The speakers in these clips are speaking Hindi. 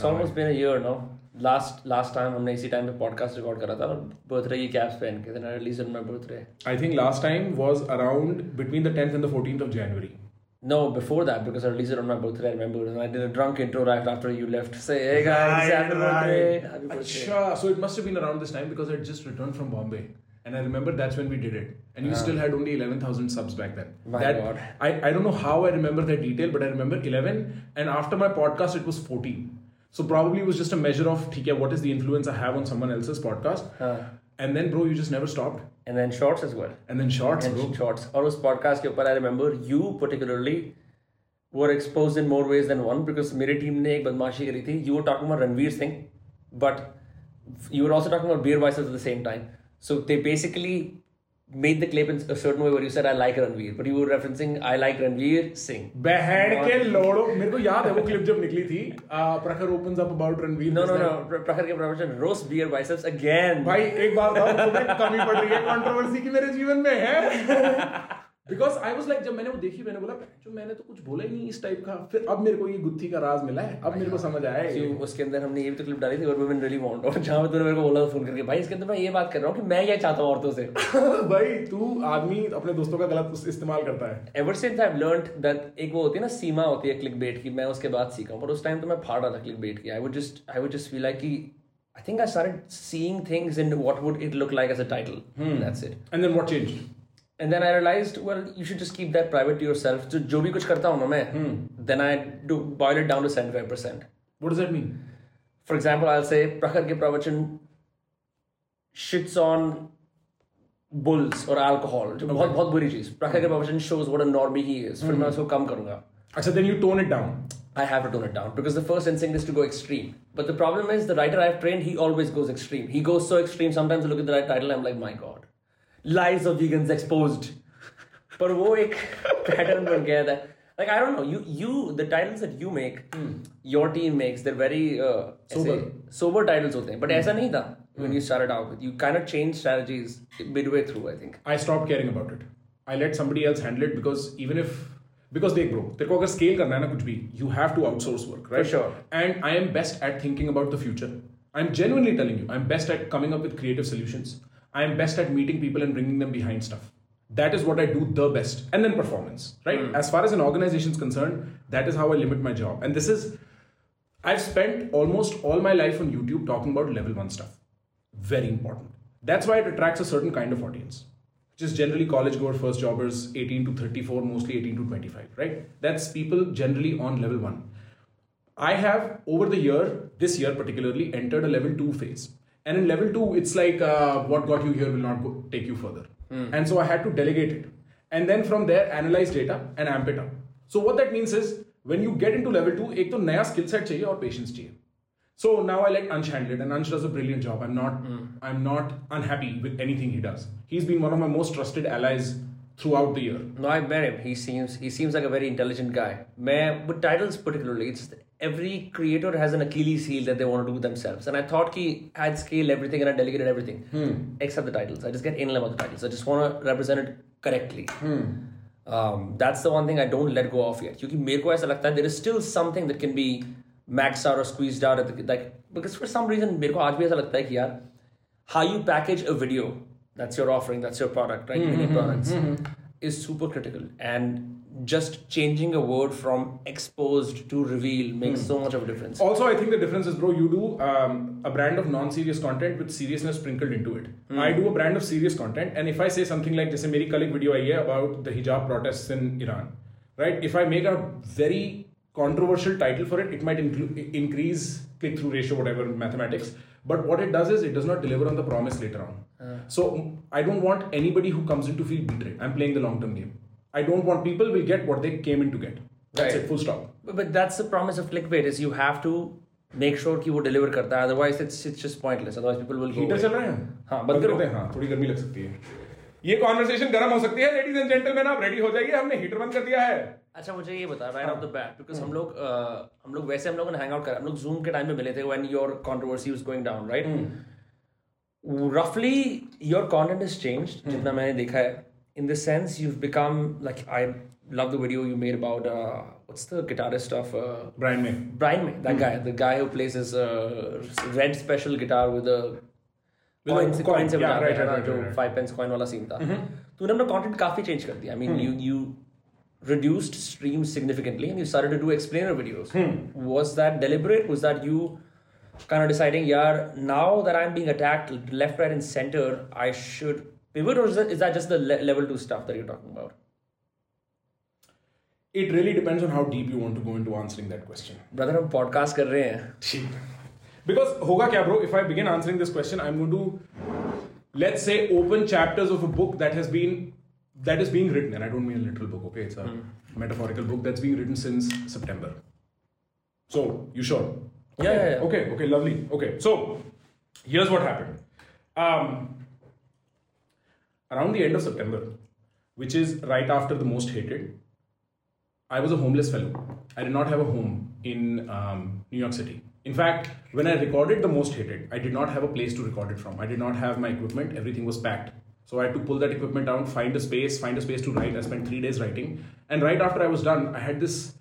It's almost been a year now. Last last time हमने इसी टाइम पे पॉडकास्ट रिकॉर्ड करा था और बर्थडे की कैप्स पहन के then I released it on my birthday. I think last time was around between the 10th and the 14th of January. No, before that because I released it on my birthday. I remember and I did a drunk intro right after you left. Say, hey guys, happy birthday, happy birthday. Acha, so it must have been around this time because I had just returned from Bombay. And I remember that's when we did it. And you still had only 11,000 subs back then. My that, God. I, I don't know how I remember that detail, but I remember 11. And after my podcast, it was 14. So probably it was just a measure of, okay, what is the influence I have on someone else's podcast? हाँ. And then, bro, you just never stopped. And then shorts as well. And then shorts, And bro. shorts. और उस podcast के ऊपर I remember you particularly were exposed in more ways than one because मेरी टीम ने एक बदमाशी करी थी. You were talking about Ranveer Singh, but you were also talking about beer biceps at the same time. So they basically made the clip in a certain way where you said I like Ranveer, but you were referencing I like Ranveer Singh. बहन के लोड़ो मेरे को याद है वो क्लिप जब निकली थी Prakhar opens up about Ranveer. No, no, no. Prakhar के प्रवचन roast beer biceps again. भाई एक बात बताओ तुम्हें कमी पड़ रही है कंट्रोवर्सी की मेरे जीवन में है बिकॉज़ आई वाज लाइक जब मैंने वो देखी मैंने बोला जो मैंने तो कुछ बोला ही नहीं इस टाइप का. फिर अब मेरे को ये गुत्थी का राज मिला है। अब मेरे को समझ आया है। उसके अंदर हमने ये भी तो क्लिप डाली थी और वुमेन रियली वांट और जहाँ पे तूने मेरे को बोला फ़ोन करके भाई इसके अंदर मैं ये बात कर रहा हूँ कि मैं क्या चाहता हूँ औरतों से? भाई तू आदमी अपने दोस्तों का गलत इस्तेमाल करता है। Ever since I learned that एक वो होती है ना सीमा होती है क्लिक बेट की मैं उसके बाद सीखा हूँ पर उस टाइम तो मैं फाड़ रहा था क्लिक बेट की। I would just I would just feel like कि I think I started seeing things in what would it look like as a title that's it and then what Changed And then I realized, well, you should just keep that private to yourself. जो जो भी कुछ करता हूँ ना मैं, then I do boil it down to 75%. What does that mean For example, I'll say प्रखर के प्रवचन shits on bulls or alcohol जो बहुत बहुत बुरी चीज प्रखर के प्रवचन shows what a normie he is फिर मैं उसको कम करूंगा अच्छा then you tone it down I have to tone it down because the first instinct is to go extreme. But the problem is the writer I've trained, he always goes extreme. He goes so extreme. Sometimes I look at the right title, I'm like, my God, lives of vegans exposed. पर वो एक pattern बन गया था. Like I don't know, you you the titles that you make, your team makes, they're very uh, Sober. ऐसे sober titles होते हैं. But ऐसा नहीं था when you started out. You kind of changed strategies midway through, I think. I stopped caring about it. I let somebody else handle it because even if because देख bro तेरे को अगर scale करना है ना कुछ भी you have to outsource work right sure. and I am best at thinking about the future I'm genuinely telling you I'm best at coming up with creative solutions I am best at meeting people and bringing them behind stuff that is what I do the best and then performance right hmm. as far as an organization is concerned that is how I limit my job and this is I've spent almost all my life on YouTube talking about level one stuff. Very important. That's why it attracts a certain kind of audience, which is generally college goer, first jobbers, 18 to 34, mostly 18 to 25, right? That's people generally on level one. I have over the year, this year particularly, entered a level two phase. And in level two, it's like uh, what got you here will not go, take you further. And so I had to delegate it. And then from there, analyze data and amp it up. So what that means is when you get into level two, एक तो नया skill set चाहिए और patience चाहिए. So now I let Ansh handle it, and Ansh does a brilliant job. I'm not, I'm not unhappy with anything he does. He's been one of my most trusted allies throughout the year. No, I met him. He seems he seems like a very intelligent guy. मैं with titles particularly, it's just every creator has an Achilles heel that they want to do themselves. And I thought कि I'd scale everything and I delegated everything except the titles. I just get anal about the titles. I just want to represent it correctly. Um, that's the one thing I don't let go of yet. क्योंकि मेरे को ऐसा लगता है there is still something that can be maxed out or squeezed out at the, like because for some reason मेरे को आज भी ऐसा लगता है कि यार how you package a video that's your offering that's your product right mini products is super critical and just changing a word from exposed to reveal makes hmm. so much of a difference. Also, I think the difference is, bro, you do um, a brand of non-serious content with seriousness sprinkled into it. Hmm. I do a brand of serious content, and if I say something like, "This is my colleague video I hear about the hijab protests in Iran," right? If I make a very controversial title for it, it might inclu- increase click-through ratio, whatever mathematics. But what it does is it does not deliver on the promise later on. Uh. So I don't want anybody who comes in to feel betrayed. I'm playing the long-term game. I don't want people will get what they came in to get. That's Right. it. Full stop. but, but that's the promise of clickbait is you have to make sure कि वो deliver करता है otherwise it's it's just pointless otherwise people will go heater away. चल रहे हैं हाँ, बंद करो। हाँ थोड़ी गर्मी लग सकती है ये कॉन्वर्सेशन गर्म हो सकती है लेडीज़ एंड जेंटलमैन आप रेडी हो जाइए हमने हीटर बंद कर दिया है अच्छा मुझे ये बता right off the bat because हम लोग हम लोग वैसे हम लोगों ने हैंग आउट करा हम लोग जूम के टाइम में मिले थे when your controversy was going down right रफली योर कंटेंट इज़ चेंज्ड जितना मैंने देखा है In the sense you become like I love the video you made about what's the guitarist of uh, Brian May. Brian May, Hmm. that guy, the guy who plays his uh, red special guitar with a With a coins coin, coins से yeah, बजाते right, हैं ना, right, जो right, right. five pence coin वाला scene था तूने अपना content काफी change कर दिया I mean you you reduced streams significantly and you started to do explainer videos was that deliberate was that you kind of deciding yeah now that I'm being attacked left right and center I should pivot or is that, is that just the le- level 2 stuff that you're talking about It really depends on how deep you want to go into answering that question. brother हम podcast कर रहे हैं Because hoga kya bro, if I begin answering this question, I'm going to let's say open chapters of a book that has been that is being written, and I don't mean a literal book, okay? It's a metaphorical book that's being written since September. So, you sure? Yeah, yeah, yeah. Okay, okay, lovely. Okay, so here's what happened. Um, around the end of September, which is right after the most hated, I was a homeless fellow. I did not have a home in um, New York City. In fact, when I recorded the most hated, I did not have a place to record it from. I did not have my equipment. Everything was packed. So I had to pull that equipment down, find a space, find a space to write. I spent three days writing. And right after I was done, I had this,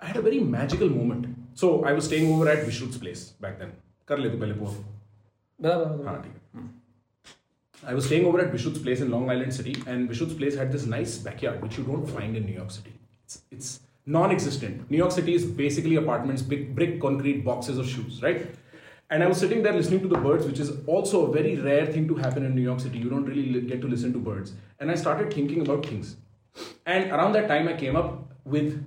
I had a very magical moment. So I was staying over at Vishrut's place back then. कर ले तू पहले पूरा बता, बता, बता. हाँ, ठीक है. I was staying over at Vishuth's place in Long Island City, and Vishuth's place had this nice backyard, which you don't find in New York City. It's, it's non-existent. New York City is basically apartments, big brick concrete boxes of shoes, right? And I was sitting there listening to the birds, which is also a very rare thing to happen in New York City. You don't really get to listen to birds. And I started thinking about things. And around that time, I came up with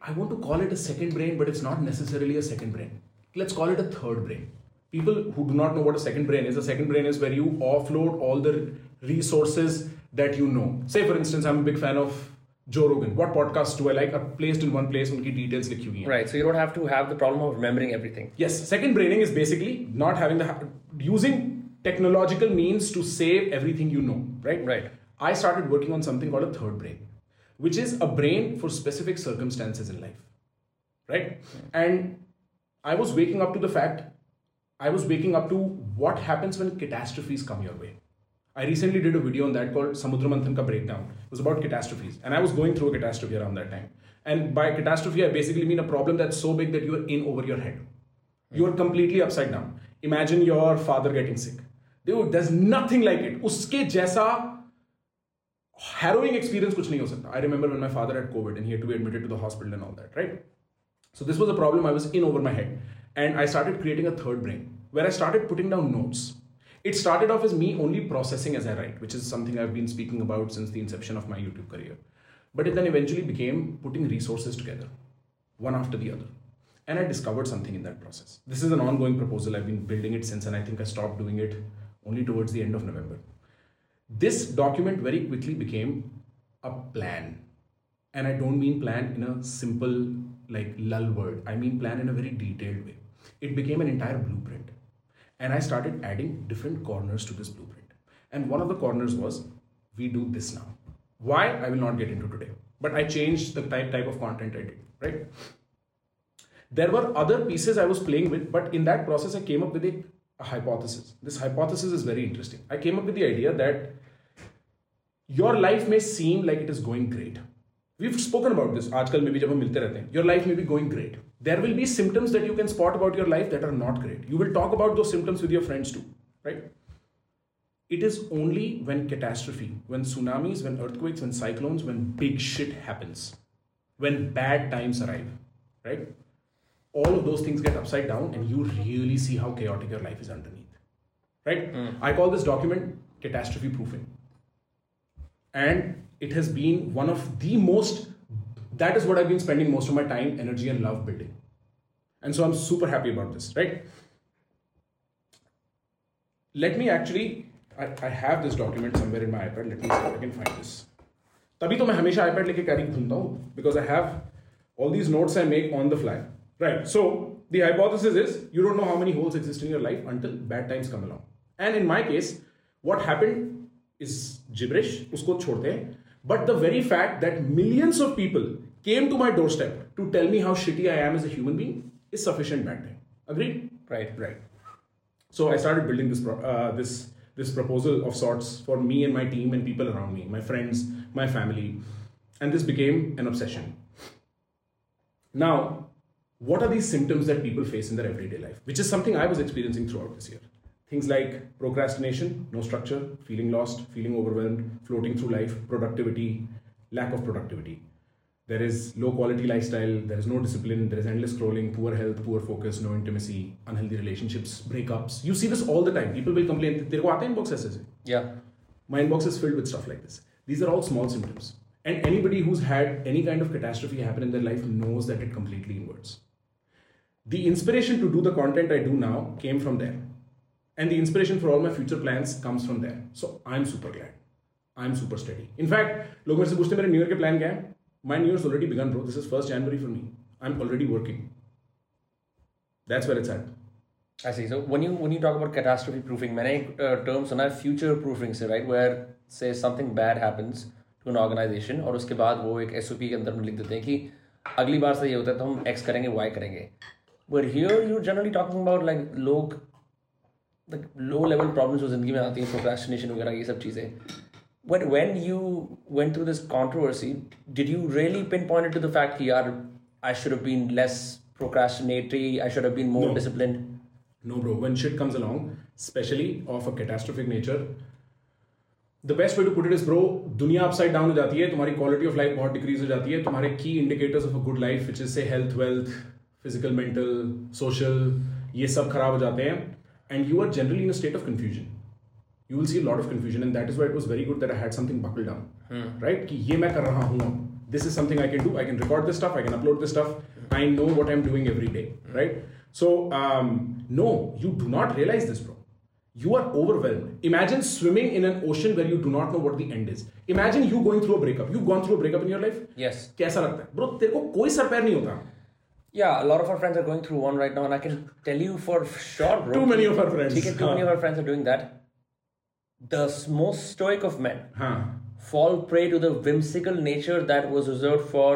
I want to call it a second brain, but it's not necessarily a second brain. Let's call it a third brain People who do not know what a second brain is, a second brain is where you offload all the resources that you know. Say, for instance, I'm a big fan of Joe Rogan. What podcasts do I like? Are placed in one place, उनकी details लिखी हुई हैं. Right, so you don't have to have the problem of remembering everything. Yes, second braining is basically not having the using technological means to save everything you know, right? Right. I started working on something called a third brain, which is a brain for specific circumstances in life, right? And I was waking up to the fact, I was waking up to what happens when catastrophes come your way. I recently did a video on that called Samudra Manthan Ka Breakdown. It was about catastrophes. And I was going through a catastrophe around that time. And by catastrophe, I basically mean a problem that's so big that you are in over your head. You are completely upside down. Imagine your father getting sick. Dude, there's nothing like it. उसके जैसा harrowing experience कुछ नहीं हो सकता. I remember when my father had COVID and he had to be admitted to the hospital and all that, right? So this was a problem I was in over my head. And I started creating a third brain where I started putting down notes. It started off as me only processing as I write, which is something I've been speaking about since the inception of my YouTube career. But it then eventually became putting resources together, one after the other. And I discovered something in that process. This is an ongoing proposal. I've been building it since, and I think I stopped doing it only towards the end of November. This document very quickly became a plan. And I don't mean plan in a simple, like, lull word. I mean plan in a very detailed way. It became an entire blueprint. And I started adding different corners to this blueprint. And one of the corners was we do this now. Why? I will not get into today. But I changed the type, type of content I did, right? There were other pieces I was playing with, but in that process, I came up with a, a hypothesis. This hypothesis is very interesting. I came up with the idea that your life may seem like it is going great. We've spoken about this. आजकल में भी जब हम मिलते रहते हैं. Your life may be going great. There will be symptoms that you can spot about your life that are not great. You will talk about those symptoms with your friends too, right? It is only when catastrophe, when tsunamis, when earthquakes, when cyclones, when big shit happens, when bad times arrive, right? All of those things get upside down and you really see how chaotic your life is underneath, right? I call this document catastrophe proofing. And it has been one of the most, that is what I've been spending most of my time, energy, and love building. And so I'm super happy about this, right? Let me actually, I, I have this document somewhere in my iPad. Let me see if I can find this. तभी तो मैं हमेशा iPad लेके कैरी घूमता हूँ because I have all these notes I make on the fly. Right. So the hypothesis is you don't know how many holes exist in your life until bad times come along. And in my case, what happened is gibberish. उसको छोड़ते हैं. But the very fact that millions of people came to my doorstep to tell me how shitty I am as a human being is sufficient bad time. Agreed? Right. Right. So I started building this pro- uh, this this proposal of sorts for me and my team and people around me, my friends, my family. and this became an obsession. Now, what are these symptoms that people face in their everyday life? Which is something I was experiencing throughout this year. Things like procrastination, no structure, feeling lost, feeling overwhelmed, floating through life, productivity, lack of productivity. There is low quality lifestyle, there is no discipline, there is endless scrolling, poor health, poor focus, no intimacy, unhealthy relationships, breakups. You see this all the time. People will complain, तेरे को आता है inbox ऐसे से? Yeah. My inbox is filled with stuff like this. These are all small symptoms. And anybody who's had any kind of catastrophe happen in their life knows that it completely inverts. The inspiration to do the content I do now came from there. And the inspiration for all my future plans comes from there. So I'm super glad. I'm super steady. In fact, लोग मेरे से पूछते मेरे न्यू ईयर के प्लान क्या है My new year's already begun, bro. This is first January for me. I'm already working. That's where it's at. I see. So when you when you talk about catastrophe proofing, मैंने एक term सुना है future proofing से, right? Where say something bad happens to an organization और उसके बाद वो एक SOP के अंदर में लिख देते हैं कि अगली बार से ये होता है तो हम X करेंगे Y करेंगे. But here you're generally talking about like लोग low level problems जो ज़िंदगी में आती हैं procrastination वगैरह ये सब चीज़ें but when you went through this controversy, did you really pinpoint it to the fact that I should have been less procrastinatory, I should have been more No. disciplined? No, bro. When shit comes along, especially of a catastrophic nature, the best way to put it is, bro, दुनिया upside down हो जाती है तुम्हारी quality of life बहुत decrease हो जाती है तुम्हारे key indicators of a good life which is say health, wealth, physical, mental, social ये सब खराब हो जाते हैं and you are generally in a state of confusion. You will see a lot of confusion and that is why it was very good that I had something buckled down. Right? कि ये मैं कर रहा हूँ अब. This is something I can do. I can record this stuff. I can upload this stuff. I know what I'm doing every day. Right? So, um, no, you do not realize this, bro. You are overwhelmed. Imagine swimming in an ocean where you do not know what the end is. Imagine you going through a breakup. You've gone through a breakup in your life. Yes. कैसा लगता है ब्रो तेरे को कोई सर पैर नहीं होता Yeah, a lot of our friends are going through one right now, and I can tell you for sure, bro. Too many of our friends. ठीक है, too many of our friends are doing that. The most stoic of men हाँ fall prey to the whimsical nature that was reserved for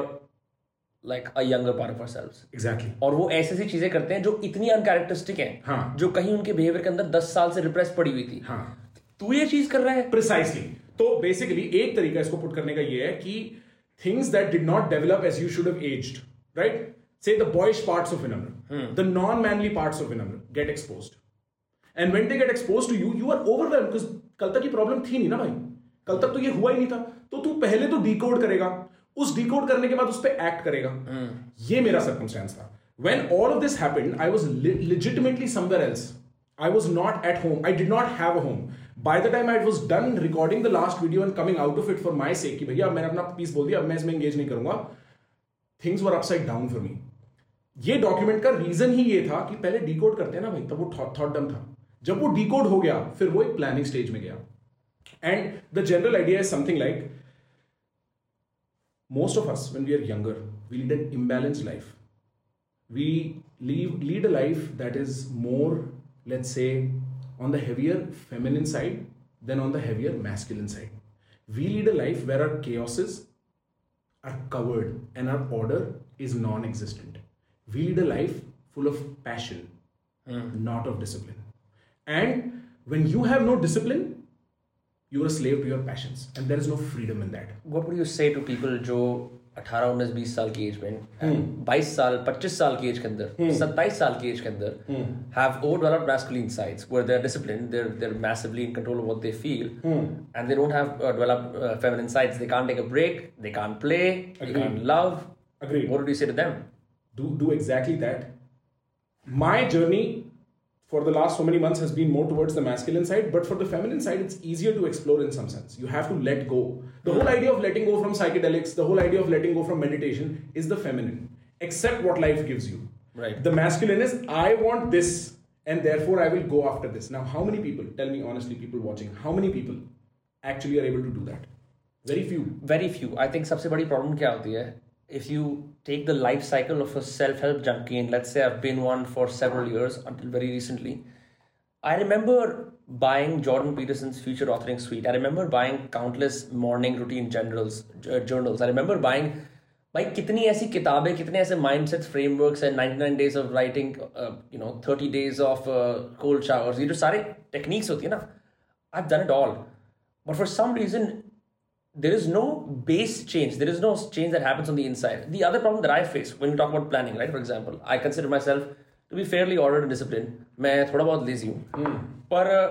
like a younger part of ourselves. Exactly और वो ऐसी ऐसी चीज़ें करते हैं जो इतनी अनकैरेक्टरिस्टिक हैं हाँ। जो कहीं उनके बिहेवियर के अंदर 10 साल से रिप्रेस पड़ी हुई थी हाँ तू ये चीज़ कर रहा है प्रिसाइसली तो बेसिकली एक तरीका इसको पुट करने का ये है कि things that did not develop as you should have aged right से the boys parts of Vinamra the non manly parts of Vinamra get exposed and when they get expose to you you are overwhelm because कल तक ये प्रॉब्लम थी नहीं ना भाई। कल तक तो ये हुआ ही नहीं था। तो तू पहले तो डिकोड करेगा। उस डिकोड करने के बाद उस पर एक्ट करेगा। ये मेरा सर्कमस्टेंस था। When all of this happened i was le- legitimately somewhere else. I was not at home. I did not have a home. By the time i was done recording the last video and coming out of it for my sake कि भैया अब मैंने अपना पीस बोल दिया अब मैं इसमें एंगेज नहीं करूँगा। Things were upside down for me ये डॉक्यूमेंट का रीजन ही ये था कि पहले डीकोड करते हैं ना भाई, तब वो थॉट थॉट डन था। जब वो डीकोड हो गया, फिर वो एक प्लानिंग स्टेज में गया। And the general idea is something like most of us when we are younger we lead an imbalance life we live lead a life that is more let say on the heavier feminine side than on the heavier masculine side we lead a life where our case covered and our order is nonexistent we lead a life full of passion not of discipline and when you have no discipline you're a slave to your passions and there is no freedom in that what would you say to people जो 18 19 20 साल की एज में 22 साल 25 साल की एज के अंदर 27 साल की एज के अंदर have overdeveloped masculine sides where they're disciplined they're they're massively in control of what they feel and they don't have uh, developed uh, feminine sides they can't take a break they can't play they Agreed. can't love Agreed. what would you say to them do do exactly that. My journey for the last so many months has been more towards the masculine side, but for the feminine side, it's easier to explore in some sense. You have to let go. The whole idea of letting go from psychedelics, the whole idea of letting go from meditation is the feminine. Accept what life gives you. Right. The masculine is I want this, and therefore I will go after this. Now, how many people? Tell me honestly, people watching, how many people actually are able to do that? Very few. very few i think सबसे बड़ी problem क्या होती है if you take the life cycle of a self-help junkie and let's say i've been one for several years until very recently i remember buying jordan peterson's future authoring suite i remember buying countless morning routine generals j- journals i remember buying भाई कितनी ऐसी किताबें कितने ऐसे माइंडसेट फ्रेमवर्क्स है 99 days of writing you know 30 days of cold showers ये जो सारे टेक्निक्स होती है ना I done it all but for some reason there is no base change. There is no change that happens on the inside. The other problem that I face when we talk about planning, right? For example, I consider myself to be fairly ordered and disciplined. मैं थोड़ा बहुत lazy हूँ. But uh,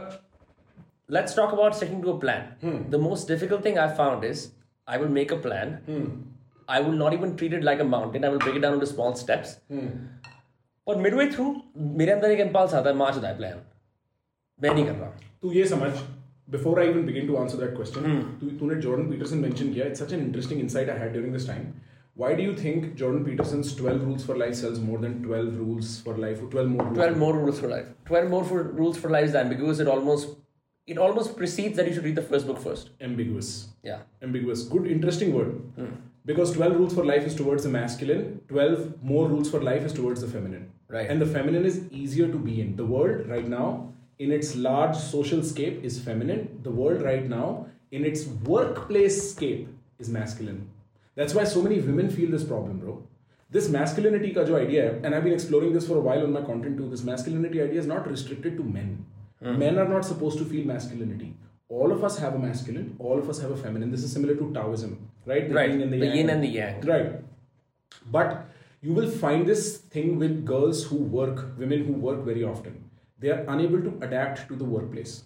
let's talk about sticking to a plan. Hmm. The most difficult thing I found is I will make a plan. Hmm. I will not even treat it like a mountain. I will break it down into small steps. Hmm. और midway through मेरे अंदर एक impulse आता है मार चुका है plan. मैं नहीं कर रहा. तू ये समझ before I even begin to answer that question, तू तूने Jordan Peterson mention किया. It's such an interesting insight I had during this time. Why do you think Jordan Peterson's 12 rules for life sells more than 12 rules for life? 12 more rules. 12 more rules for life. 12 more for, rules for life is ambiguous. It almost it almost precedes that you should read the first book first. Ambiguous. Yeah. Ambiguous. Good, interesting word. Because 12 rules for life is towards the masculine, 12 more rules for life is towards the feminine. Right. And the feminine is easier to be in. The world right now, in its large social scape, is feminine. The world right now, in its workplace scape, is masculine. That's why so many women feel this problem, bro. This masculinity ka jo idea hai, and I've been exploring this for a while on my content too. This masculinity idea is not restricted to men. Hmm. Men are not supposed to feel masculinity. All of us have a masculine, all of us have a feminine. This is similar to Taoism, right? The Right. yin and the, The yang. yin and the yang. Right. But you will find this thing with girls who work, women who work very often. They are unable to adapt to the workplace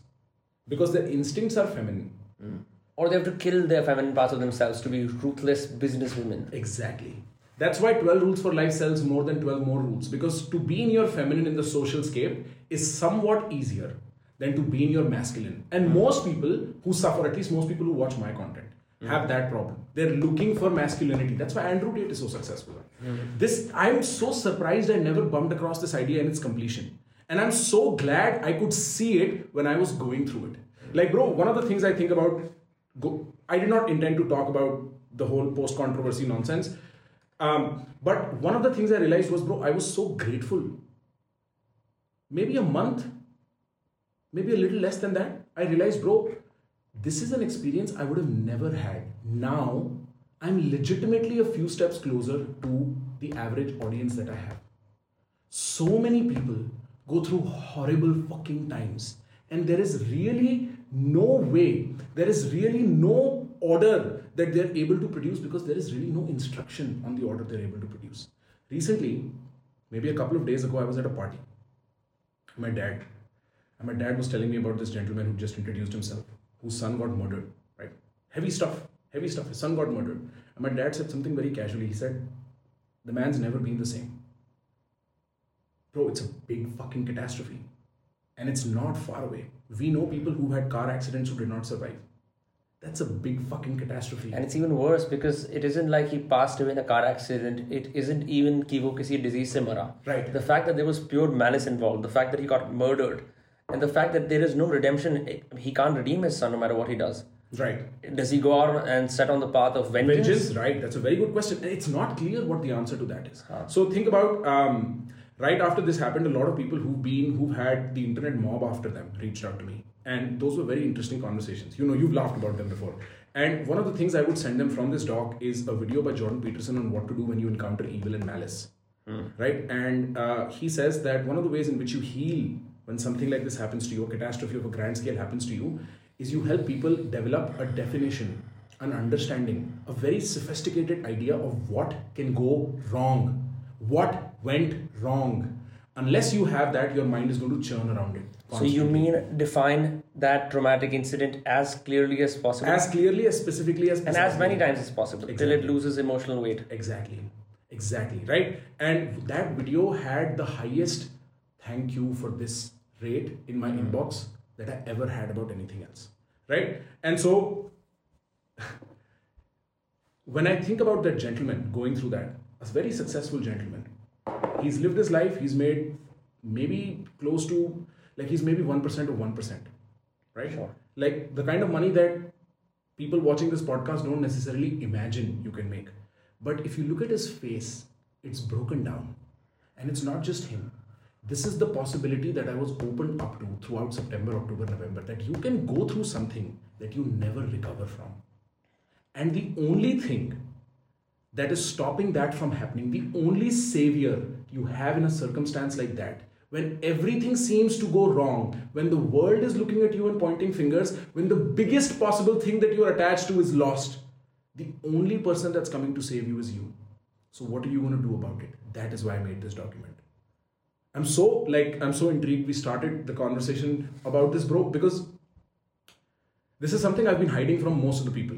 because their instincts are feminine. Hmm. Or they have to kill their feminine parts of themselves to be ruthless businesswomen. Exactly. That's why 12 rules for life sells more than 12 more rules because to be in your feminine in the social scape is somewhat easier than to be in your masculine. And hmm. most people who suffer, at least most people who watch my content, hmm. have that problem. They're looking for masculinity. That's why Andrew Tate is so successful. This I'm so surprised I never bumped across this idea in its completion. And I'm so glad I could see it when I was going through it. Like, bro, one of the things I think about go I did not intend to talk about the whole post controversy nonsense. Um, but one of the things I realized was, bro, I was so grateful. Maybe a month, maybe a little less than that, I realized, bro, this is an experience I would have never had. Now, I'm legitimately a few steps closer to the average audience that I have. So many people go through horrible fucking times, and there is really no way, there is really no order that they're able to produce because there is really no instruction on the order they're able to produce. Recently, maybe a couple of days ago, I was at a party. My dad, and my dad was telling me about this gentleman who just introduced himself, whose son got murdered, right? Heavy stuff, heavy stuff. His son got murdered. And my dad said something very casually. He said, The man's never been the same bro, it's a big fucking catastrophe. And it's not far away. We know people who had car accidents who did not survive. That's a big fucking catastrophe. And it's even worse because it isn't like he passed away in a car accident. It isn't even ki kisi disease se mara. Right. The fact that there was pure malice involved, the fact that he got murdered, and the fact that there is no redemption, he can't redeem his son no matter what he does. Right. Does he go out and set on the path of vengeance? Vengeance, right. That's a very good question. And it's not clear what the answer to that is. Huh. So think about um, right after this happened, a lot of people who've been who've had the internet mob after them reached out to me, and those were very interesting conversations. You know, you've laughed about them before. And one of the things I would send them from this doc is a video by Jordan Peterson on what to do when you encounter evil and malice. Right? And uh, he says that one of the ways in which you heal when something like this happens to you, a catastrophe of a grand scale happens to you, is you help people develop a definition, an understanding, a very sophisticated idea of what can go wrong, what went wrong. Unless you have that, your mind is going to churn around it. So you mean define that traumatic incident as clearly as possible as clearly as specifically as and as many times as possible till it loses emotional weight. Exactly. Exactly. Right. And that video had the highest thank you for this rate in my hmm. inbox that I ever had about anything else. Right. And so when I think about that gentleman going through that, a very successful gentleman, he's lived his life, he's made maybe close to like he's maybe 1% of 1%. Right? Sure. Like the kind of money that people watching this podcast don't necessarily imagine you can make. But if you look at his face, it's broken down. And it's not just him. This is the possibility that I was opened up to throughout September, October, November that you can go through something that you never recover from. And the only thing that is stopping that from happening, the only savior you have in a circumstance like that, when everything seems to go wrong, when the world is looking at you and pointing fingers, when the biggest possible thing that you are attached to is lost, the only person that's coming to save you is you. So, what are you going to do about it? That is why I made this document. I'm so like I'm so intrigued. We started the conversation about this, bro, because this is something I've been hiding from most of the people.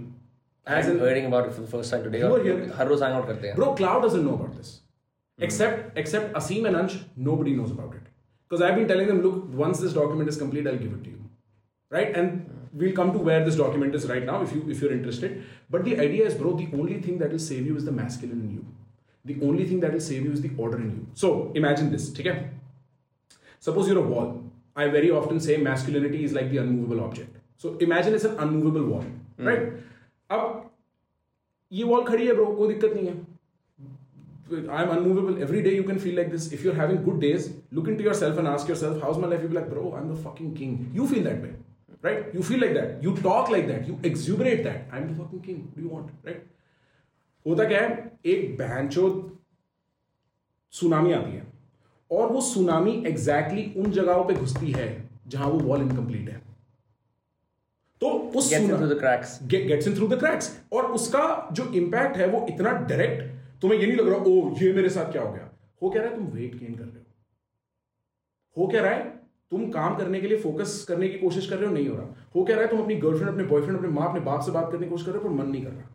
As in hearing about it for the first time today. You are hearing- her rose hang out करते हैं. Bro, Cloud doesn't know about this. Except except Asim and Ansh, nobody knows about it. Because I've been telling them, look, once this document is complete, I'll give it to you. Right? And we'll come to where this document is right now if you if you're interested. But the idea is, bro, the only thing that will save you is the masculine in you. The only thing that will save you is the order in you. So imagine this, okay? Suppose you're a wall. I very often say masculinity is like the unmovable object. So imagine it's an unmovable wall, right? अब ये वॉल खड़ी है ब्रो कोई दिक्कत नहीं है। I am unmovable every day you can feel like this if you having good days look in to your self and ask your self how's my life you like bro I am fucking king you feel that way right you feel like that you talk like that you exuberate that I am the king do want right होता क्या है? एक बहन चो सुनामी आती है। और वो सुनामी एग्जैक्टली exactly उन जगहों पर घुसती है जहाँ वो वॉल इनकम्प्लीट है। तो उस cracks. Gets in through the cracks और उसका जो इम्पैक्ट है वो इतना डायरेक्ट तुम्हें ये नहीं लग रहा ओ ये मेरे साथ क्या हो गया? हो क्या रहा है तुम वेट गेन कर रहे हो? हो क्या रहा है तुम काम करने के लिए फोकस करने की कोशिश कर रहे हो? नहीं हो रहा। हो क्या रहा है तुम अपनी गर्लफ्रेंड अपने बॉयफ्रेंड अपने माँ अपने बाप से बात करने की कोशिश कर रहे हो पर मन नहीं कर रहा।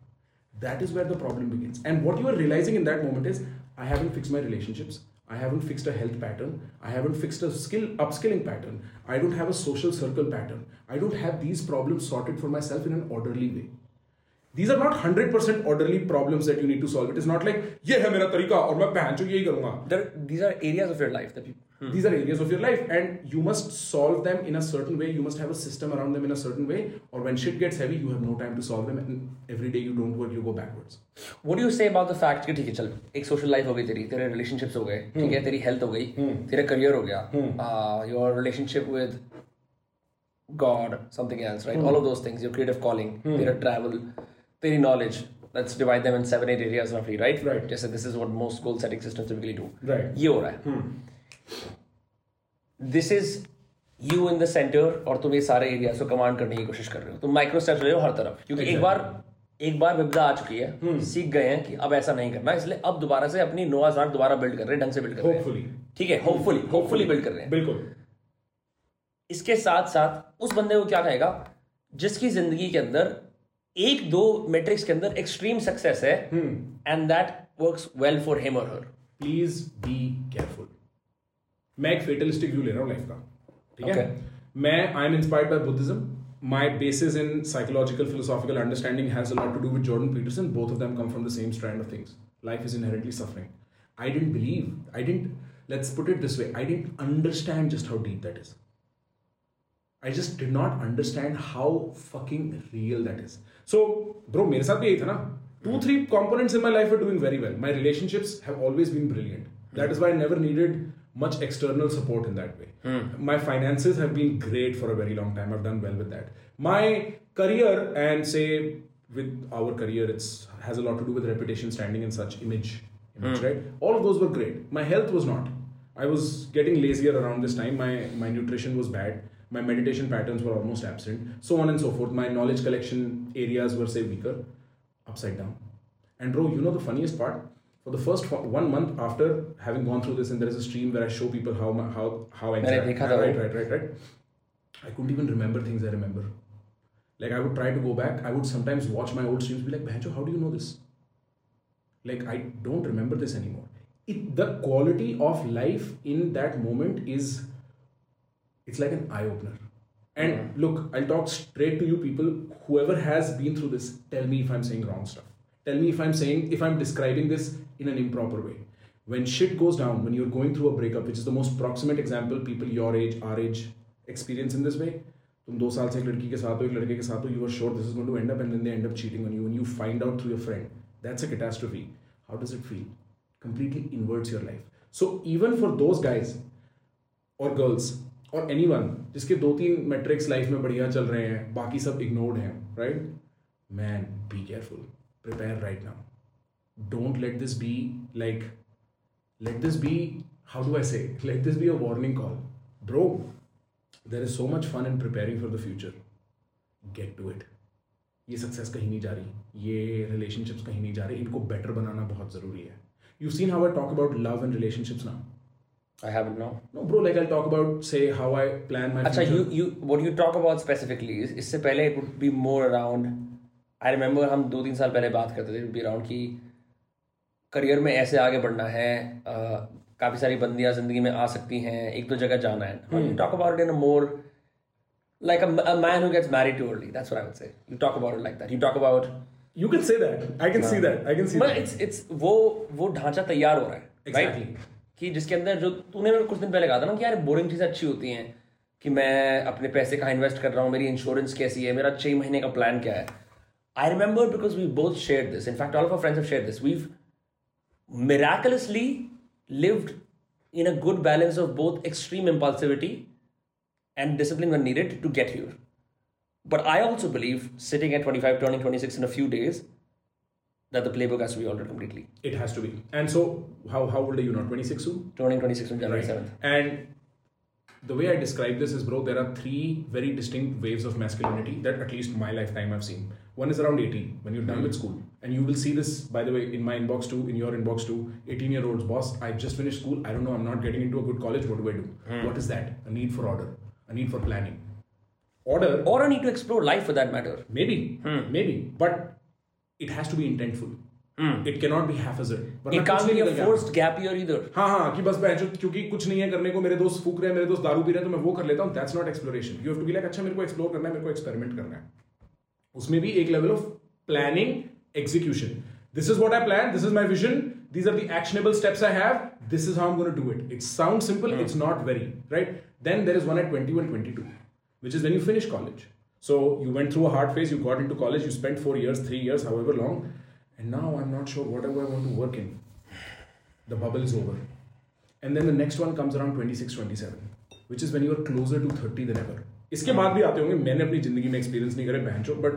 That is where the problem begins. And what you are realizing in that moment is i haven't fix my relationships. I haven't fixed a health pattern. I haven't fixed a skill upskilling pattern. I don't have a social circle pattern. I don't have these problems sorted for myself in an orderly way. These are not 100% orderly problems that you need to solve. It is not like, ye hai tarika aur main pehn jo these are areas of your life that people these are areas of your life and you must solve them in a certain way you must have a system around them in a certain way or when shit gets heavy you have no time to solve them and every day you don't work you go backwards What do you say about the fact कि ठीक है चल एक social life हो गई तेरी तेरे relationships हो गए ठीक है तेरी health हो गई तेरा career हो गया uh, your relationship with God something else right all of those things your creative calling तेरा travel तेरी knowledge let's divide them in seven eight areas roughly right Right. जैसे this is what most goal setting systems typically do Right. ये हो रहा है this is you in the centre और तुम ये सारे एरियाज़ को कमांड करने की कोशिश कर रहे हो। तुम माइक्रो स्टेप्स रहे हो हर तरफ़। क्योंकि एक बार एक बार विपदा आ चुकी है। सीख गए हैं कि अब ऐसा नहीं करना। इसलिए अब दोबारा से अपनी नोआ जाट दोबारा बिल्ड कर रहे हैं ढंग से बिल्ड कर रहे हैं। ठीक है? होपफुली होपफुली बिल्ड कर रहे हैं। बिल्कुल। इसके साथ साथ उस बंदे को क्या कहेगा? जिसकी ज़िंदगी के अंदर एक दो मेट्रिक्स के अंदर एक्सट्रीम सक्सेस है and that works well for him और हर प्लीज़ बी केयरफुल मैं एक फेटलिस्टिक व्यू ले रहा हूँ लाइफ का ठीक है मैं I am inspired by Buddhism my basis in psychological philosophical understanding has a lot to do with jordan peterson both of them come from the same strand of things life is inherently suffering i didn't believe i didn't let's put it this way i didn't understand just how deep that is I just did not understand how fucking real that is. So, bro, मेरे साथ भी यही था ना. Three components in my life are doing very well. My relationships have always been brilliant. That is why I never needed much external support in that way. Hmm. My finances have been great for a very long time. I've done well with that. My career and say with our career, it's has a lot to do with reputation, standing, and such image, image, hmm. right? All of those were great. My health was not. I was getting lazier around this time. My my nutrition was bad. My meditation patterns were almost absent. So on and so forth. My knowledge collection areas were say weaker, upside down. And bro, you know the funniest part? for the first one month after having gone through this, and there is a stream where I show people how how how anxiety. Right, right, right, right, right. I couldn't even remember things I remember. Like I would try to go back. I would sometimes watch my old streams, be like, Benjo, how do you know this? Like I don't remember this anymore. It, the quality of life in that moment is, it's like an eye opener. And look, I'll talk straight to you people. Whoever has been through this, tell me if I'm saying wrong stuff. Tell me if I'm saying if I'm describing this in an improper way. When shit goes down, when you're going through a breakup, which is the most proximate example people your age, our age, experience in this way. तुम दो साल से एक लड़की के साथ हो एक लड़के के साथ हो you are sure this is going to end up and then they end up cheating on you and you find out through your friend that's a catastrophe how does it feel completely inverts your life so even for those guys और गर्ल्स और एनी वन जिसके दो तीन मेट्रिक्स लाइफ में बढ़िया चल रहे हैं बाकी सब इग्नोर्ड हैं right man be careful prepare right now Don't let this be like let this be how do I say? Let this be a warning call. Bro, there is so much fun in preparing for the future. Get to it. ये सक्सेस कहीं नहीं जा रही ये रिलेशनशिप्स कहीं नहीं जा रही इनको बेटर बनाना बहुत ज़रूरी है you seen how I talk about love and relationships now I haven't know. No, bro, like I'll talk about, say, how I plan my अच्छा future. you you what you talk about specifically is इससे पहले it would be more around I remember हम दो तीन साल पहले बात करते थे it would be around कि करियर में ऐसे आगे बढ़ना है काफ़ी सारी बंदियाँ ज़िंदगी में आ सकती हैं एक दो जगह जाना है about it in a more like a, a man who gets married too early that's what I would say you talk about it like that you talk about You can say that. I can see that. I can see but that. it's it's वो वो ढांचा तैयार हो रहा है Exactly. right? कि जिसके अंदर जो तूने मेरे कुछ दिन पहले कहा था ना कि यार बोरिंग चीज़ें अच्छी होती हैं कि मैं अपने पैसे कहाँ इन्वेस्ट कर रहा हूँ मेरी इंश्योरेंस कैसी है मेरा छह महीने का प्लान क्या है I remember because we both share this in fact all of friends have share this we've miraculously lived in a good balance of both extreme impulsivity and discipline when needed to get here. But I also believe, sitting at 25, turning 26 in a few days, that the playbook has to be altered completely. It has to be. And so, how, how old are you now? 26 soon? Turning 26 on January 7th. And the way I describe this is, bro, there are three very distinct waves of masculinity that at least my lifetime I've seen. One is around 18, when you're done with school. And you will see this, by the way, in my inbox too, in your inbox too. 18 year olds, boss, I just finished school. I don't know, I'm not getting into a good college. What do I do? What is that? A need for order, a need for planning. Order, Or I need to explore life for that matter. maybe, maybe, but it has to be intentful. It cannot be haphazard. वरना It कुछ can't नहीं be a निकल के forced gap year either. हाँ हाँ कि बस बहन क्योंकि कुछ नहीं है करने को मेरे दोस्त फूक रहे हैं मेरे दोस्त दारू पी रहे हैं तो मैं वो कर लेता हूँ that's not exploration you have to be like अच्छा मेरे को एक्सप्लोर करना है मेरे को एक्सपेरिमेंट करना है उसमें भी एक level of planning execution this is what I plan this is my vision these are the actionable steps i have this is how i'm going to do it it sounds simple it's not very right then there is one at 21 22 which is when you finish college so you went through a hard phase you got into college you spent 4 years 3 years however long and now i'm not sure what do i want to work in the bubble is over. And then the next one comes around 26, 27, which is when you are closer to 30 than ever. इसके बाद भी आते होंगे। मैंने अपनी ज़िंदगी में एक्सपीरियंस नहीं करे बहन चो बट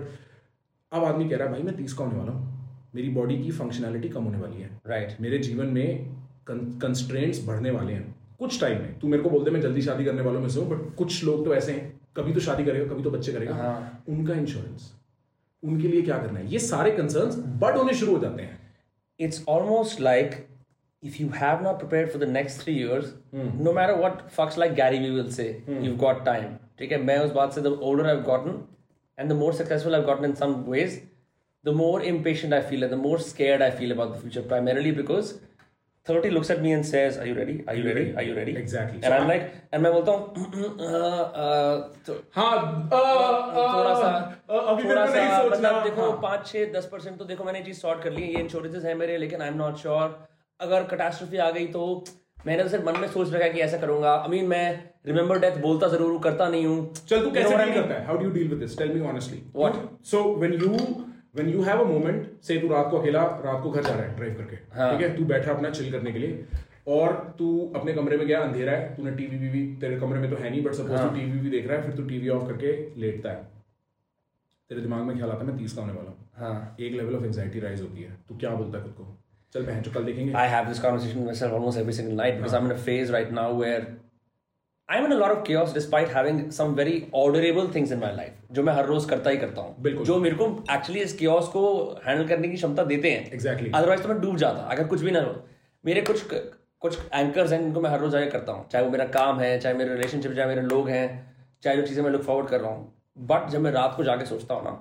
अब आदमी कह रहा है भाई मैं तीस का होने वाला हूँ। मेरी बॉडी की फंक्शनैलिटी कम होने वाली है। Right Right. मेरे जीवन में कंस्ट्रेंट्स बढ़ने वाले हैं। कुछ टाइम में। तू मेरे को बोलते मैं जल्दी शादी करने वालों में से हूँ बट कुछ लोग तो ऐसे हैं। कभी तो शादी करेगा कभी तो बच्चे करेगा। हाँ। उनका इंश्योरेंस उनके लिए क्या करना है? ये सारे कंसर्न बट होने शुरू हो जाते हैं। It's almost like if you have not prepared for the next three years, no matter what fucks like Gary Vee will say, you've got time. ठीक है मैं उस बात से the older I've gotten and the more successful I've gotten in some ways the more impatient I feel the more scared I feel about the future primarily because thirty looks at me and says I you ready I you ready I you ready exactly and like and मैं बोलता हूँ देखो 5 6 10% तो देखो मैंने चीज़ सॉर्ट कर ली ये इंश्योरेंसेस है मेरे लेकिन आई एम नॉट श्योर अगर कैटास्ट्रोफी आ गई तो मैंने तो सिर्फ़ मन में सोच रखा है कि ऐसा करूँगा। आई मीन मैं रिमेंबर डेथ बोलता ज़रूर हूँ करता नहीं हूँ। चल तू कैसे डील करता है? How do you deal with this tell me honestly What? So when you when you have a moment से तू रात को अकेला रात को घर जा रहा है ड्राइव करके हाँ। ठीक है? तू बैठा अपना चिल करने के लिए और तू अपने कमरे में गया अंधेरा है तूने टीवी वीवी तेरे कमरे में तो है नहीं बट सपोज़ हाँ। तू टीवी वीवी देख रहा है फिर तू टीवी ऑफ़ करके लेटता है। तेरे दिमाग में ख्याल आता है मैं तीस का होने वाला हूँ। हाँ। एक लेवल ऑफ़ एंजाइटी राइज होती है। तू क्या बोलता है खुद को? चल बहन चो कल देखेंगे। I have this conversation with myself almost every single night because I'm in a phase right now where I'm in a lot of chaos despite having some very orderable things in my life जो मैं हर रोज करता ही करता हूँ। जो मेरे को एक्चुअली इस chaos को हैंडल करने की क्षमता देते हैं। Exactly. अदरवाइज़ तो मैं डूब जाता अगर कुछ भी ना हो। मेरे कुछ कुछ एंकर्स हैं जिनको मैं हर रोज जाके करता हूँ। चाहे वो मेरा काम है चाहे मेरे रिलेशनशिप चाहे मेरे लोग हैं चाहे जो चीज़ें मैं लुक फॉरवर्ड कर रहा हूँ। बट जब मैं रात को जाके सोचता हूँ ना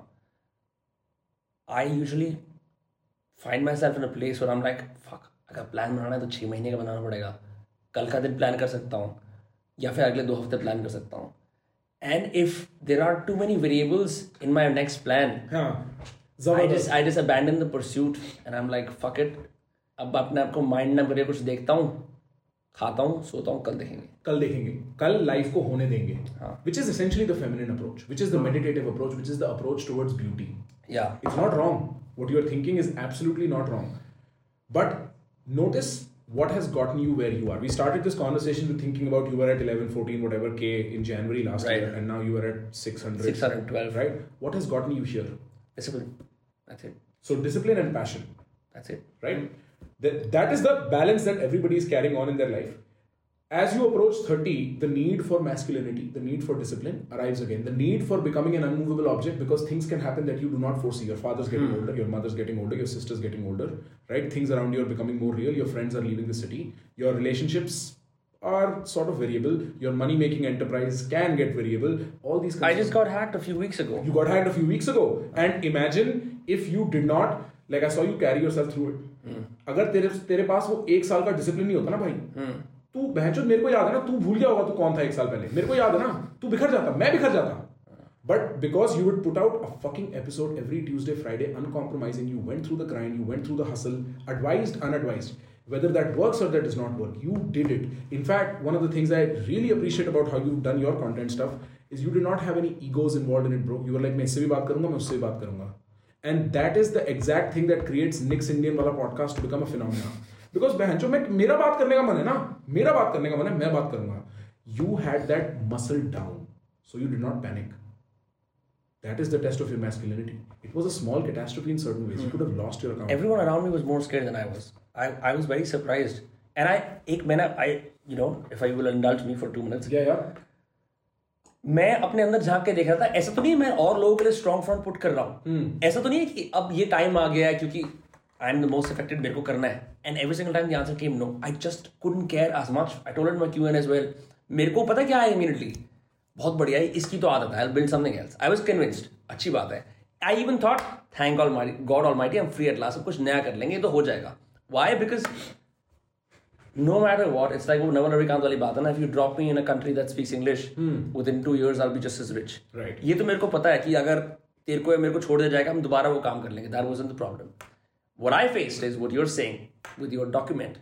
I usually find my self in a place और आई एम लाइक फक अगर प्लान बनाना है तो छः महीने का बनाना पड़ेगा। कल का दिन प्लान कर सकता हूँ या फिर अगले दो हफ़्ते प्लान कर सकता हूँ। And if there are too many variables in my next plan I ज़बरदस्त। Just I just abandon the pursuit and I'm like fuck it अब अपने आप को माइंड ना करे कुछ देखता हूँ खाता हूँ सोता हूँ कल देखेंगे। कल देखेंगे। कल लाइफ को होने देंगे। Which is essentially the feminine approach which is the meditative approach which is the approach towards beauty या It's not wrong. What you are thinking is absolutely not wrong. But notice what has gotten you where you are. We started this conversation with thinking about you were at 11, 14, whatever K in January last Right. year, and now you are at 600. 612 Right? What has gotten you here? discipline that's it So, discipline and passion, that's it right? That, that is the balance that everybody is carrying on in their life. as you approach 30 the need for masculinity the need for discipline arrives again the need for becoming an unmovable object because things can happen that you do not foresee your father's getting Hmm. older your mother's getting older your sister's getting older right things around you are becoming more real your friends are leaving the city your relationships are sort of variable your money making enterprise can get variable all these I just got hacked a few weeks ago. you got hacked a few weeks ago and imagine if you did not like i saw you carry yourself through it अगर तेरे तेरे पास वो एक साल का डिसिप्लिन नहीं होता ना भाई तू बहनचोद मेरे को याद है ना तू भूल गया होगा तू कौन था एक साल पहले मेरे को याद है ना तू बिखर जाता मैं बिखर जाता but because you would put out a fucking episode every Tuesday, Friday, uncompromising, you went through the grind, you went through the hustle, advised, unadvised. Whether that works or that does not work, you did it. In fact, one of the things I really appreciate about how you've done your content stuff is you did not have any egos involved in it, bro. You were like, मैं इससे भी बात करूँगा, मैं उससे भी बात करूँगा. And that is the exact thing that creates Nick's Indian वाला podcast to become a phenomenon. Because बहनचो मैं मेरा बात करने का मन है ना, मेरा बात करने का मन है, मैं बात करूँगा. You had that muscle down, so you did not panic. That is the test of your masculinity. It was a small catastrophe in certain ways. You could have lost your account. Everyone around me was more scared than I was. I, I was very surprised. And I, एक मैंने, I, you know, if I will indulge me for two minutes, yeah, yeah. मैं अपने अंदर झाँक के देख रहा था ऐसा तो नहीं मैं और लोगों के लिए स्ट्रॉन्ग फ्रंट पुट कर रहा हूँ ऐसा तो नहीं है कि अब ये टाइम आ गया है क्योंकि I am the most affected मेरे को करना है। And every single time the answer came no I just couldn't care as much I told my queen as well मेरे को पता क्या है इमीडिएटली बहुत बढ़िया है। इसकी तो आदत है। I build something else I was convinced अच्छी बात है। I even thought thank all my God almighty am free at last कुछ नया कर लेंगे तो हो जाएगा. Why because no matter what, it's like वो नवल रविकांत वाली बात है ना if you drop me in a country that speaks English within two years I'll be just as rich. Right. ये तो मेरे को पता है कि अगर तेरे को या मेरे को छोड़ दिया जाएगा हम दोबारा वो काम कर लेंगे। That wasn't the problem. What I faced is what you're saying with your document.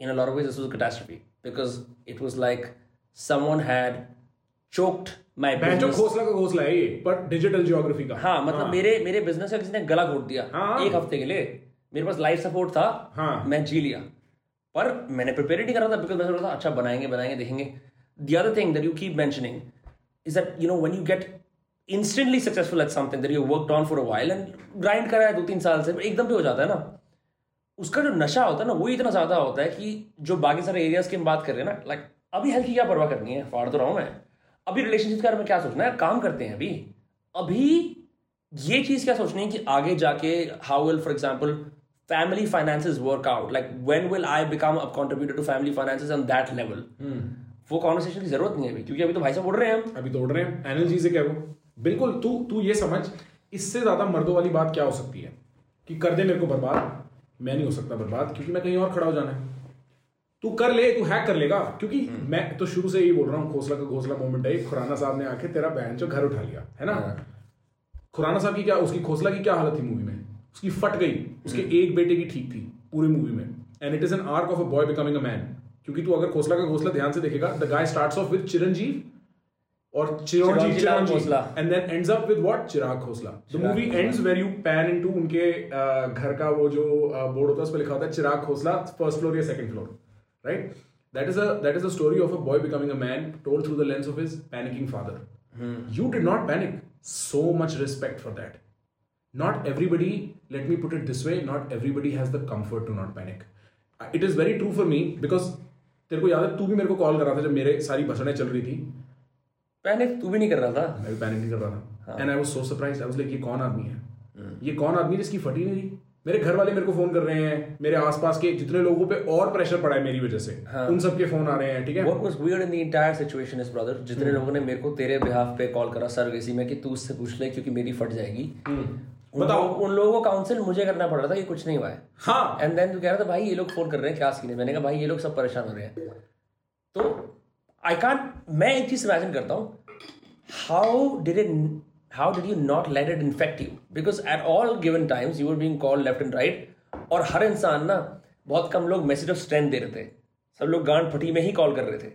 In a lot of ways, this was a catastrophe because it was like someone had choked my business. Khosla ka Ghosla है ये पर डिजिटल जियोग्राफी का हाँ मतलब मेरे मेरे बिज़नेस का किसी ने गला घोट दिया हाँ। एक हफ़्ते के लिए मेरे पास लाइफ सपोर्ट था हाँ। मैं जी लिया पर मैंने प्रिपेयर नहीं करा था बिकॉज़ मैं सोच रहा था अच्छा बनाएँगे बनाएँगे देखेंगे the other thing that you keep mentioning is that you know when you get instantly successful at something that you worked on for a while and grind करा है दो तीन साल से एकदम पे हो जाता है ना। उसका जो नशा होता है ना वो इतना ज़्यादा होता है कि जो बाकी सारे एरियाज़ की हम बात कर रहे हैं ना लाइक अभी हेल्थ की क्या परवाह करनी है? फाड़ तो रहा हूँ मैं। अभी रिलेशनशिप के बारे में क्या सोचना है? काम करते हैं अभी। अभी ये चीज़ क्या सोचनी है कि आगे जाके how will for example family finances work out like when will I become a contributor to family finances on that level वो कॉन्वर्सेशन की ज़रूरत नहीं है अभी क्योंकि अभी तो भाई साहब उड़ रहे हैं। अभी दौड़ रहे हैं। एनर्जी से क्या वो बिल्कुल तू तू ये समझ इससे ज़्यादा मर्दों वाली बात क्या हो सकती है? कि कर दे मेरे को बर्बाद मैं नहीं हो सकता बर्बाद क्योंकि मैं कहीं और खड़ा हो जाना है। तू कर ले तू हैक कर लेगा क्योंकि मैं तो शुरू से यही बोल रहा हूँ घोसला का घोसला मोमेंट है खुराना साहब ने आके तेरा बहन जो घर उठा लिया है ना? खुराना साहब की क्या उसकी घोसला की क्या हालत थी मूवी में? उसकी फट गई उसके एक बेटे की ठीक थी पूरी मूवी में। And it is an arc of a boy becoming a man क्योंकि तू अगर घोसला का घोसला ध्यान से देखेगा the guy starts off with Chiranjeev और Lal Chiranjeev Khosla. and then ends up with what? Chirag Khosla the movie ends where you pan into उनके uh, घर का वो जो बोर्ड होता है उस पर लिखा होता है चिराग खोसला फ़र्स्ट फ्लोर या second floor right that is a that is a story of a boy becoming a man told through the lens of his panicking father you did not panic much respect for that. Not everybody let me put it this way not everybody has the comfort to not panic. Uh, it is very true for me because तेरे को याद है तू भी मेरे को कॉल कर रहा था जब मेरे सारी भसड़ें चल रही थी। पहले तू भी नहीं कर रहा था? मैं भी पैनिक नहीं कर रहा था। And I was so surprised I was like ये कौन आदमी है? ये कौन आदमी जिसकी फटी नहीं मेरे घर वाले मेरे को फ़ोन कर रहे हैं। मेरे आसपास के जितने लोगों पे और प्रेशर पड़ा है मेरी वजह से हाँ. उन सबके फ़ोन आ रहे हैं ठीक है? What was weird in the entire situation is brother जितने लोगों ने मेरे को तेरे बिहाफ पे कॉल करा सर्वेसी में कि तू उससे पूछ ले क्योंकि मेरी फट जाएगी। उन बताओ। उन लोगों को काउंसिल मुझे करना पड़ रहा था कि कुछ नहीं हुआ है। हाँ। एंड देन तू कह रहा था भाई ये लोग फ़ोन कर रहे हैं क्या सीन है? मैंने कहा भाई ये लोग सब परेशान हो रहे हैं। तो आई कांट मैं एक चीज़ इमेजिन करता हूँ how did it how did you not let it infect you because at all given times you were being called left and right और हर इंसान ना, बहुत कम लोग मैसेज ऑफ़ स्ट्रेंथ दे रहे थे। सब लोग गांड फटी में ही कॉल कर रहे थे।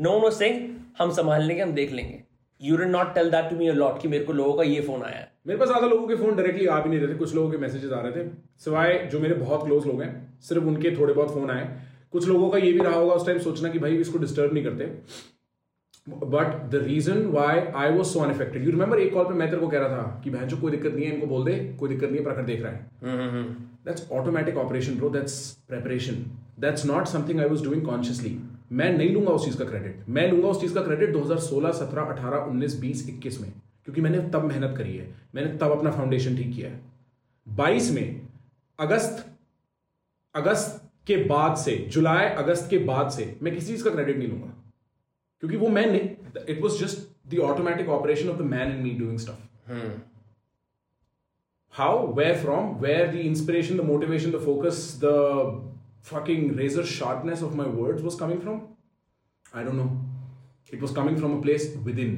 नो नो सेइंग हम संभाल लेंगे हम देख लेंगे। You did not tell that to me a lot कि मेरे को लोगों का ये फ़ोन आया। मेरे पास ज़्यादा लोगों के फ़ोन डायरेक्टली आ भी नहीं रहे थे, कुछ लोगों के मैसेजेस आ रहे थे। सिवाय जो मेरे बहुत क्लोज लोग हैं, सिर्फ़ उनके थोड़े बहुत फ़ोन आए। कुछ लोगों का ये भी रहा होगा उस टाइम सोचना कि भाई इसको डिस्टर्ब नहीं करते। But the reason why I was so unaffected you remember एक कॉल पे मैं तेरे को कह रहा था कि बहन कोई दिक्कत नहीं है इनको बोल दे कोई दिक्कत नहीं है प्रखर देख रहा है। That's automatic operation bro that's preparation that's not something I was doing consciously मैं नहीं लूँगा उस चीज़ का क्रेडिट मैं लूँगा उस चीज़ का क्रेडिट 2016 17 18 19 20 21 में। क्योंकि मैंने तब मेहनत करी है। मैंने तब अपना फाउंडेशन ठीक किया है। 22 में अगस्त अगस्त के बाद से जुलाई अगस्त के बाद से मैं किसी चीज़ का क्रेडिट नहीं लूँगा। क्योंकि वो मैन नहीं it was just the automatic operation of the man in me doing stuff how where from where the inspiration the motivation the focus the fucking razor sharpness of my word was coming from I don't know it was coming from a place within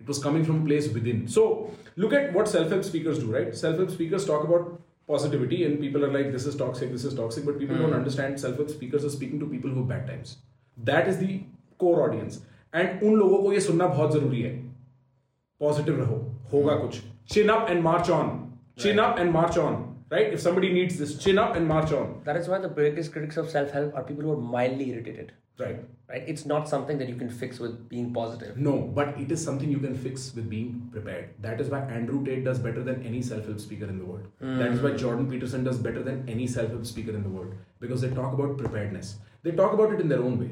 it was coming from place within so look at what self help speaker do right self help speaker talk about positivity and people are like this is toxic this is toxic but people mm. don't understand self-help speakers are speaking to people who have bad times that is the core audience and उन लोगों को ये सुनना बहुत ज़रूरी है पॉजिटिव रहो होगा कुछ chin up and march on chin up and march on right? If somebody needs this chin up and march on. That is why the biggest critics of self help are people who are mildly irritated. right. Right? It's not something that you can fix with being positive. no but it is something you can fix with being prepared. That is why andrew tate does better than any self-help speaker in the world. Hmm. That is why jordan peterson does better than any self-help speaker in the world. Because they talk about preparedness. They talk about it in their own way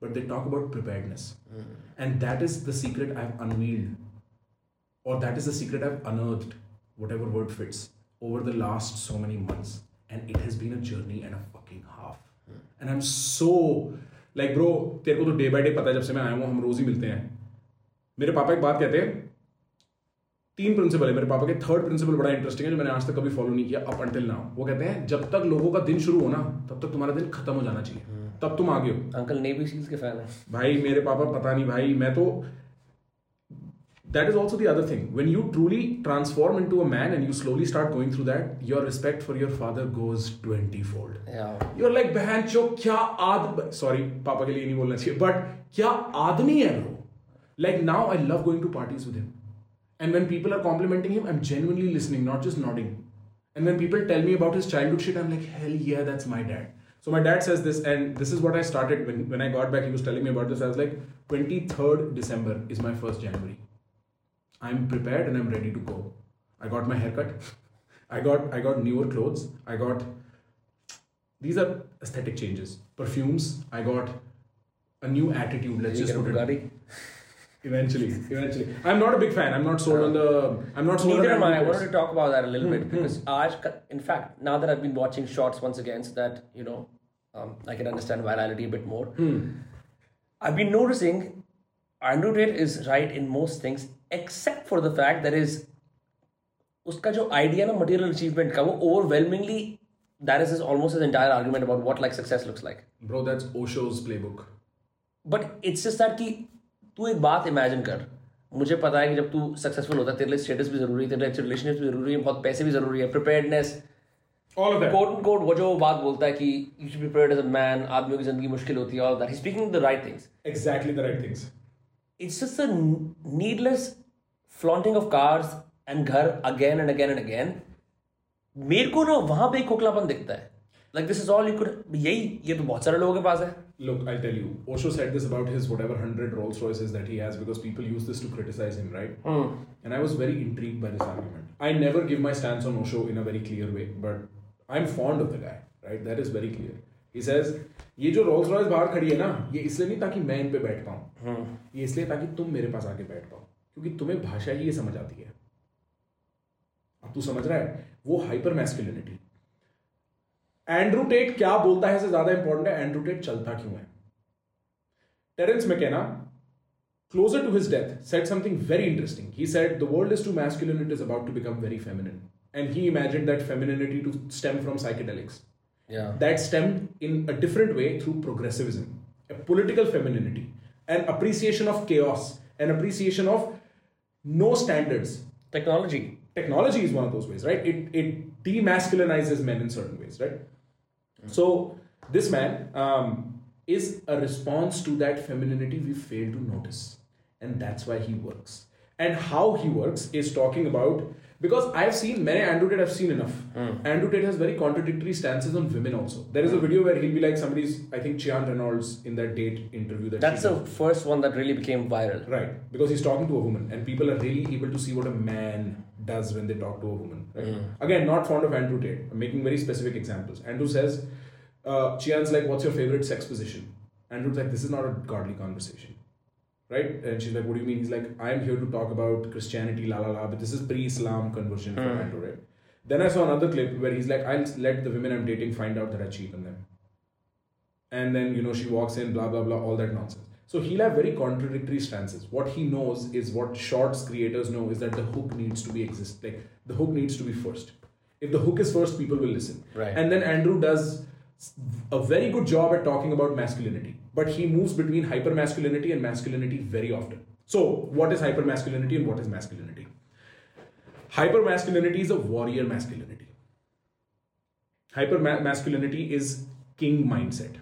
but they talk about preparedness. Hmm. And that is the secret i've unveiled. Or that is the secret I've unearthed, whatever word fits, over the last so many months. And it has been a journey and a fucking half. And I'm so like, bro, तेरे को तो डे बाय डे पता है जब से मैं आया हूँ हम रोज ही मिलते हैं मेरे पापा एक बात कहते हैं तीन प्रिंसिपल है मेरे पापा के थर्ड प्रिंसिपल बड़ा इंटरेस्टिंग है जो मैंने आज तक कभी फॉलो नहीं किया अप अंटिल नाउ वो कहते हैं जब तक लोगों का दिन शुरू हो ना तब तक तुम्हारा दिन खत्म हो जाना चाहिए तब तुम आगे हो Uncle Navy SEALs के fan है. भाई मेरे पापा पता नहीं भाई मैं तो that is also the other thing when you truly transform into a man and you slowly start going through that your respect for your father goes 20 fold Yeah. you're like बहन चो क्या आद sorry पापा के लिए नहीं बोलना चाहिए but क्या आदमी है bro like now I love going to parties with him and when people are complimenting him I'm genuinely listening not just nodding and when people tell me about his childhood shit I'm like hell yeah that's my dad so my dad says this and this is what I started when when I got back he was telling me about this I was like 23rd December is my first January I'm prepared and I'm ready to go. I got my haircut. I got I got newer clothes. I got these are aesthetic changes. Perfumes. I got a new attitude. Let's just put it. Eventually, eventually. I'm not a big fan. I'm not sold on the. I'm not sold Neither on am I. I wanted to talk about that a little bit hmm, hmm. because Aj, in fact, now that I've been watching shorts once again, so that you know, um, I can understand virality a bit more. Hmm. I've been noticing Andrew Tate is right in most things, except for the fact that is उसका जो आइडिया ना मटेरियल अचीवमेंट का वो overwhelmingly that is almost his entire argument about what like success looks like Bro, that's Osho's playbook. But it's just that कि तू एक बात इमेजिन कर मुझे पता है कि जब तू सक्सेसफुल होता है तेरे लिए स्टेटस भी ज़रूरी है तेरे लिए रिलेशनशिप भी ज़रूरी है बहुत पैसे भी ज़रूरी है preparedness All of that. Quote end quote वो जो बात बोलता है कि you should be prepared as a man आदमियों की ज़िंदगी मुश्किल होती है all that he speaking the right things Exactly the right things. It's just a needless flaunting of cars and घर again and again and again मेरे को ना वहां पे एक खोखलापन दिखता है like this is all you could यही ये तो बहुत सारे लोगों के पास है Look, I'll tell you. Osho said this about his whatever hundred Rolls Royces that he has because people use this to criticize him, right? And I was very intrigued by this argument. I never give my stance on Osho in a very clear way, but I'm fond of the guy, right? That is very clear. Says ये जो रोल्स रॉयस बाहर खड़ी है ना ये इसलिए नहीं ताकि मैं इन पे बैठ पाऊँ। हम्म। ये इसलिए ताकि तुम मेरे पास आके बैठ पाओ क्योंकि तुम्हें भाषा ही ये समझ आती है। अब तू समझ रहा है वो हाइपर मैस्कुलिनिटी एंड्रू टेट क्या बोलता है ज़्यादा इंपॉर्टेंट है? एंड्रू टेट चलता क्यों है? टेरेंस में कहना closer to his death said something very interesting he said the world is too masculine is about to become very feminine and he imagine that femininity to stem from psychedelics yeah. that stemmed in a different way through progressivism, a political femininity, an appreciation of chaos, an appreciation of no standards. Technology. Technology is one of those ways, right? It it demasculinizes men in certain ways, right? Mm. So this man um, is a response to that femininity we fail to notice, and that's why he works. And how he works is talking about because I've seen many Andrew Tate. I've seen enough. Hmm. Andrew Tate has very contradictory stances on women. Also, there is a hmm. video where he'll be like somebody's. I think Chian Reynolds in that date interview that. That's the first one that really became viral. Right, because he's talking to a woman, and people are really able to see what a man does when they talk to a woman. Right? Hmm. Again, not fond of Andrew Tate. I'm making very specific examples. Andrew says, uh, Chian's like, "What's your favorite sex position?" Andrew's like, "This is not a godly conversation." Right? And she's like, What do you mean? He's like, I'm here to talk about Christianity, la la la, but this is pre Islam conversion for hmm. Andrew, right? Then I saw another clip where he's like, I'll let the women I'm dating find out that I cheat on them. And then, you know, she walks in, blah, blah, blah, all that nonsense. So he'll have very contradictory stances. What he knows is what shorts creators know is that the hook needs to be exist. Like the hook needs to be first. If the hook is first, people will listen. Right. And then Andrew does a very good job at talking about masculinity, but he moves between hyper masculinity and masculinity very often. So, what is hyper masculinity and what is masculinity? Hyper masculinity is a warrior masculinity. Hyper masculinity is king mindset.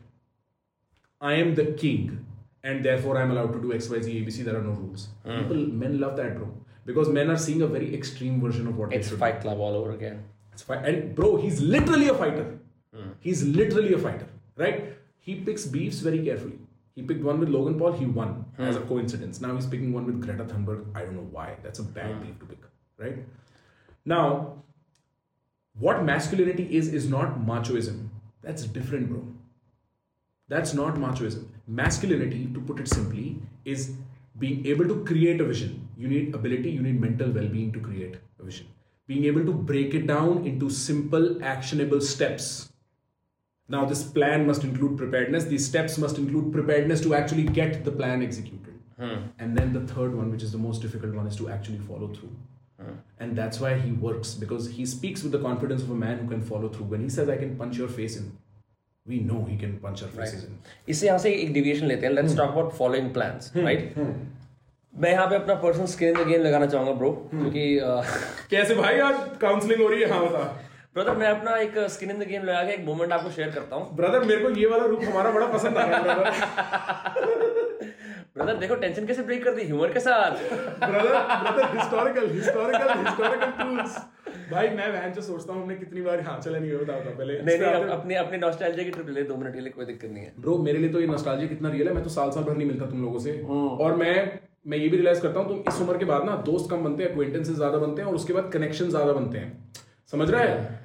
I am the king, and therefore I'm allowed to do X, Y, Z, ABC. There are no rules. Hmm. People, men love that, bro, because men are seeing a very extreme version of what It's. Fight Club all over again. It's fine. And bro, he's literally a fighter. Hmm. He's literally a fighter, right? He picks beefs very carefully. He picked one with Logan Paul, he won hmm. as a coincidence. Now he's picking one with Greta Thunberg. I don't know why. That's a bad hmm. beef to pick, right? Now, what masculinity is, is not machoism. That's different, bro. That's not machoism. Masculinity, to put it simply, is being able to create a vision. You need ability, you need mental well being to create a vision. Being able to break it down into simple, actionable steps. Now, this plan must include preparedness. These steps must include preparedness to actually get the plan executed. And then the third one, which is the most difficult one, is to actually follow through. And that's why he works because he speaks with the confidence of a man who can follow through. When he says, I can punch your face in, we know he can punch our faces in. इससे यहाँ से एक डिविएशन लेते हैं let's talk about following plans right मैं यहाँ पे अपना personal skin in the game लगाना चाहूंगा ब्रो क्योंकि कैसे भाई आज काउंसलिंग हो रही है हाँ बता ब्रदर मैं अपना एक स्किन इन द गेम लगा के एक मोमेंट आपको शेयर करता हूँ। ब्रदर मेरे को ये वाला रूप हमारा बड़ा पसंद आ रहा है ब्रदर ब्रदर देखो टेंशन कैसे ब्रेक कर दी ह्यूमर के साथ। Brother brother historical historical historical tools भाई मैं वहन से सोचता हूँ हमने कितनी बार हाँ चला नहीं बताओ था पहले नहीं नहीं अप- अपनी अपनी नॉस्टैल्जिया की ट्रिप ले दो मिनट के लिए कोई दिक्कत नहीं है। ब्रो मेरे लिए तो ये नॉस्टैल्जिया कितना रियल है मैं तो साल साल भर नहीं मिलता तुम लोगों से। और मैं मैं ये भी रियलाइज़ करता हूँ तुम इस उम्र के बाद ना दोस्त कम बनते हैं acquaintances ज़्यादा बनते हैं और उसके बाद कनेक्शन ज़्यादा बनते हैं। समझ रहा है।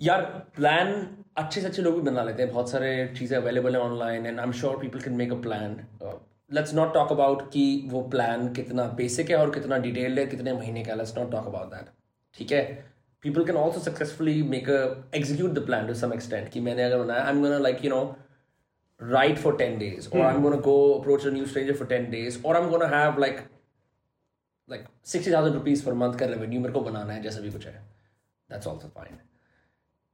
यार प्लान अच्छे से अच्छे लोग भी बना लेते हैं। बहुत सारे चीज़ें अवेलेबल हैं online and I am sure people can make a plan let's not talk about कि वो प्लान कितना बेसिक है और कितना डिटेल्ड है कितने महीने का let's not talk about that ठीक है? People can also successfully make a execute the plan to some extent कि मैंने अगर बनाया I am gonna like you know write for 10 days or i'm going to go approach a new stranger for 10 days or i'm going to have like like 60000 rupees per month का revenue मेरे को बनाना है जैसा भी कुछ है। That's also fine.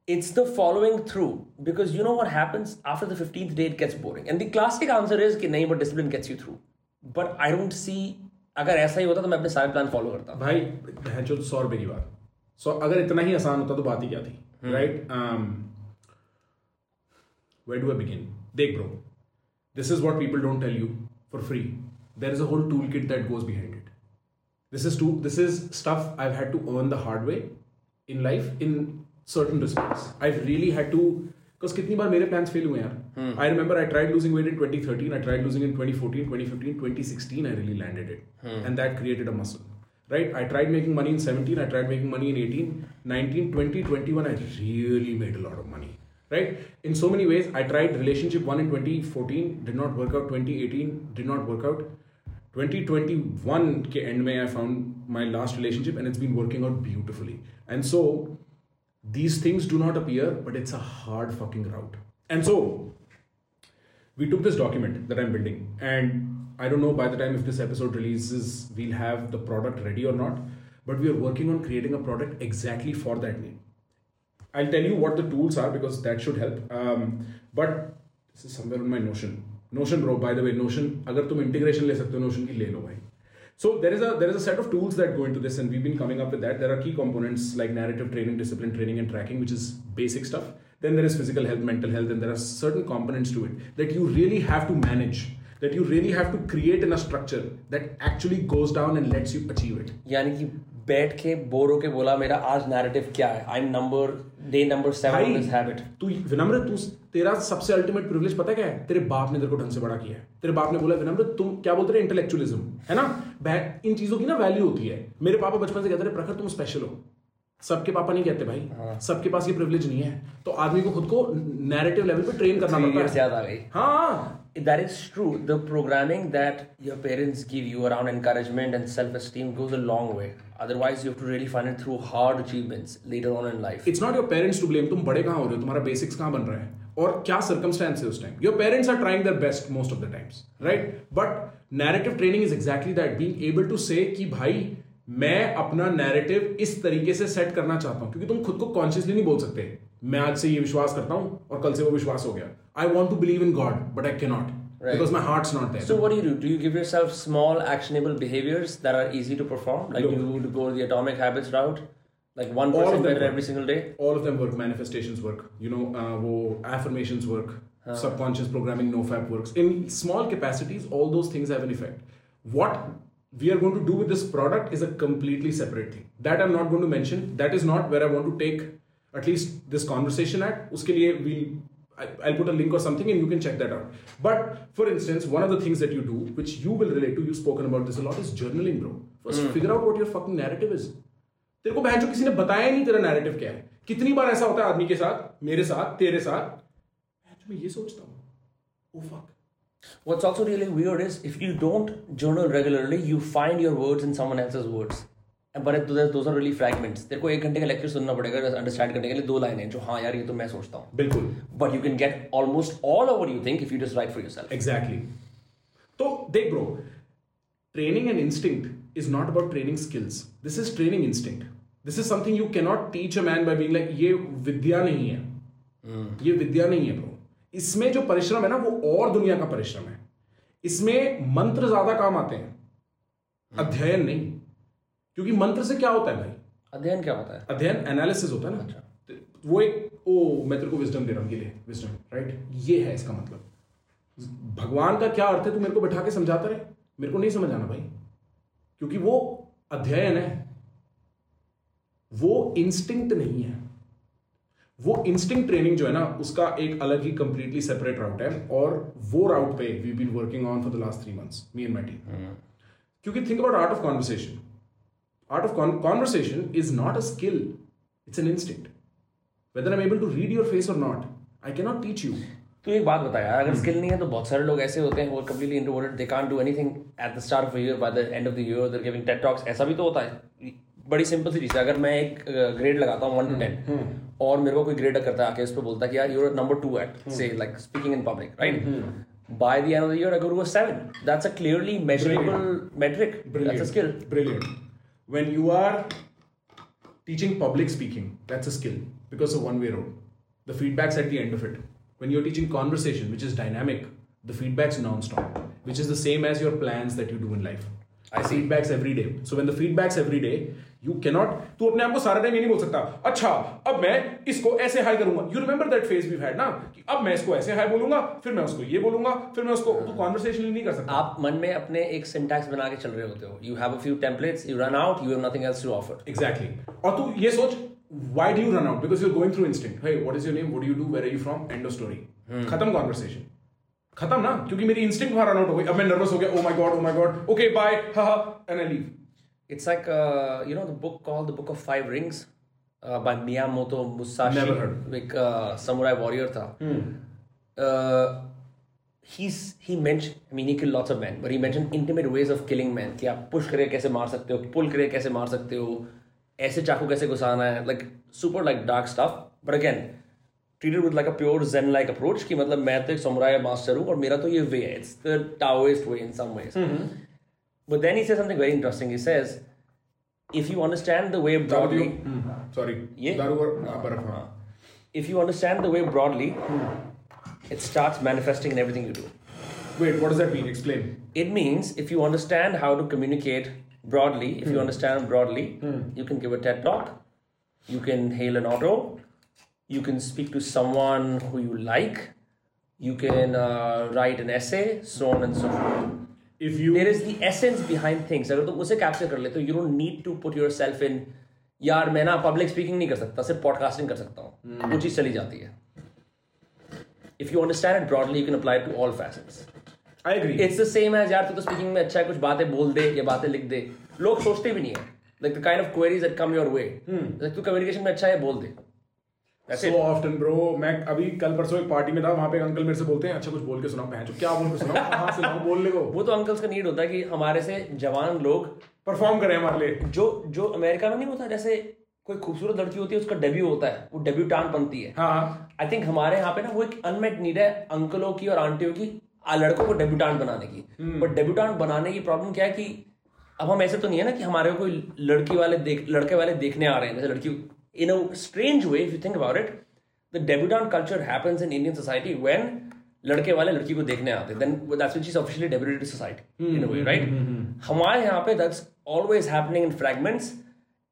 it's the following through because you know what happens after the 15th day it gets boring and the classic answer is कि नहीं but discipline gets you through but I don't see अगर ऐसा ही होता तो मैं अपने सारे प्लान फॉलो करता भाई बहनचो सौ रुपए की बात सौ अगर इतना ही आसान होता तो बात ही क्या थी right where do I begin? देख bro, this is what people don't tell you for free. There is a whole toolkit that goes behind it. This is to, this is stuff I've had to earn the hard way in life in certain respects. I've really had to because कितनी बार मेरे plans fail हुए यार. I remember I tried losing weight in 2013, I tried losing in 2014, 2015, 2016 I really landed it. And that created a muscle. Right? I tried making money in 17, I tried making money in 18, 19, 20, 21 I really made a lot of money. Right? In so many ways, I tried relationship one in 2014, did not work out. 2018 did not work out. 2021 के end में I found my last relationship and it's been working out beautifully. And so these things do not appear, but it's a hard fucking route. And so we took this document that I'm building, and I don't know by the time if this episode releases, we'll have the product ready or not, but we are working on creating a product exactly for that need. I'll tell you what the tools are because that should help. Um, but this is somewhere on my Notion. Notion, bro. By the way, Notion. अगर तुम integration ले सकते हो Notion की ले लो भाई. So there is a there is a set of tools that go into this, and we've been coming up with that. There are key components like narrative training, discipline training, and tracking, which is basic stuff. then there is physical health mental health and there are certain components to it that you really have to manage that you really have to create in a structure that actually goes down and lets you achieve it यानी कि बैठ के बोर होके बोला मेरा आज नैरेटिव क्या है? I am number day number seven this habit तू विनम्र तू तेरा सबसे अल्टीमेट प्रिविलेज पता क्या है? तेरे बाप ने तेरे को ढंग से बड़ा किया है। तेरे बाप ने बोला विनम्र तुम क्या बोलते रहे? इंटेलेक्चुअलिज्म है ना? इन चीज़ों की ना वैल्यू होती है। मेरे पापा बचपन से कहते रहे प्रखर तुम स्पेशल हो। सबके पापा नहीं कहते भाई हाँ। सबके पास ये प्रिविलेज नहीं है तो आदमी को खुद को नैरेटिव लेवल पे ट्रेन करना पड़ता है आ गई हाँ that is true the programming that your parents give you around encouragement and self-esteem goes a long way otherwise you have to really find it through hard achievements later on in life it's not your parents to blame तुम बड़े कहाँ हो रहे हो तुम्हारा बेसिक्स कहाँ बन रहा है और क्या सर्कमस्टेंस है उस time your parents are trying their best most of the times right but narrative training is exactly that being able to say कि भाई मैं अपना नैरेटिव इस तरीके से सेट करना चाहता हूँ क्योंकि तुम खुद को कॉन्शियसली नहीं बोल सकते मैं आज से ये विश्वास करता हूँ और कल से वो विश्वास हो गया I want to believe in God but I can not Right. Because my heart's not there. So what do you do? Do you give yourself small actionable behaviors that are easy to perform? Like Look, you would go the atomic habits route? Like one percent better work. every single day? All of them work. Manifestations work. You know, uh, wo affirmations work. Huh. Subconscious programming, NoFap works. In small capacities, all those things have an effect. What we are going to do with this product is a completely separate thing. That I'm not going to mention. That is not where I want to take at least this conversation at. Uske liye we I'll put a link or something and you can check that out. But for instance, one of the things that you do, which you will relate to, you've spoken about this a lot, is journaling, bro. First, mm. figure out what your fucking narrative is. तेरे को बहन जो किसी ने बताया नहीं तेरा नैरेटिव क्या है कितनी बार ऐसा होता है आदमी के साथ मेरे साथ तेरे साथ मैं ये सोचता हूँ ओ fuck What's also really weird is if you don't journal regularly, you find your words in someone else's words. But those are really fragments. तेरे को एक घंटे का लेक्चर सुनना पड़ेगा अंडरस्टैंड करने के लिए दो लाइन है जो हाँ यार ये तो मैं सोचता हूँ बिल्कुल but you can get almost all over you think if you just write for yourself exactly तो देख bro training and instinct is not about training skills this is training instinct this is something you cannot teach a man by being like ये विद्या नहीं है hmm. ये विद्या नहीं है ब्रो इसमें जो परिश्रम है ना वो और दुनिया का परिश्रम है। इसमें मंत्र ज़्यादा काम आते हैं। अध्ययन नहीं। क्योंकि मंत्र से क्या होता है भाई? अध्ययन क्या होता है? अध्ययन एनालिसिस होता है ना। अच्छा। तो वो एक ओ मैं तेरे को विजडम दे रहा हूँ ये विजडम राइट ये है इसका मतलब। भगवान का क्या अर्थ है तू मेरे को बैठा के समझाता रहे? मेरे को नहीं समझ आना भाई। क्योंकि वो अध्ययन है। वो इंस्टिंक्ट नहीं है। वो इंस्टिंग ट्रेनिंग जो है ना उसका एक अलग ही कंप्लीटली सेपरेट राउट है और वो राउट पे we been working on for the last three months me and my team क्योंकि think about art of conversation art of conversation is not a skill it's an instinct whether I am able to read your face और not I can not teach you तो एक बात बताया अगर स्किल hmm. नहीं है तो बहुत सारे लोग ऐसे होते हैं वो completely introverted they can't do anything at the start of year by the end of the year they giving TED talks ऐसा भी तो होता है। बड़ी सिंपल सी चीज़ है अगर मैं एक ग्रेड लगाता हूँ वन टू टेन और मेरे को कोई ग्रेड करता है आके उस पर बोलता है कि यार यूर नंबर टू एट से like speaking in public right by the end of the year I go to a 7 that's a clearly measurable Brilliant. metric Brilliant. that's a skill brilliant when you are teaching public speaking that's a skill because of one way road the feedback's at the end of it when you're teaching conversation which is dynamic the feedback's non-stop which is the same as your plans that you do in life I see feedbacks every day. So when the feedbacks every day, you cannot तू अपने आप को सारा टाइम ये नहीं बोल सकता। अच्छा अब मैं इसको ऐसे हाई करूँगा। You remember that phase we had ना? कि अब मैं इसको ऐसे हाई बोलूँगा फिर मैं उसको ये बोलूँगा फिर मैं उसको तू कॉन्वर्सेशन नहीं कर सकता। आप मन में अपने एक सिंटैक्स बना के चल रहे होते हो। You have a few templates you run out you have nothing else to offer exactly और तू ये सोच why do you run out? Because you're going through instinct. Hey what is your name? What do you do? Where are you from? End of story. Hmm. खत्म कॉन्वर्सेशन खत्म ना? क्योंकि मेरी इंस्टिंक्ट वहाँ रन आउट हो गई। अब मैं नर्वस हो गया। ओ my God oh my God okay bye ha ha and I leave It's like uh, you know the book called the Book of Five Rings uh, by Miyamoto Musashi. Never heard. Like uh, samurai warrior tha. Hmm. Uh, he's he mentioned I mean he killed lots of men, but he mentioned intimate ways of killing men. कि आप push करे कैसे मार सकते हो, pull करे कैसे मार सकते हो, ऐसे चाकू कैसे घुसाना है, like super like dark stuff. But again, treated with like a pure zen like approach कि मतलब मैं तो एक samurai master हूँ और मेरा तो ये way है. It's the Taoist way in some ways. Mm-hmm. But then he says something very interesting. He says, if you understand the way broadly, mm, sorry, yeah, uh, if you understand the way broadly, mm. it starts manifesting in everything you do. Wait, what does that mean? Explain. It means if you understand how to communicate broadly, if you understand broadly, you can give a TED talk, you can hail an auto, you can speak to someone who you like. You can uh, write an essay so on and so forth if you there is the essence behind things. अगर तुम उसे कैप्चर कर लेते हो you don't need to put yourself in यार मैं ना पब्लिक स्पीकिंग नहीं कर सकता सिर्फ़ पॉडकास्टिंग कर सकता हूँ। वो चीज़ चली जाती है। If you understand it broadly you can apply it to all facets. I agree. It's the same age यार तू तो स्पीकिंग में अच्छा है कुछ बातें बोल दे या बातें लिख दे। लोग सोचते भी नहीं है। Like the kind of queries that come your way like तू कम्युनिकेशन में अच्छा है बोल दे। It. often bro मैं अभी कल परसों एक पार्टी में था वहाँ पे अंकल मेरे से बोलते हैं अच्छा कुछ बोल के सुनाओ पहन क्या बोल के सुनाओ कहाँ से लाऊं बोलने को? वो तो अंकल्स का नीड होता है कि हमारे से जवान लोग परफॉर्म करें हमारे लिए। जो जो अमेरिका में नहीं होता जैसे कोई खूबसूरत लड़की होती है उसका डेब्यू होता है वो डेब्यूटान बनती है। हाँ आई थिंक हमारे यहाँ पे ना वो एक अनमेट नीड है अंकलों की और आंटियों की लड़कों को डेब्यूटान बनाने की। बट डेब्यूटान बनाने की प्रॉब्लम क्या है कि अब हम ऐसे तो नहीं है ना कि हमारे कोई लड़की वाले देख लड़के वाले देखने आ रहे हैं जैसे लड़की in a strange way if you think about it the debutante culture happens in Indian society when लड़के वाले लड़की को देखने आते then that's which is officially debuted society in a way right हमारे यहाँ पे that's always happening in fragments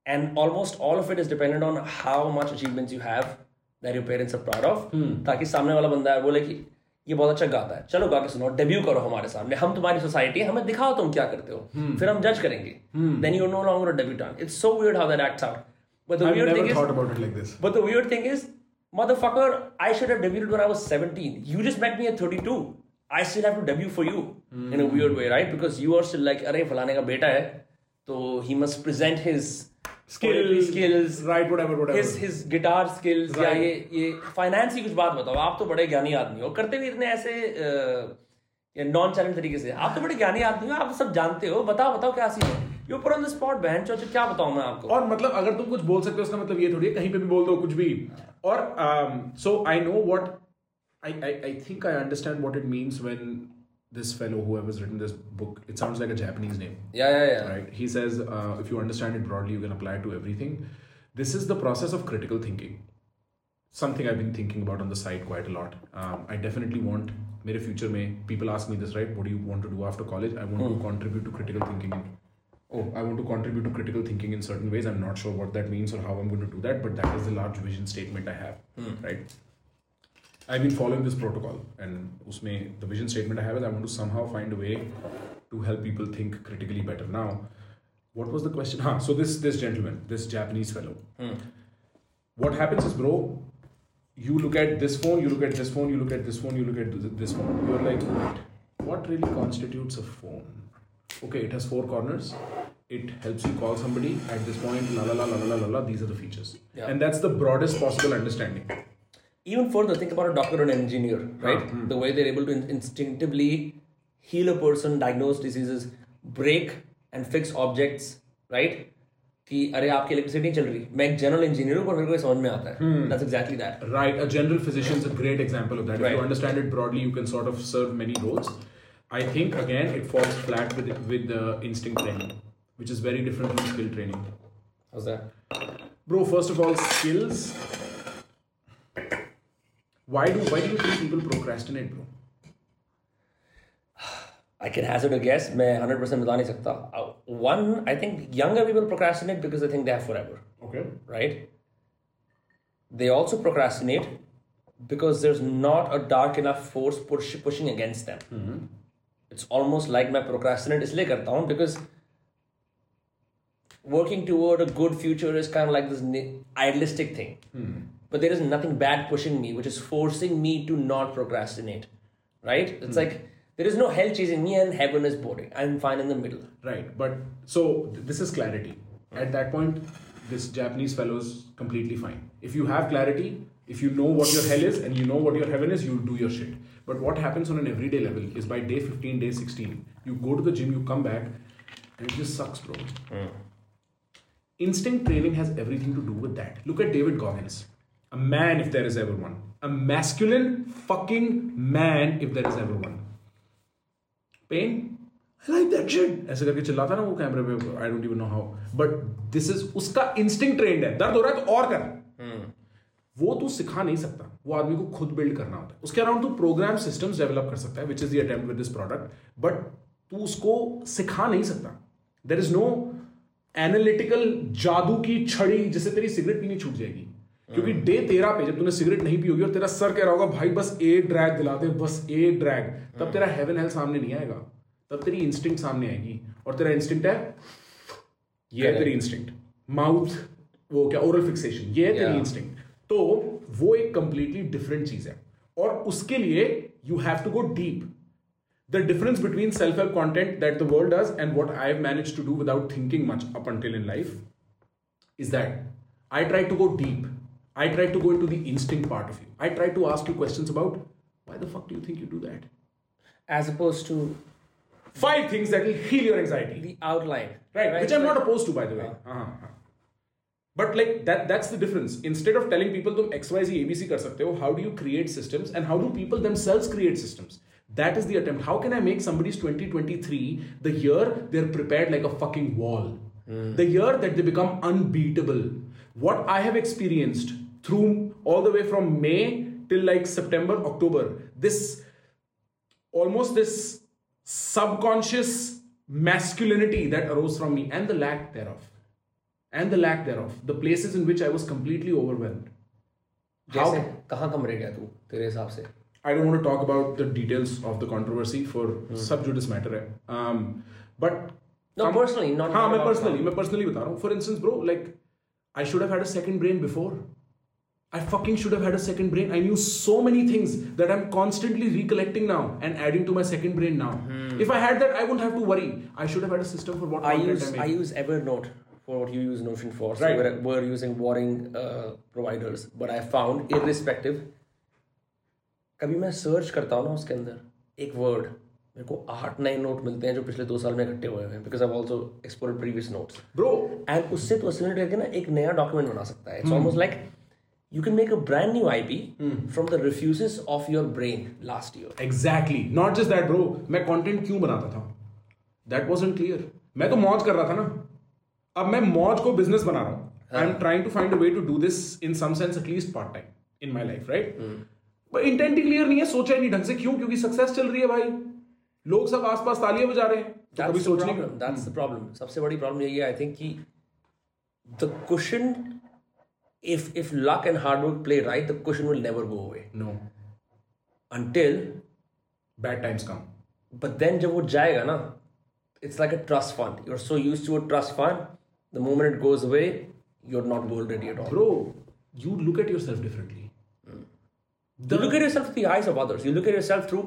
and almost all of it is dependent on how much achievements you have that your parents are proud of ताकि सामने वाला बंदा है बोले कि ये बहुत अच्छा गाता है. चलो गा के सुनो डेब्यू करो हमारे सामने. हम तुम्हारी सोसाइटी हमें दिखाओ तुम क्या करते हो. फिर हम जज करेंगे. Then you no longer debutante it's so weird how that acts out but the I've thing thought is about it like this but the weird thing is motherfucker I should have debuted when I was 17 you just met me at 32 I still have to debut for you mm. in a weird way right because you are still like अरे फलाने का बेटा है तो he must present his poetry skills right whatever whatever his his guitar skills Right. ये ये फाइनेंस की कुछ बात बताओ आप तो बड़े ज्ञानी आदमी हो करते भी इतने ऐसे नॉन चैलेंज तरीके से आप तो बड़े ज्ञानी आदमी हो आप सब जानते हो बताओ बताओ क्या सीन है यू पर ऑन द स्पॉट बहन चो क्या बताऊँ मैं आपको और मतलब अगर तुम कुछ बोल सकते हो उसका मतलब ये थोड़ी है कहीं पे भी बोल दो कुछ भी और so I know what I I I think I understand what it means when this fellow who has written this book it sounds like a japanese name या या या right he says uh, if you understand it broadly you can apply it to everything this is the process of critical thinking something i've been thinking about on the side quite a lot um, i definitely want mere future mein people ask me this right what do you want to do after college i want to contribute to critical thinking in, oh i want to contribute to critical thinking in certain ways i'm not sure what that means or how i'm going to do that but that is the large vision statement i have hmm. right I've been following this protocol, and usme the vision statement I have is I want to somehow find a way to help people think critically better. Now, what was the question? Huh, ah, so this this gentleman, this Japanese fellow, hmm. what happens is, bro, you look at this phone, you look at this phone, you look at this phone, you look at this phone. You're like, what really constitutes a phone? Okay, it has four corners. It helps you call somebody at this point. La la la la la la la. These are the features, Yeah. and that's the broadest possible understanding. even further think about a doctor or an engineer right the way they're able to in- instinctively heal a person diagnose diseases break and fix objects right कि अरे आपकी इलेक्ट्रिसिटी नहीं चल रही मैं एक जनरल इंजीनियर हूँ पर मेरे को ये समझ में आता है that's exactly that Right, a general physician is a great example of that. If Right. you understand it broadly, you can sort of serve many roles. I think again it falls flat with with the instinct training, which is very different from skill training. How's that? Bro, first of all, skills. Why do why do you think people procrastinate, bro? I can hazard a guess. मैं 100% बता नहीं सकता. Uh, One, I think younger people procrastinate because they think they have forever, Okay. right? They also procrastinate because there's not a dark enough force push, pushing against them. It's almost like मैं procrastinate इसलिए करता हूँ because working toward a good future is kind of like this ni- idealistic thing. But there is nothing bad pushing me, which is forcing me to not procrastinate. Right? It's like there is no hell chasing me and heaven is boring. I'm fine in the middle. Right, but so th- this is clarity. At that point, this Japanese fellow is completely fine. If you have clarity, if you know what your hell is and you know what your heaven is, you do your shit. But what happens on an everyday level is by day 15, day 16, you go to the gym, you come back, and it just sucks, bro. Instinct training has everything to do with that. Look at David Goggins. A man, if there is ever one. A masculine fucking man, if there is ever one. Pain I like that shit ऐसे करके चिल्लाता ना वो कैमरे पे I don't even know how but this is उसका इंस्टिंक्ट ट्रेंड है दर्द हो रहा है तो और कर वो तू सिखा नहीं सकता। वो आदमी को खुद बिल्ड करना होता है। उसके अराउंड तू प्रोग्राम सिस्टम्स डेवलप कर सकता है which is the attempt with this product but तू उसको सिखा नहीं सकता। देर इज़ नो एनालिटिकल जादू की छड़ी जिससे तेरी सिगरेट पीनी छूट जाएगी। क्योंकि डे तेरह पे जब तूने सिगरेट नहीं पी होगी और तेरा सर कह रहा होगा भाई बस एक ड्रैग दिला दे बस एक ड्रैग तब तेरा हेवन हेल सामने नहीं आएगा। तब तेरी इंस्टिंक्ट सामने आएगी। और तेरा इंस्टिंक्ट है ये है तेरी इंस्टिंक्ट माउथ वो क्या ओरल फिक्सेशन ये है तेरी इंस्टिंक्ट तो वो एक कंप्लीटली डिफरेंट चीज है और उसके लिए you have to go deep the difference between self-help content that the world does and what I've managed to do without thinking much up until in life is that I try to go deep. I try to go into the instinct part of you. I try to ask you questions about why the fuck do you think you do that? As opposed to Five things that will heal your anxiety. the outline. Right, which I'm not opposed to, by the way. Uh-huh, uh-huh. But like that, that's the difference. Instead of telling people तुम X, Y, Z, ABC कर सकते हो, how do you create systems and how do people themselves create systems? That is the attempt. How can I make somebody's 2023 the year they're prepared like a fucking wall? The year that they become unbeatable. What I have experienced through all the way from May till like September, October, this almost this subconscious masculinity that arose from me and the lack thereof and the lack thereof the places in which i was completely overwhelmed how जैसे कहाँ कम रह गया तू तेरे हिसाब से i don't want to talk about the details of the controversy for sub judice matter hai. um but No, personally, not- हाँ not मैं about personally now. मैं personally बता रहा हूँ for instance bro like i should have had a second brain before I fucking should have had a second brain. I knew so many things that I'm constantly recollecting now and adding to my second brain now. If I had that, I wouldn't have to worry. I should have had a system for what I content use I I make. use Evernote For what you use Notion for. So Right. we're, we're using warring uh, providers, but I found irrespective. कभी मैं सर्च करता हूँ ना उसके अंदर एक वर्ड मेरे को आठ नए नोट मिलते हैं जो पिछले दो साल में इकट्ठे हुए हैं because I also explore previous notes Bro, and उससे तो असिमुलेट करके ना एक नया डॉक्यूमेंट बना सकता है it's almost like you can make a brand new IP from the refuges of your brain last year exactly. Not just that, bro. मैं content क्यों बनाता था? That wasn't clear. मैं तो मौज कर रहा था ना. अब मैं मौज को बिज़नेस बना रहा हूँ। I am trying to find a way to do this in some sense at least part time in my life right intent he clear नहीं है सोचा नहीं ढंग से क्यों? क्योंकि सक्सेस चल रही है भाई। लोग सब आसपास तालियाँ बजा रहे हैं तो प्रॉब्लम हम्म। सबसे बड़ी प्रॉब्लम यही है आई थिंक कि the question if if luck and hard work play right the question will never go away no until bad times come but then जब वो जाएगा ना it's like a trust fund you are so used to a trust fund the moment it goes away you're not goal ready at all bro you look at yourself differently you look at yourself through the eyes of others you look at yourself through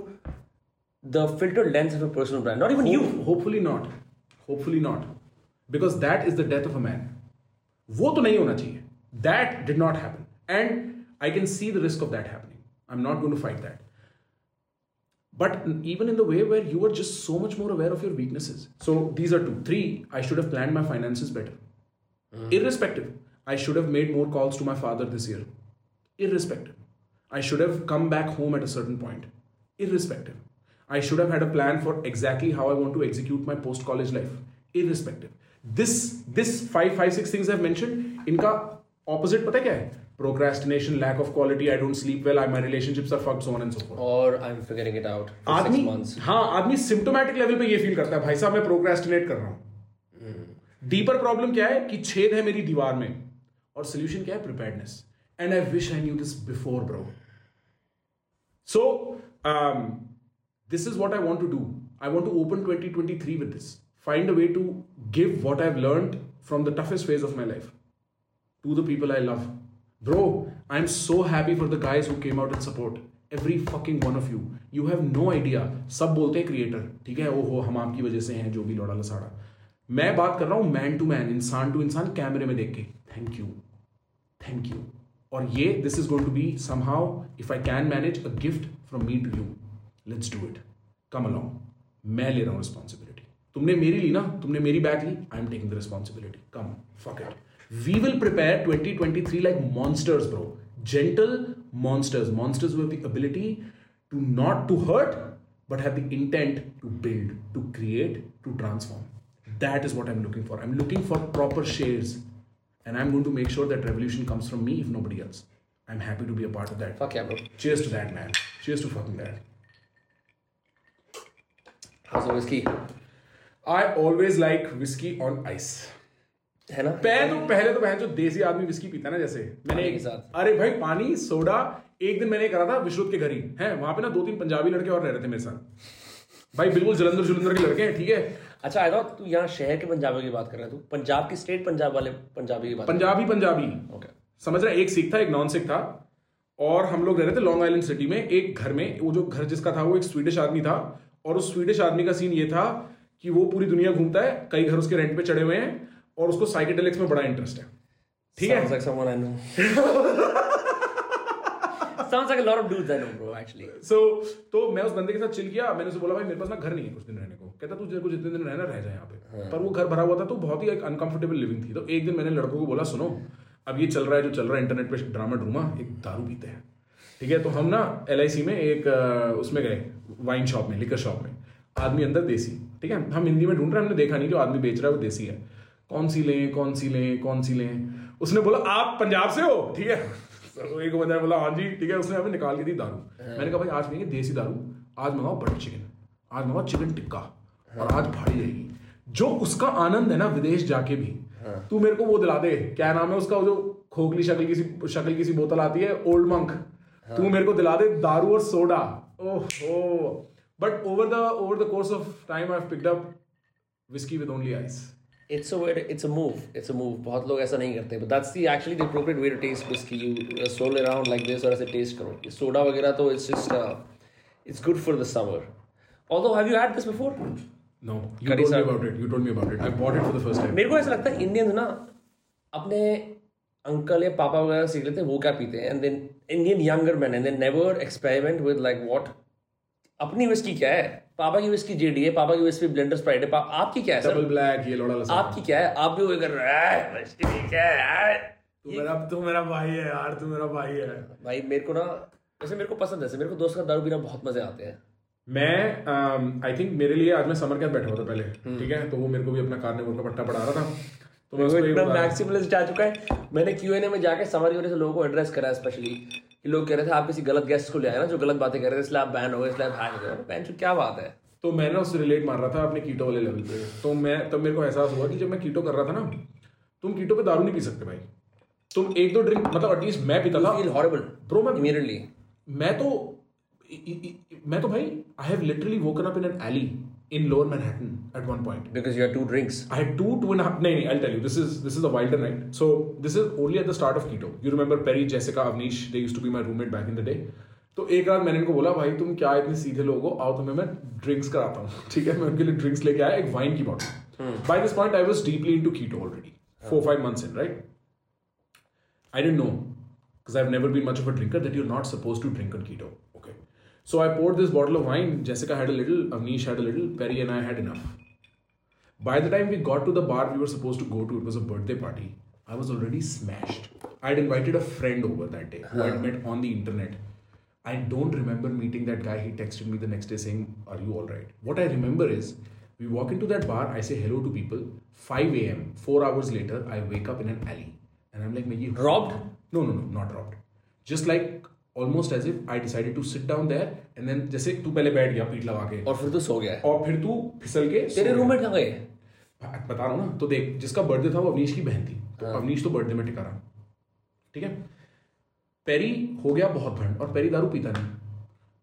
the filtered lens of a personal brand not even you Hope- hopefully not hopefully not because that is the death of a man वो तो नहीं होना चाहिए that did not happen and I can see the risk of that happening I'm not going to fight that but even in the way where you are just so much more aware of your weaknesses so these are two three I should have planned my finances better irrespective I should have made more calls to my father this year irrespective I should have come back home at a certain point irrespective I should have had a plan for exactly how I want to execute my post college life irrespective this this five five six things I've mentioned इनका opposite पता है क्या है Procrastination lack of quality I don't sleep well I my relationships are fucked so and और I am figuring it out आदमी हाँ आदमी सिम्टोमेटिक लेवल पे ये फील करता है भाई साहब मैं प्रोक्रेस्टिनेट कर रहा हूँ। डीपर प्रॉब्लम क्या है कि छेद है मेरी दीवार में और सोल्यूशन क्या है? Preparedness and I wish I knew this before bro so this is what I want to do I want to open twenty twenty three with this find a way to give what I've learn from the toughest phase of my life to the people I love Bro, I'm so happy for the guys who came out in support. Every fucking one of you. You have no idea. सब बोलते हैं क्रिएटर ठीक है? ओहो हम आपकी वजह से हैं जो भी लौड़ा लसाड़ा। मैं बात कर रहा हूँ मैन टू मैन इंसान टू इंसान कैमरे में देख के। थैंक यू थैंक यू और ये this is going to be somehow if I can manage a gift from me to you let's do it come along मैं ले रहा हूँ रिस्पॉन्सिबिलिटी तुमने मेरी ली ना? तुमने मेरी bag Lee? I am taking the responsibility come fuck We will prepare 2023 like monsters, bro. Gentle monsters. Monsters with the ability to not to hurt, but have the intent to build, to create, to transform. That is what I'm looking for. I'm looking for proper shares. And I'm going to make sure that revolution comes from me if nobody else. I'm happy to be a part of that. Fuck yeah, bro. Cheers to that, man. Cheers to fucking that. How's the whiskey? I always like whiskey on ice. है ना? मैं तो पहले तो बहन जो देसी आदमी विस्की पीता ना जैसे मैंने एक साथ। अरे भाई पानी सोडा एक दिन मैंने करा था विश्रुत के घर ही है वहाँ पे ना दो तीन पंजाबी लड़के और रह रहे थे मेरे साथ। भाई बिल्कुल जलंधर जुलंधर के लड़के हैं ठीक है? अच्छा आई थॉट तू यहाँ शहर के पंजाबी की बात कर रहा है तू? पंजाब की स्टेट पंजाब वाले पंजाबी की बात पंजाबी पंजाबी। ओके समझ रहा एक सिख था एक नॉन सिख था और हम लोग रह रहे थे लॉन्ग आइलैंड सिटी में एक घर में वो जो घर जिसका था वो एक स्वीडिश आदमी था और उस स्वीडिश आदमी का सीन ये था कि वो पूरी दुनिया घूमता है कई घर उसके रेंट पे चढ़े हुए हैं और उसको साइकेडेलिक्स में बड़ा इंटरेस्ट है। ठीक है? Like someone I know. Sounds like a lot of dudes I know, bro. Actually. सो तो मैं उस बंदे के साथ चिल किया मैंने उसे बोला भाई मेरे पास ना घर नहीं है कुछ दिन रहने को। कहता तू तेरे को जितने दिन रहना रह जाए यहाँ पे। पर वो घर भरा हुआ था तो बहुत ही एक अनकंफर्टेबल लिविंग थी। तो एक दिन मैंने लड़कों को बोला सुनो अब ये चल रहा है जो चल रहा है इंटरनेट पे ड्रामा ड्रूमा एक दारू पीते हैं। ठीक है तो हम ना एलआईसी में एक उसमें गए वाइन शॉप में लिकर शॉप में। आदमी अंदर देसी। ठीक है हम हिंदी में ढूंढ रहे हैं हमने देखा नहीं जो आदमी बेच रहा है वो देसी है। कौन सी लें कौन सी लें कौन सी लें? उसने बोला आप पंजाब से हो? ठीक है। एक बंदा ने बोला हाँ जी। ठीक है उसने हमें निकाल के दी दारू। मैंने कहा भाई आज पियेंगे देसी दारू। आज मंगाओ बटर चिकन आज मंगाओ चिकन टिक्का और आज भाड़ी रहेगी। जो उसका आनंद है ना विदेश जाके भी तू मेरे को वो दिला दे। क्या नाम है उसका? जो खोखली शक्ल की सी शक्ल की सी बोतल आती है ओल्ड मंक तू मेरे को दिला दे दारू और सोडा। ओहो। But over the over the course of time I picked up whisky with only ice It's a way. To, it's a move. It's a move. बहुत लोग ऐसा नहीं करते. But that's the actually the appropriate way to taste whiskey. You uh, swirl around like this और ऐसे taste करो. ये soda वगैरह तो it's just uh, it's good for the summer. Although have you had this before? No, you Curry told me salt. about it. You told me about it. I bought it for the first time. मेरे को ऐसा लगता है इंडियंस ना अपने अंकल या पापा वगैरह सीख लेते हैं वो क्या पीते हैं and then Indian younger man and then never experiment with like what अपनी विस्की क्या है? पापा की विस्की जेडी है पापा की विस्की ब्लेंडर स्प्राइट है। आपकी क्या है सर डबल ब्लैक ये लोड़ा आपकी क्या है? आप भी वही कर रहे हैं। क्या है तू मेरा तू मेरा भाई है यार तू मेरा भाई है। भाई मेरे को ना वैसे मेरे को पसंद है मेरे को दोस्त का दारू पीना बहुत मज़े आते हैं। मैं आई थिंक मेरे लिए आज मैं समर कैंप बैठा हुआ था पहले ठीक है? तो वो मेरे को भी अपना कार्निवल का पट्टा पढ़ा रहा था। तो इतना। मैक्सिमलिस्ट आ चुका है। मैंने क्यूएनए में जाके समर वजह से लोगों को एड्रेस करा स्पेशली लोग कह रहे थे आप किसी गलत गेस्ट को ले आए ना जो गलत बातें कर रहे थे इसलिए आप बैन हो गए इसलिए हैक हो गए। बैन क्या बात है? तो मैं ना उससे रिलेट मार रहा था अपने कीटो वाले लेवल पे। तो मैं तब मेरे को एहसास हुआ कि जब मैं कीटो कर रहा था ना तुम कीटो पे दारू नहीं पी सकते भाई। तुम एक दो ड्रिंक मतलब एटलीस्ट मैं पीता था। फील हॉरिबल Bro, मैं इमीडिएटली मैं तो मैं तो भाई I have literally woken up in an alley In lower Manhattan at one point because you are two drinks I had two, two and a half. No, no, I'll tell you. This is this is a wilder night. So this is only at the start of keto. You remember Perry, Jessica, Avnish? They used to be my roommate back in the day. तो एक रात मैंने इनको बोला भाई तुम क्या इतने सीधे लोग हो आओ तुम्हें मैं ड्रिंक्स कराता हूँ ठीक है मैं उनके लिए ड्रिंक्स लेके आया एक वाइन की bottle by this point I was deeply into keto already four five months in right I didn't know because I've never been much of a drinker that you're not supposed to drink on keto. Okay. so I poured this bottle of wine. Jessica had a little, Avnish had a little, Perry and I had enough. By the time we got to the bar we were supposed to go to, it was a birthday party. I was already smashed. I'd invited a friend over that day who I'd met on the internet. I don't remember meeting that guy. He texted me the next day saying, Are you alright? What I remember is we walk into that bar, I say hello to people. 5 a.m., four hours later, I wake up in an alley. And I'm like, "मैं ये Robbed? No, no, no, not robbed. Just like almost as if I decided to sit down there and then जैसे तू पहले बैठ गया पीठ लगा के। और फिर तू सो गया। और फिर तू फिसल के तेरे। रूममेट कहाँ गए? बता रहा हूँ ना तो देख जिसका बर्थडे था वो अवनीश की बहन थी। तो अवनीश तो बर्थडे में टिका रहा। ठीक है? पेरी हो गया बहुत भंड और पेरी दारू पीता नहीं।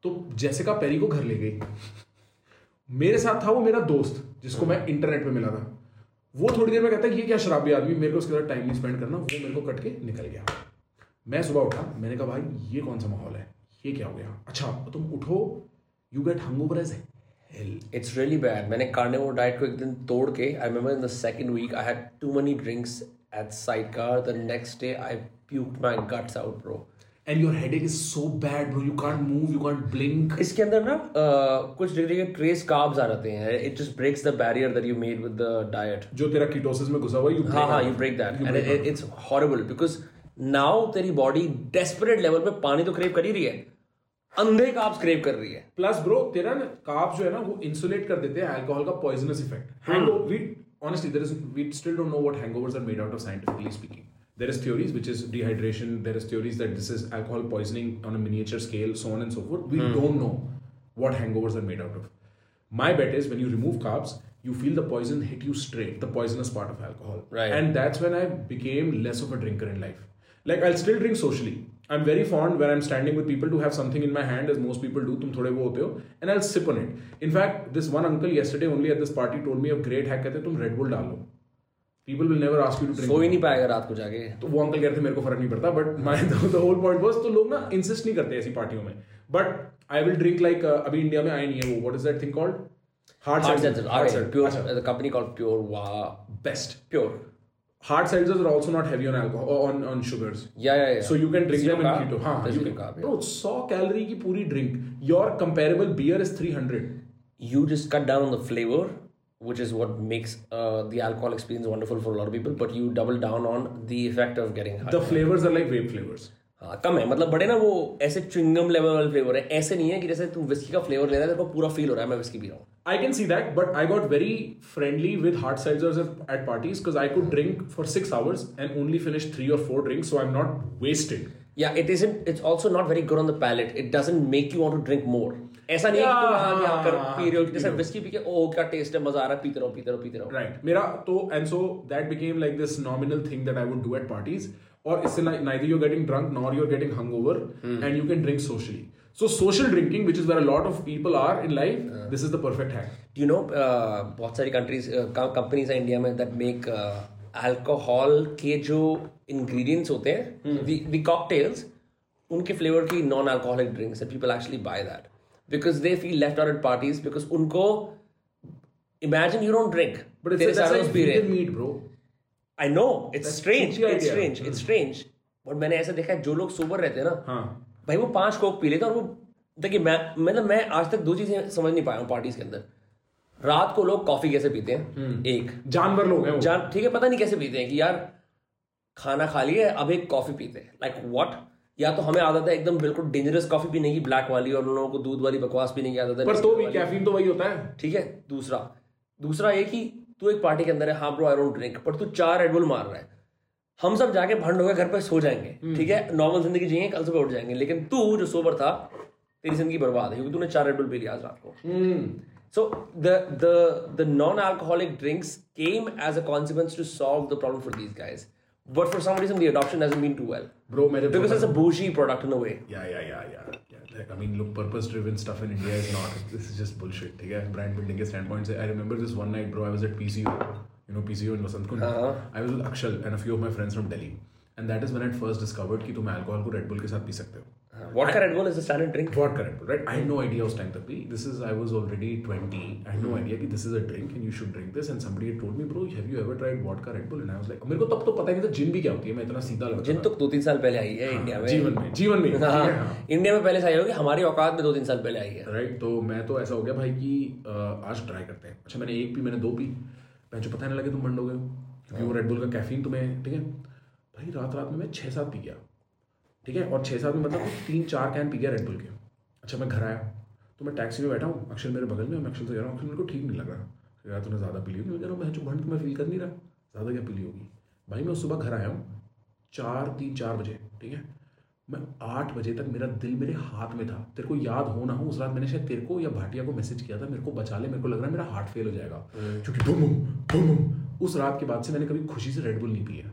तो जैसे का पेरी को घर ले गई। मेरे साथ था वो मेरा दोस्त जिसको मैं इंटरनेट पे मिला था। वो थोड़ी देर में कहता है ये क्या शराबी आदमी? मेरे को उसके साथ टाइम नहीं स्पेंड करना। वो मेरे को कट के निकल गया। मैं सुबह उठा मैंने कहा भाई ये कौन सा माहौल है? ये क्या हो गया? अच्छा तुम उठो you get hangover as it's really bad मैंने कार्निवोर डाइट को एक दिन तोड़ के I remember in the second week I had too many drinks at Sidecar the next day I puked my guts out bro and your headache is so bad bro you can't move you blink इसके अंदर ना uh, कुछ डिग्री के ट्रेस कार्ब्स आ जाते हैं. It just breaks the barrier that you made with the diet जो तेरा कीटोसिस में घुसा हुआ है, you हाँ break हाँ. You break that You and break. It's horrible because now तेरी बॉडी डेस्परेट लेवल पे पानी तो क्रेव कर ही रही है। अंधे काप्स क्रेव कर रही है। प्लस ब्रो तेरा ना काप्स जो है ना वो इंसुलेट कर देते हैं अल्कोहल का poisonous effect part of alcohol and I became less of a drinker in life like I still drink socially I am very fond where I am standing with people to have something in my hand is most people do तुम थोड़े वो होते हो and I sip on it in fact this one uncle yesterday only at this party told me a great hack कहते तुम रेडबुल डालो people will never ask you to drink सो ही नहीं पाएगा रात को जाके तो वो अंकल कह रहे थे मेरे को फ़र्क नहीं पड़ता but my the whole point was तो लोग ना इंसिस्ट नहीं करते ऐसी पार्टियों में. But I will drink like अभी इंडिया में आई नहीं है वो. What is that thing called hard seltzer hard seltzer pure company called pure वाह best pure pure hard seltzers are also not heavy on alcohol on on sugars yeah yeah yeah So you can drink Zero them in keto. हाँ, There's you can, carb, yeah. bro, 100 calorie की पूरी drink. Your comparable beer is 300. you just cut down on the flavor which is what makes uh, the alcohol experience wonderful for a lot of people but you double down on the effect of getting high The flavors are like vape flavors. हाँ कम है मतलब बड़े ना वो ऐसे च्युइंगम लेवल वाले फ्लेवर है ऐसे नहीं है कि जैसे तू विस्की का फ्लेवर ले रहा है तेरे को पूरा फील हो रहा है मैं विस्की पी रहा हूँ I can see that, but I got very friendly with hard seltzers at, at parties because I could drink for six hours and only finish three or four drinks, so I'm not wasted. Yeah, it isn't. It's also not very good on the palate. It doesn't make you want to drink more. ऐसा नहीं है कि तुम हाँ यहाँ कर पी रहे हो जैसे विस्की पी के ओ क्या टेस्ट है मजा आ रहा है पीते रहो पीते रहो पीते रहो Right. मेरा तो and so that became like this nominal thing that I would do at parties. Or इससे ni- neither you're getting drunk nor you're getting hungover, and you can drink socially. So social drinking, which is where a lot of people are in life, this is the perfect hack. Do you know uh, बहुत सारी कंट्रीज कंपनीज हैं इंडिया में दैट मेक अल्कोहल के जो इंग्रेडिएंट्स होते हैं द कॉकटेल्स उनके फ्लेवर की non alcoholic drinks and people actually buy that because they feel left out at parties because उनको imagine you don't drink But it's that's like vegan meat, bro. I know it's That's strange cheapy it's idea. Strange it's strange but मैंने ऐसा देखा है जो लोग सोबर रहते हैं ना हाँ. भाई वो पाँच कोक पी लेते और वो देखिए मैं मतलब मैं आज तक दो चीज़ें समझ नहीं पाया हूँ पार्टीज़ के अंदर। रात को लोग कॉफ़ी कैसे पीते हैं? एक। जानवर लोग हैं जान ठीक है पता नहीं कैसे पीते हैं कि यार खाना खा लिया अब एक कॉफ़ी पीते हैं। लाइक व्हाट या तो हमें आदत है एकदम बिल्कुल डेंजरस कॉफ़ी पीने की ब्लैक वाली और उन लोगों को दूध वाली बकवास पीने की आदत है पर तो भी कैफीन तो वही होता है। ठीक है दूसरा। दूसरा ये कि तू एक पार्टी के अंदर है हाँ ब्रो आई डोंट ड्रिंक पर तू चार रेडबुल मार रहा है। हम सब जाके भंड होकर घर पे सो जाएँगे। ठीक है? नॉर्मल ज़िंदगी जियेंगे कल सुबह उठ जाएँगे। लेकिन तू जो सोबर था तेरी ज़िंदगी बर्बाद है क्योंकि तूने चार रेडबुल पी लिया रात को। So the the the non alcoholic drinks came as a consequence to solve the problem for these guys but for some reason the two well bro मेरे because it's a boozy product in way yeah yeah yeah yeah like I mean look purpose driven stuff in India is not this is just bullshit ठीक है? ब्रांड बिल्डिंग के स्टैंडपॉइंट से I remember this You know PCU in Vasant Kund. Uh-huh. I was with Akshal and a few of my friends from Delhi. And that is when I first discovered कि तुम alcohol को Red Bull के साथ पी सकते हो. Red Bull is the standard drink. Vodka Red Bull, right? I had no idea उस time तक भी. This is I was already 20. I had no idea कि this is a drink and you should drink this. And somebody had told me, bro, have you ever tried vodka Red Bull? And I was like, मेरे को तब तो पता ही नहीं था जिन भी क्या होती है. मैं इतना सीधा लड़का जिन तो दो तीन साल पहले आई है इंडिया में जीवन में जीवन में हाँ, है, हाँ. इंडिया में पहले से आई होगी हमारी औकात में दो तीन साल पहले आई है राइट तो मैं तो ऐसा हो गया भाई कि आज ट्राई करते हैं अच्छा मैंने एक पी मैंने दो पी मैं जो पता नहीं लगे तुम बंद हो गए हो क्योंकि वो रेड बुल का कैफीन तुम्हें ठीक है? भाई रात रात में मैं छः सात पी गया ठीक है? और छः सात में मतलब तीन चार कैन पी गया रेडबुल के। अच्छा मैं घर आया तो मैं टैक्सी में बैठा हूँ अक्षर मेरे बगल में मैं अक्षर से कह रहा हूँ अक्षर मेरे को ठीक नहीं लग रहा। यार तूने ज़्यादा पी ली होगी? मैं कह रहा हूँ मैं जो तो मैं फील कर नहीं रहा ज़्यादा क्या पी ली होगी? भाई मैं सुबह घर आया हूँ चार तीन चार बजे ठीक है? मैं आठ बजे तक मेरा दिल मेरे हाथ में था तेरे को याद हो ना हो उस रात मैंने शायद तेरे को या भाटिया को मैसेज किया था मेरे को बचा ले मेरे को लग रहा है मेरा हार्ट फेल हो जाएगा क्योंकि बूम बूम बूम उस रात के बाद से मैंने कभी खुशी से रेड बुल नहीं पिया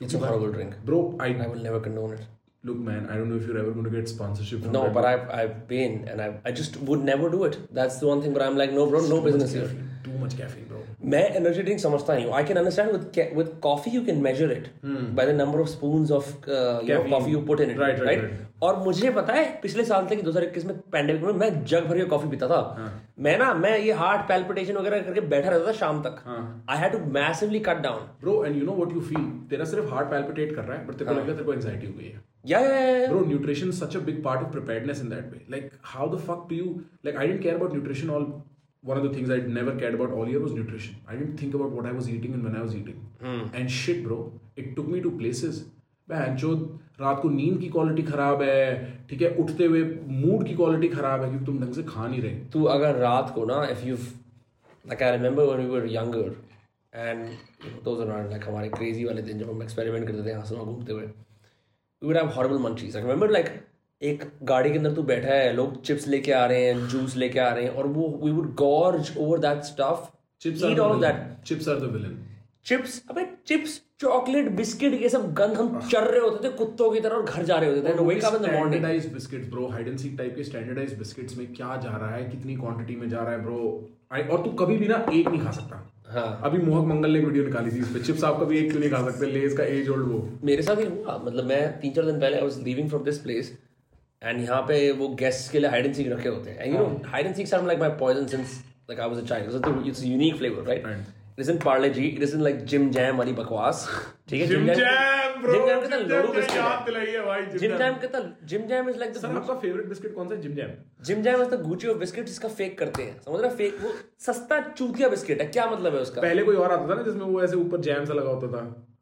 It's a horrible drink. Bro I I will never condone it. Look man I don't know if you ever going to get sponsorship No, but I've I've been and I I just would never do it. That's the one thing. But I'm like, no, bro, no business here. Too much caffeine bro मैं एनर्जी ड्रिंक समझता नहीं हूँ. I can understand with with coffee you can measure it by the number of spoons of coffee you put in it right, right और मुझे पता है पिछले साल तक 2021 में पैंडेमिक में मैं जग भर के कॉफ़ी पीता था। मैं ना मैं ये हार्ट पैल्पिटेशन वगैरह करके बैठा रहता था शाम तक। I had to massively cut down bro and you know what you feel तेरा सिर्फ़ हार्ट पैल्पिटेट कर रहा है बट तेरे को है। तेरे को एंजाइटी हो गई है। या या Bro, nutrition is such a big part of preparedness in that way. Like, how the fuck do you like? I didn't care about nutrition. All one of the things I never cared about all year was nutrition. I didn't think about what I was eating and when I was eating. Mm. And shit, bro, it took me to places. बहन जो रात को नींद की क्वालिटी खराब है ठीक है उठते हुए मूड की क्वालिटी खराब है क्योंकि तुम ढंग से खा नहीं रहे तू अगर रात को ना if you like I remember when we were younger and those are like हमारे क्रेजी वाले दिन जब हम एक्सपेरिमेंट करते थे हंसना घूमते हुए we would have horrible munchies I remember like एक गाड़ी के अंदर तू बैठा है लोग चिप्स लेके आ रहे हैं जूस लेके आ रहे हैं और वो we would gorge over that stuff all of villain. that. Chips are the villain. Chips अबे चिप्स चॉकलेट बिस्किट ये सब गंद हम चर रहे होते थे कुत्तों की तरह और घर जा रहे होते थे। Wake up in the morning standardized biscuits bro hide and seek type के स्टैंडर्डाइज्ड बिस्किट्स में क्या जा रहा है कितनी क्वांटिटी में जा रहा है ब्रो और तू कभी भी ना एक नहीं खा सकता। हाँ। अभी मोहक मंगल ने वीडियो निकाली थी इस पे। चिप्स आप कभी एक क्यों नहीं खा सकते? लेज का एज ओल्ड वो। मेरे साथ ही हुआ। मतलब मैं तीन चार दिन पहले I was leaving from this place and यहाँ पे वो गेस्ट के लिए हाइड एंड सीक रखे होते हैं। And you know hide and seek are like my poison since like I was a child it's unique flavour right it is in Parle G it is in like Jim Jam वाली बकवास ठीक है जिम जैम जिम जैम कितना लोडू बिस्किट याद है दिलाइए भाई जिम जैम कितना Jim Jam is like sir the आपका फेवरेट बिस्किट कौन सा Jim Jam Jim Jam is the Gucci of biscuit जिसका फेक करते हैं। समझ रहा फेक वो सस्ता चूतिया बिस्किट है। क्या मतलब है उसका? पहले कोई और आता था ना जिसमें वो ऐसे ऊपर जैम सा लगा होता था?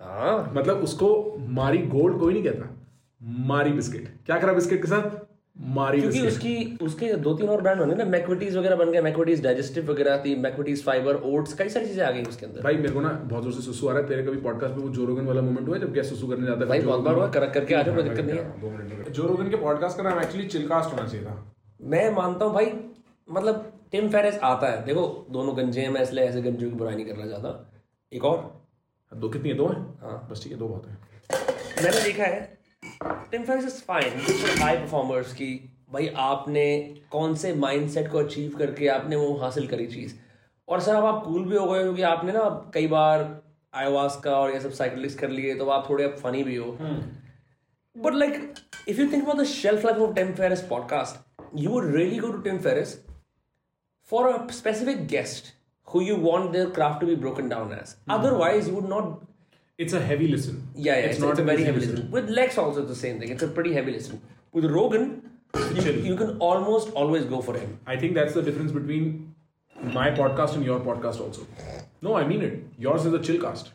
हाँ। मतलब उसको मारी गोल्ड कोई नहीं कहता। मारी बिस्किट। क्या करा बिस्किट के साथ? मारी क्योंकि उसकी उसके दो तीन और ब्रांड बने ना मैक्विटीज वगैरह बन गए मैक्विटीज डाइजेस्टिव वगैरह थी मैक्विटीज फाइबर ओट्स कई सारी चीज़ें आ गई उसके अंदर। भाई मेरे को ना बहुत ज़ोर से सुसु आ रहा है। तेरे कभी पॉडकास्ट में वो जोरोगन वाला मोमेंट हुआ जब क्या सुसु करने जाता है? भाई बहुत बार हुआ कर करके आ जाओ कोई दिक्कत नहीं है। दो मिनट में। के पॉडकास्ट का नाम एक्चुअली चिलकास्ट होना चाहिए था। मैं मानता हूँ भाई मतलब टिम फेरिस आता है। देखो दोनों गंजे हैं मैं इसलिए ऐसे गंजों की बुराई नहीं करना चाहता। एक और दो कितनी है? दो है? हाँ। बस ठीक है दो बहुत है। मैंने देखा है Tim Ferriss is fine high performers की भाई आपने कौन से माइंडसेट को अचीव करके आपने वो हासिल करी चीज़? और सर अब आप कूल भी हो गए क्योंकि आपने ना कई बार आयोवास का और ये सब साइकिलिक्स कर लिए तो आप थोड़े अब फनी भी हो। But like if you think about the shelf life of Tim Ferriss podcast you would really go to Tim Ferriss for a specific guest. Who you want their craft to be broken down as. Hmm. Otherwise, you would not. It's a heavy listen. Yeah, yeah, it's, it's, a very heavy listen. With Lex, also the same thing. It's a pretty heavy listen. With Rogan, you, you can almost always go for him. I think that's the difference between my podcast and your podcast also. No, I mean it. Yours is a chill cast.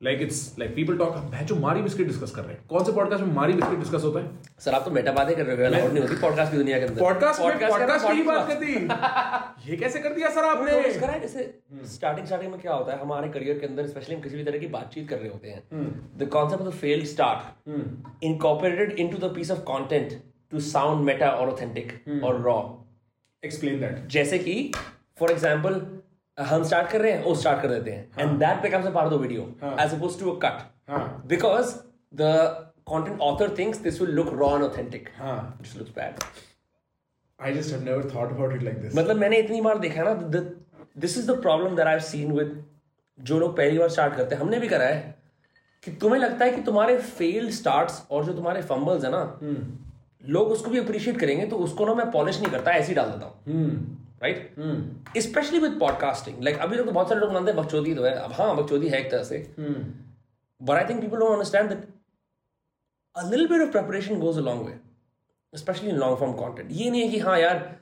Like it's like people talk मैं जो मारी बिस्किट डिस्कस कर रहे हैं। कौन से पॉडकास्ट में मारी बिस्किट डिस्कस होता है? सर आप तो मेटा बातें कर रहे हो नहीं होती पॉडकास्ट की दुनिया के अंदर। पॉडकास्ट में पॉडकास्ट की बात कर दी ये कैसे कर दिया सर आपने? करा जैसे स्टार्टिंग स्टार्टिंग में क्या होता है हमारे करियर के अंदर स्पेशली हम किसी भी तरह की बातचीत कर रहे होते हैं। The concept of the failed start incorporated into the piece of content to sound meta और ऑथेंटिक और रॉ एक्सप्लेन दैट जैसे कि फॉर एग्ज़ाम्पल हम स्टार्ट कर रहे हैं वो स्टार्ट कर देते हैं। And that becomes a part of the video as opposed to a cut because the content author thinks this will look raw and authentic. हाँ। Which looks bad. I just have never thought about it like this. मतलब मैंने इतनी बार देखा ना this is the problem that I seen with जो लोग पहली बार स्टार्ट करते हैं। हमने भी करा है कि तुम्हें लगता है कि तुम्हारे फेल्ड स्टार्ट्स और जो तुम्हारे फंबल्स है ना लोग उसको भी अप्रिशिएट करेंगे तो उसको ना मैं पॉलिश नहीं करता ऐसे ही डाल देता हूँ। हम्म। Right especially with podcasting like अभी तक तो बहुत सारे लोग मानते हैं बकचोदी तो है। अब हाँ बकचोदी है एक तरह से। But I think people don't understand that a little bit of preparation goes a long way especially in long form content ये नहीं है कि हाँ यार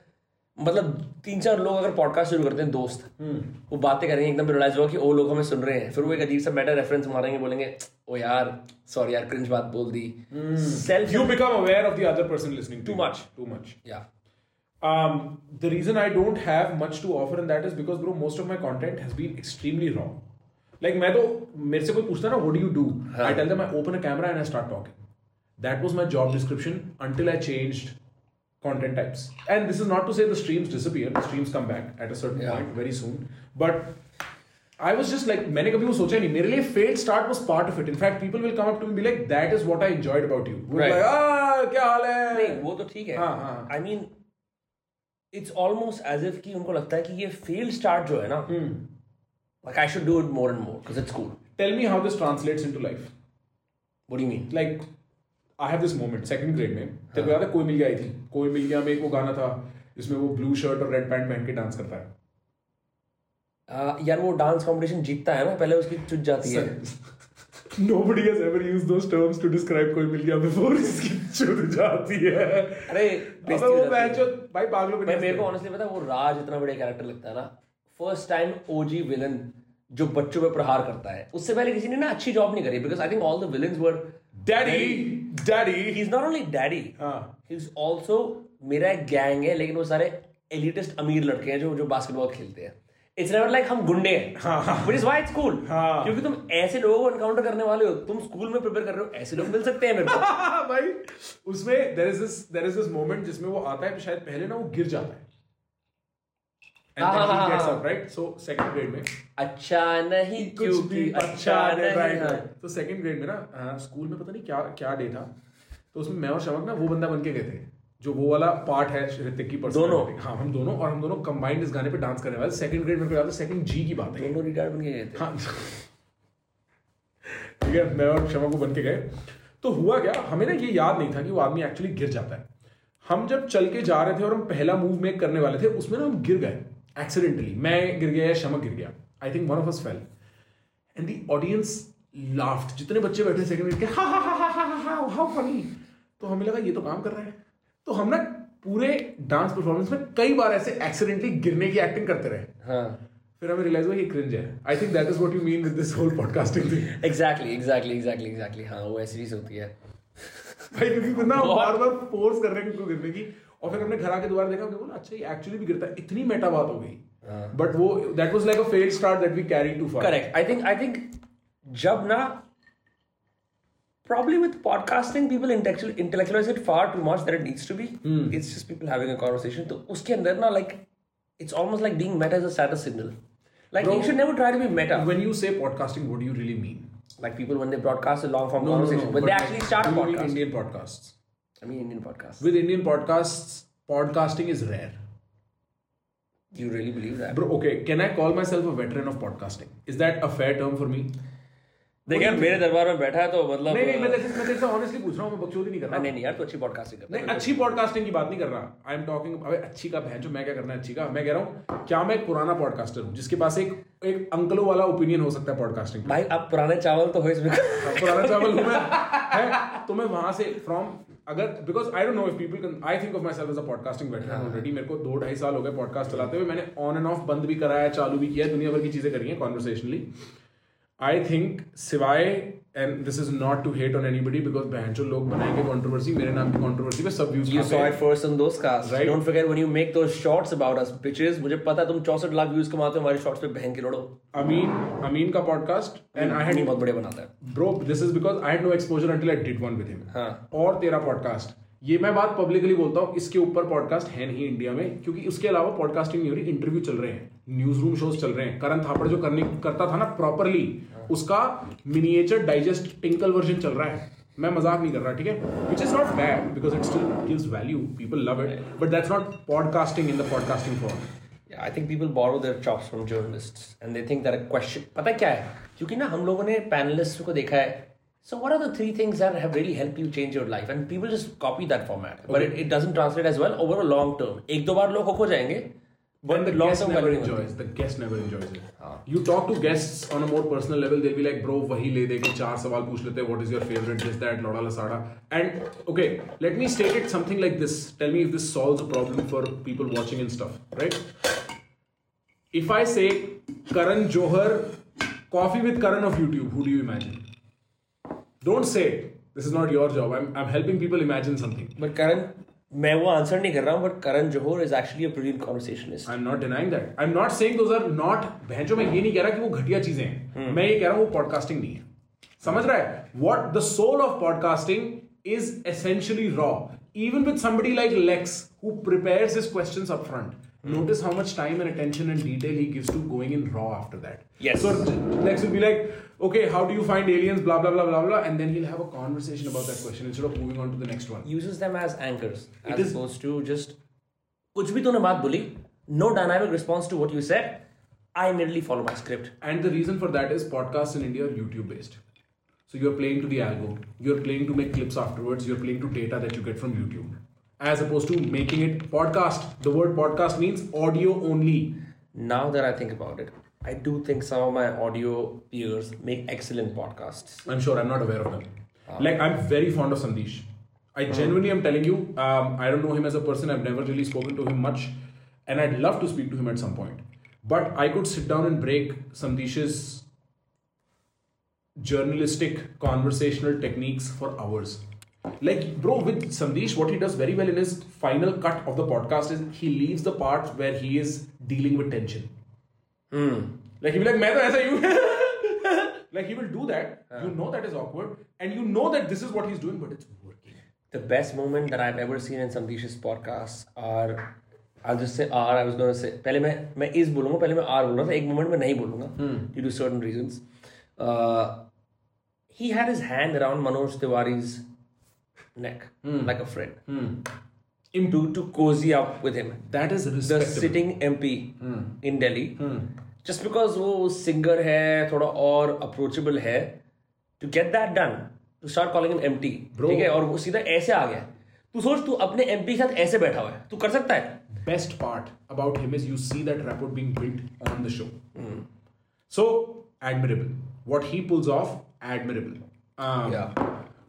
मतलब तीन चार लोग अगर पॉडकास्ट शुरू करते हैं दोस्त hmm. वो बातें करेंगे एकदम रियलाइज़ होगा कि वो लोग हमें सुन रहे हैं। फिर वो एक अजीब सा मेटा रेफरेंस मारेंगे बोलेंगे ओ यार सॉरी यार क्रिंज बात बोल दी। Self aware of the other person listening to Too you. much. Too much. या Um, the reason I don't have much to offer in that is because, bro, most of my content has been extremely raw. Like, मैं तो मेरे से कोई पूछता है ना, what do you do? I tell them I open a camera and I start talking. That was my job description until I changed content types. And this is not to say the streams disappear. The streams come back at a certain Yeah. point very soon. But I was just like, मैंने कभी वो सोचा नहीं मेरे लिए failed start was part of it. In fact, people will come up to me and be like, that is what I enjoyed about you. We'll be Right. like, ah, क्या हाल है? नहीं वो तो ठीक है हाँ, हाँ। I mean it's almost as if कि उनको लगता है कि ये फेल स्टार्ट जो है ना like I should do it more and more because it's cool Tell me how this translates into life. What do you mean like I have this moment second grade में तेरे को याद है कोई मिल गया आई थी। कोई मिल गया में एक वो गाना था जिसमें वो ब्लू शर्ट और रेड पैंट पहन के डांस करता है। यार वो डांस कंपटीशन जीतता है ना पहले उसकी चुट जाती है। Nobody has ever used those terms to describe कोई मिल गया before. इसकी चुद जाती है अरे अबे वो। बैचो भाई पागलों पे मेरे को। ऑनेस्टली पता है वो राज इतना बड़ा कैरेक्टर लगता है ना। फ़र्स्ट टाइम ओजी विलन जो बच्चों पे प्रहार करता है। उससे पहले किसी ने ना अच्छी जॉब नहीं करी because I think all the villains were daddy daddy he is not only daddy हाँ। इज़ ऑल्सो मेरा एक गैंग है लेकिन वो सारे एलिटिस्ट अमीर लड़के हैं जो जो बास्केटबॉल खेलते हैं। इट्स नेवर लाइक हम गुंडे हैं। Which is why it's cool हाँ। क्योंकि तुम ऐसे लोगों को एनकाउंटर करने वाले हो तुम स्कूल में प्रिपेयर कर रहे हो ऐसे लोग मिल सकते हैं मेरे को। भाई उसमें there is this there is this moment जिसमें वो आता है शायद पहले ना वो गिर जाता है। हाँ, हाँ, हाँ, हाँ, हाँ। राइट सो सेकंड ग्रेड में। अच्छा नहीं क्योंकि अच्छा नहीं हाँ। तो सेकंड ग्रेड में ना स्कूल में पता नहीं क्या क्या डे था। तो उसमें मैं और शमक ना वो बंदा बन के गए थे। जो वो वाला पार्ट है ऋतिक की। दोनों? हाँ हम दोनों और हम दोनों कंबाइंड इस गाने पे डांस करने वाले सेकंड ग्रेड में को याद है सेकंड जी की बात है दोनों रिटायर बन गए थे हाँ ठीक है मैं और क्षमा को बन के गए तो हुआ क्या हमें ना ये याद नहीं था कि वो आदमी एक्चुअली गिर जाता है हम जब चल के जा रहे थे और हम पहला मूव मेक करने वाले थे उसमें ना हम गिर गए एक्सीडेंटली मैं गिर गया या शमक गिर गया I think one of us fell and the audience laughed जितने बच्चे बैठे सेकंड के हा हा हा हा हा हा हाउ फनी तो हमें लगा ये तो काम कर रहा है तो हम ना पूरे डांस परफॉर्मेंस में कई बार ऐसे एक्सीडेंटली गिरने की एक्टिंग करते रहे। हाँ। फिर हमें रियलाइज़ हुआ ये क्रिंज है। I think that is what you mean with this whole podcasting thing exactly exactly exactly exactly हाँ वो ऐसी चीज़ होती है। भाई क्योंकि ना बार बार फोर्स कर रहे हैं उनको गिरने की। और फिर हमने घर आके दोबारा देखा हमने बोला अच्छा ये एक्चुअली भी गिरता है। इतनी मेटा बात हो गई। बट वो that was like a fail start that we carry too far correct I think I think जब ना probably with podcasting people intellectual intellectualize it far too much that it needs to be it's just people having a conversation तो उसके अंदर ना like it's almost like being meta is a status signal like Bro, you should never try to be meta when you say podcasting what do you really mean like people when they broadcast a long form No, no, no, conversation when but they like, actually start a do you mean podcast Indian podcasts I mean Indian podcasts with Indian podcasts podcasting is rare do you really believe that bro okay can I call myself a veteran of podcasting is that a fair term for me देख यार मेरे दरबार में बैठा है तो मतलब नहीं नहीं मैं तेरे मैं तेरे से ऑनेस्टली पूछ रहा हूँ मैं बकचोदी नहीं कर रहा। नहीं नहीं यार तो अच्छी पॉडकास्टिंग करता नहीं अच्छी पॉडकास्टिंग की बात नहीं कर रहा। आई एम टॉकिंग अबे अच्छी का जो मैं क्या करना है अच्छी का? मैं कह रहा हूँ क्या मैं एक पुराना पॉडकास्टर हूँ जिसके पास एक एक अंकलों वाला ओपिनियन हो सकता है पॉडकास्टिंग भाई अब पुराने चावल तो हो इसमें। पुराना चावल हूँ मैं। है? तो मैं वहाँ से फ्रॉम अगर because I don't know if people can I think of myself as a podcasting veteran already मेरे को दो ढाई साल हो गए पॉडकास्ट चलाते हुए। मैंने ऑन एंड ऑफ़ बंद भी कराया चालू भी किया दुनिया भर की चीज़ें करी हैं कॉन्वर्सेशनली आई थिंक सिवाय and this is not to hate on anybody because बहन जो लोग बनाएँगे कंट्रोवर्सी मेरे नाम की कंट्रोवर्सी पे सब views You saw it first on those casts. Right. Don't forget when you make those shorts about us, bitches. मुझे पता है तुम 64 लाख व्यूज़ कमाते हो हमारे शॉर्ट्स पे बहन के लोड़ो अमीन अमीन का पॉडकास्ट एंड आई हैड बहुत बढ़िया बनाता है bro this is because I had no exposure until I did one with him हाँ। और तेरा पॉडकास्ट ये मैं बात पब्लिकली बोलता हूँ इसके ऊपर पॉडकास्ट है नहीं इंडिया में क्योंकि उसके अलावा पॉडकास्टिंग नहीं हो रही इंटरव्यू चल रहे हैं न्यूज़ रूम शोज़ चल रहे हैं करण थापड़ जो करने करता था ना प्रॉपरली उसका मिनिएचर डाइजेस्ट टिंकल वर्जन चल रहा है मैं मज़ाक नहीं कर रहा ठीक है which is not bad because it still gives value people love it but that's not podcasting in the podcasting form Yeah, I think people borrow their chops from journalists and they think that a question पता है क्या है क्योंकि ना हम लोगों ने पैनलिस्ट को देखा है So what are the three things that have really helped you change your life? And people just copy that format, okay. but it, it doesn't translate as well over a long term. एक दो बार लोग हो जाएँगे, but But the long guest term never value नहीं होती. enjoys. The guest never enjoys it. You talk to guests on a more personal level, they'll be like, bro, वही ले दे के चार सवाल पूछ लेते हैं. What is your favorite? This, that, लोड़ा लसाड़ा. And okay, let me state it something like this. Tell me if this solves a problem for people watching and stuff, right? If I say Karan Johar, coffee with Karan of YouTube, who do you imagine? Don't say it. This is not your job. I'm, I'm helping people imagine something. But Karan, मैं वो आंसर नहीं कर रहा हूँ but Karan Johar is actually a brilliant conversationist I am not denying that I am not saying those are not भैंजो मैं ये नहीं कह रहा कि वो घटिया चीज़ें हैं। hmm. मैं ये कह रहा हूँ वो पॉडकास्टिंग नहीं है। समझ रहा है? What the soul of podcasting is essentially raw even with somebody like Lex who prepares his questions up front notice how much time and attention and detail he gives to going in raw after that Yes. so Lex will be like okay how do you find aliens blah blah blah blah blah and then he'll have a conversation about that question instead of moving on to the next one uses them as anchors It as is- opposed to just कुछ भी तूने बात बोली no dynamic response to what you said I immediately follow my script And the reason for that is podcasts in India are YouTube based. So you're playing to the algo. You're playing to make clips afterwards. You're playing to data that you get from YouTube. As opposed to making it podcast. The word podcast means audio only. now that I think about it I do think some of my audio peers make excellent podcasts I'm sure I'm not aware of them. Like I'm very fond of Sandesh. I genuinely am telling you, um, I don't know him as a person. I've never really spoken to him much, and I'd love to speak to him at some point. But I could sit down and break Sandish's journalistic conversational techniques for hours. Like, bro, with Sandesh, what he does very well in his final cut of the podcast is he leaves the part where he is dealing with tension. Like, he'll be like, मैं तो ऐसा you. like, he will do that. You know that is awkward. And you know that this is what he's doing, but it's working. The best moment that I've ever seen in Samdish's podcasts are I'll just say R. I was going to say पहले मैं मैं इस बोलूंगा पहले मैं R बोल रहा था एक moment में नहीं बोलूंगा due to certain reasons. Uh, he had his hand around Manoj Tiwari's neck mm. like a friend to to cozy up with him. That is the sitting MP mm. in Delhi just because वो singer है थोड़ा और approachable है to get that done to start calling him Bro. ठीक है और वो सीधा ऐसे आ गया तू सोच तू अपने MP के साथ ऐसे बैठा हुआ है तू कर सकता है best part about him is you see that rapport being built on the show. Hmm. So admirable. What he pulls off, admirable. Um, Yeah.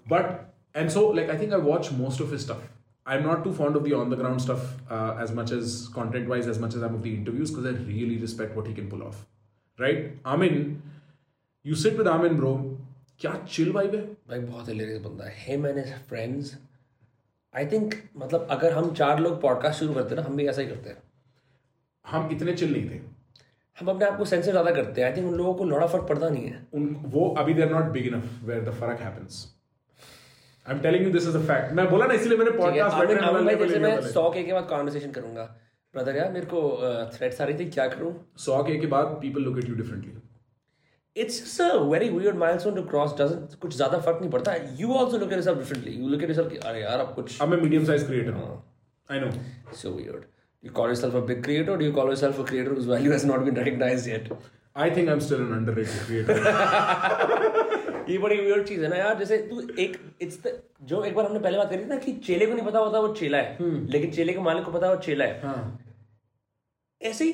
But and so like I think I watch most of his stuff. I'm not too fond of the on the ground stuff uh, as much as content wise as much as I'm of the interviews because I really respect what he can pull off. Right? Amin, you sit with Amin, bro. क्या chill vibe है भाई बहुत हिलेरियस बंदा है him and his friends I think मतलब अगर हम चार लोग पॉडकास्ट शुरू करते हैं ना हम भी ऐसा ही करते हैं हम इतने चिल नहीं थे हम अपने आप को सेंसर ज्यादा करते हैं आई थिंक उन लोगों को लौड़ा फर्क पड़ता नहीं है उन वो अभी they're not big enough where the फर्क happens I am telling you this is a fact मैं बोला ना इसलिए मैंने पॉडकास्ट आमिर भाई जैसे मैं बैठने सौ के के बाद कॉन्वर्सेशन करूँगा। ब्रदर यार मेरे को थ्रेट्स आ रही थी क्या करूँ? सौ के के बाद people look at you differently it's just a very weird milestone to cross doesn't कुछ ज़्यादा फ़र्क नहीं पड़ता। You also look at yourself differently you look at yourself कि अरे यार अब कुछ अब मैं मीडियम साइज़ क्रिएटर हूँ। I know so weird you call yourself a big creator or do you call yourself a creator whose value has not been recognized yet? I think I am still an underrated creator ये बड़ी वियर्ड चीज़ है ना यार जैसे तू एक इट्स द जो एक बार हमने पहले बात करी थी ना कि चेले को नहीं पता होता वो चेला है लेकिन चेले के मालिक को पता वो चेला है। ऐसे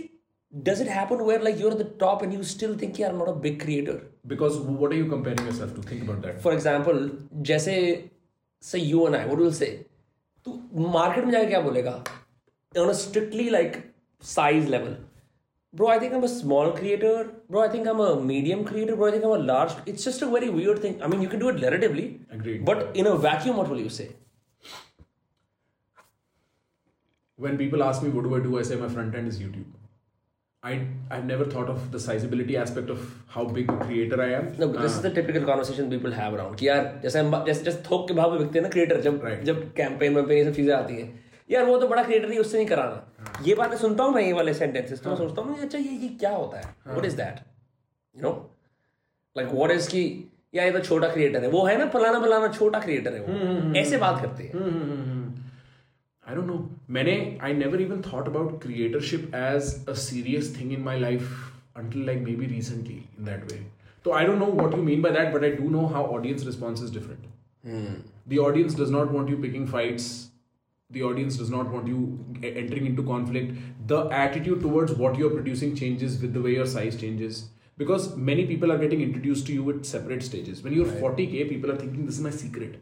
does it happen where like you are the top and you still think you are not a big creator because what are you comparing yourself to think about that for example जैसे say you and I what will say तू मार्केट में जाकर क्या बोलेगा? On a strictly like size level bro I think I'm a small creator bro I think I'm a medium creator bro I think I'm a large it's just a very weird thing I mean you can do it relatively Agreed. but in a vacuum what will you say when people ask me what do I do I say my front end is YouTube I I've never thought of the sizability aspect of how big a creator I am no but this is the typical conversation people have around कि यार जैसे हम जैसे जैसे थोक के भाव में बिकते हैं ना क्रिएटर जब Right. जब कैंपेन में ये सब चीजें आती हैं यार वो तो बड़ा क्रिएटर नहीं उससे नहीं कराना ये बातें सुनता हूँ मैं ये वाले सेंटेंसेस तो मैं सोचता हूँ अच्छा ये ये क्या होता है what is that you know like what is की या ये तो छोटा क्रिएटर है वो है ना फलाना फलाना छोटा क्रिएटर है वो ऐसे बात करते हैं I don't know. Many I never even thought about creatorship as a serious thing in my life until like maybe recently in that way. So I don't know what you mean by that, but I do know how audience response is different. The audience does not want you picking fights. The audience does not want you e- entering into conflict. The attitude towards what you're producing changes with the way your size changes. Because many people are getting introduced to you at separate stages. When you're 40k, people are thinking this is my secret,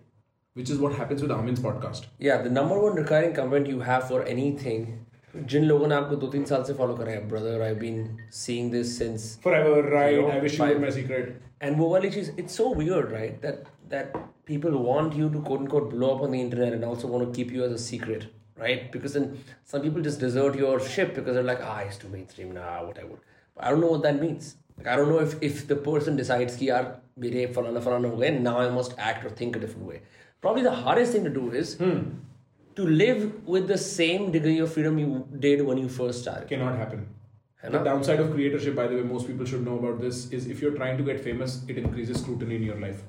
which is what happens with Amin's podcast. या the number one recurring comment you have for anything जिन लोगों ने आपको दो तीन साल से फॉलो करा है brother I been seeing this since Forever, right? You know, I wish you were five- my secret. And वो वाली चीज it's so weird right that that people want you to quote unquote blow up on the internet and also want to keep you as a secret, right? Because then some people just desert your ship because they're like, ah, it's too mainstream, nah, whatever. But I don't know what that means. Like, I don't know if, if the person decides, ki yaar, mere falana falana ho now I must act or think a different way. Probably the hardest thing to do is hmm. to live with the same degree of freedom you did when you first started. Cannot happen. And the downside of creatorship, by the way, most people should know about this, is if you're trying to get famous, it increases scrutiny in your life.